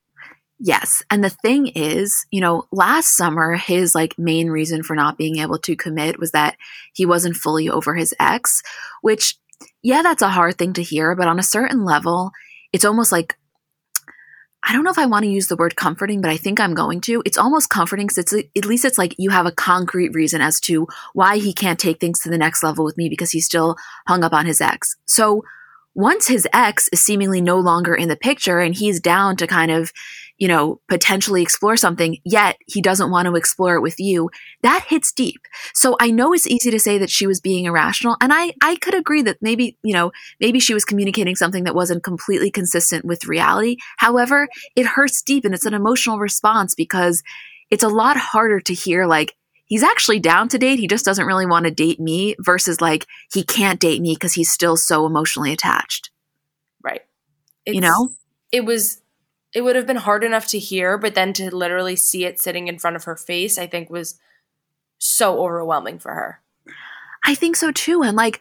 Yes. And the thing is, you know, last summer, his like main reason for not being able to commit was that he wasn't fully over his ex, which, yeah, that's a hard thing to hear, but on a certain level, it's almost like, I don't know if I want to use the word comforting, but I think I'm going to. It's almost comforting because it's at least it's like you have a concrete reason as to why he can't take things to the next level with me because he's still hung up on his ex. So once his ex is seemingly no longer in the picture and he's down to kind of, you know, potentially explore something, yet he doesn't want to explore it with you, that hits deep. So I know it's easy to say that she was being irrational. And I, I could agree that maybe, you know, maybe she was communicating something that wasn't completely consistent with reality. However, it hurts deep and it's an emotional response because it's a lot harder to hear like, he's actually down to date. He just doesn't really want to date me versus like he can't date me because he's still so emotionally attached. Right. It's, you know? It was it would have been hard enough to hear, but then to literally see it sitting in front of her face, I think was so overwhelming for her. I think so too. And like,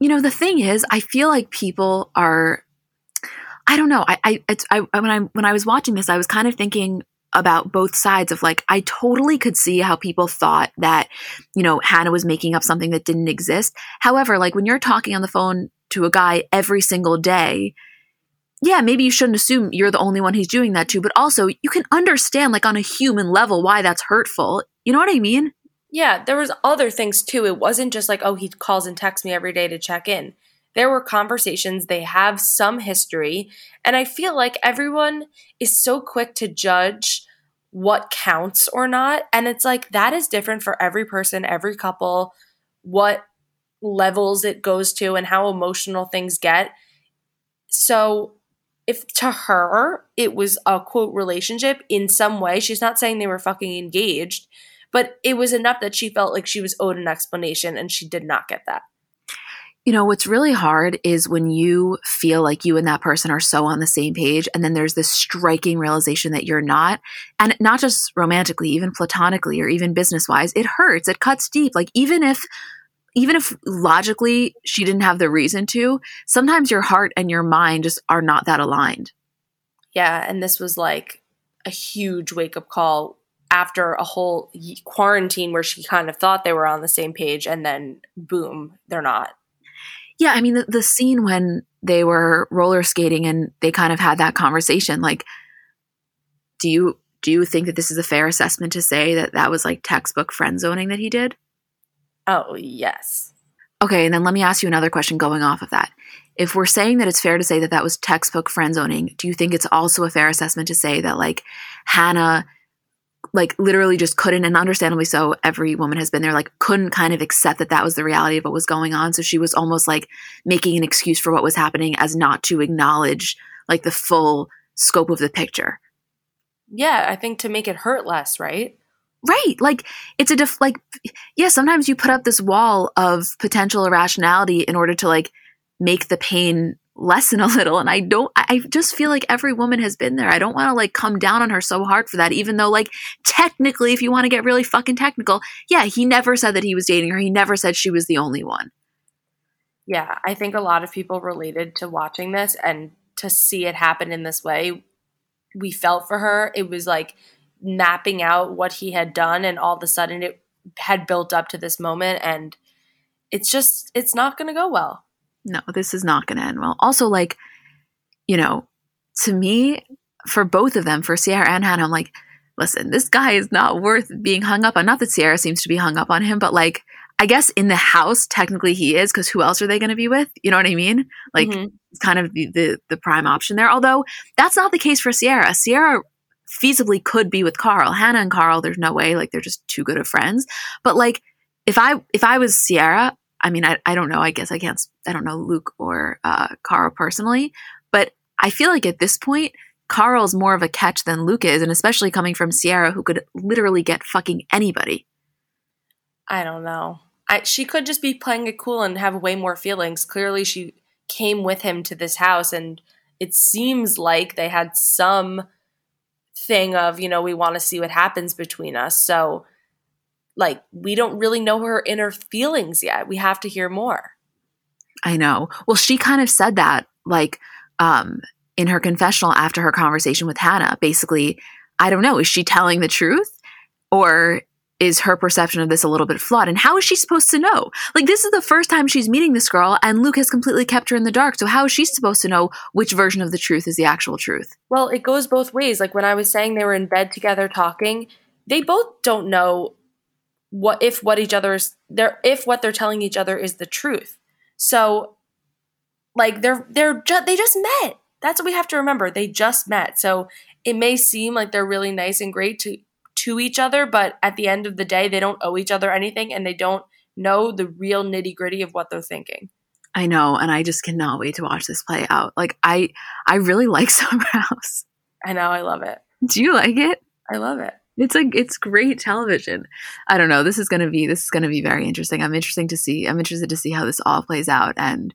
you know, the thing is, I feel like people are I don't know. I, I, it's, I, when I, when I was watching this, I was kind of thinking about both sides of like, I totally could see how people thought that, you know, Hannah was making up something that didn't exist. However, like when you're talking on the phone to a guy every single day, yeah, maybe you shouldn't assume you're the only one he's doing that to, but also you can understand, like on a human level, why that's hurtful. You know what I mean? Yeah, there was other things too. It wasn't just like, oh, he calls and texts me every day to check in. There were conversations, they have some history, and I feel like everyone is so quick to judge what counts or not. And it's like that is different for every person, every couple, what levels it goes to, and how emotional things get. So if to her it was a quote relationship in some way, she's not saying they were fucking engaged, but it was enough that she felt like she was owed an explanation and she did not get that. You know, what's really hard is when you feel like you and that person are so on the same page, and then there's this striking realization that you're not. And not just romantically, even platonically or even business wise, it hurts. It cuts deep. Like, even if even if logically she didn't have the reason to, sometimes your heart and your mind just are not that aligned. Yeah, and this was like a huge wake up call after a whole quarantine where she kind of thought they were on the same page and then boom, they're not. Yeah, I mean the, the scene when they were roller skating and they kind of had that conversation like do you do you think that this is a fair assessment to say that that was like textbook friend zoning that he did? Oh, yes. Okay, and then let me ask you another question going off of that. if we're saying that it's fair to say that that was textbook friend zoning, do you think it's also a fair assessment to say that like Hannah like literally just couldn't and understandably so every woman has been there like couldn't kind of accept that that was the reality of what was going on so she was almost like making an excuse for what was happening as not to acknowledge like the full scope of the picture yeah i think to make it hurt less right right like it's a def- like yeah sometimes you put up this wall of potential irrationality in order to like make the pain lessen a little and i don't i just feel like every woman has been there. I don't want to like come down on her so hard for that even though like technically if you want to get really fucking technical yeah he never said that he was dating her. He never said she was the only one. Yeah i think a lot of people related to watching this and to see it happen in this way we felt for her. It was like mapping out what he had done and all of a sudden it had built up to this moment and it's just it's not going to go well no, this is not going to end well. Also, like, you know, to me, for both of them, for Ciara and Hannah, I'm like, listen, this guy is not worth being hung up on. Not that Ciara seems to be hung up on him, but like, I guess in the house, technically he is, because who else are they going to be with? You know what I mean? Like, mm-hmm. it's kind of the, the, the prime option there. Although that's not the case for Sierra. Ciara feasibly could be with Carl. Hannah and Carl, there's no way. Like, they're just too good of friends. But like, if I if I was Ciara, I mean, I, I don't know. I guess I can't, I don't know Luke or uh, Carl personally, but I feel like at this point, Carl's more of a catch than Luke is, and especially coming from Ciara who could literally get fucking anybody. I don't know. I, she could just be playing it cool and have way more feelings. Clearly, she came with him to this house, and it seems like they had some thing of, you know, we want to see what happens between us. So like we don't really know her inner feelings yet. We have to hear more. I know. Well, she kind of said that like um in her confessional after her conversation with Hannah. Basically, I don't know, is she telling the truth or is her perception of this a little bit flawed? And how is she supposed to know? Like, this is the first time she's meeting this girl, and Luke has completely kept her in the dark. So, how is she supposed to know which version of the truth is the actual truth? Well, it goes both ways. Like, when I was saying they were in bed together talking, they both don't know what if what each other's they're if what they're telling each other is the truth. So like they're they're just they just met. That's what we have to remember. They just met. So it may seem like they're really nice and great to to each other, but at the end of the day, they don't owe each other anything and they don't know the real nitty gritty of what they're thinking. I know, and I just cannot wait to watch this play out. Like I I really like Summer House. I know, I love it. Do you like it? I love it. It's like it's great television. I don't know. This is gonna be this is gonna be very interesting. I'm interesting to see. I'm interested to see how this all plays out. And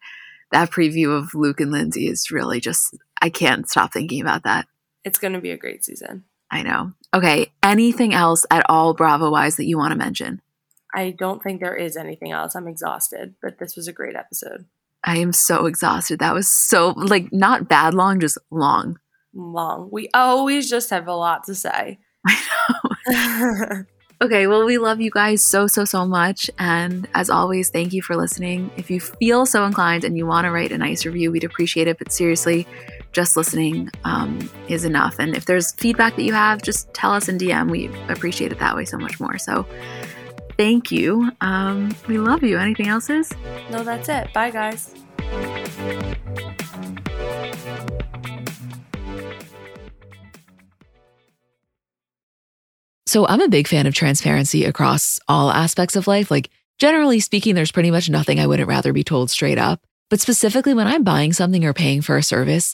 that preview of Luke and Lindsay is really just I can't stop thinking about that. It's gonna be a great season. I know. Okay. Anything else at all Bravo wise that you want to mention? I don't think there is anything else. I'm exhausted, but this was a great episode. I am so exhausted. That was so like not bad long, just long. Long. We always just have a lot to say. I know. okay, well, we love you guys so, so, so much. And as always, thank you for listening. If you feel so inclined and you want to write a nice review, we'd appreciate it. But seriously, just listening um, is enough. And if there's feedback that you have, just tell us in DM. We appreciate it that way so much more. So thank you. Um, we love you. Anything else is? No, that's it. Bye, guys. So I'm a big fan of transparency across all aspects of life. Like, generally speaking, there's pretty much nothing I wouldn't rather be told straight up. But specifically, when I'm buying something or paying for a service,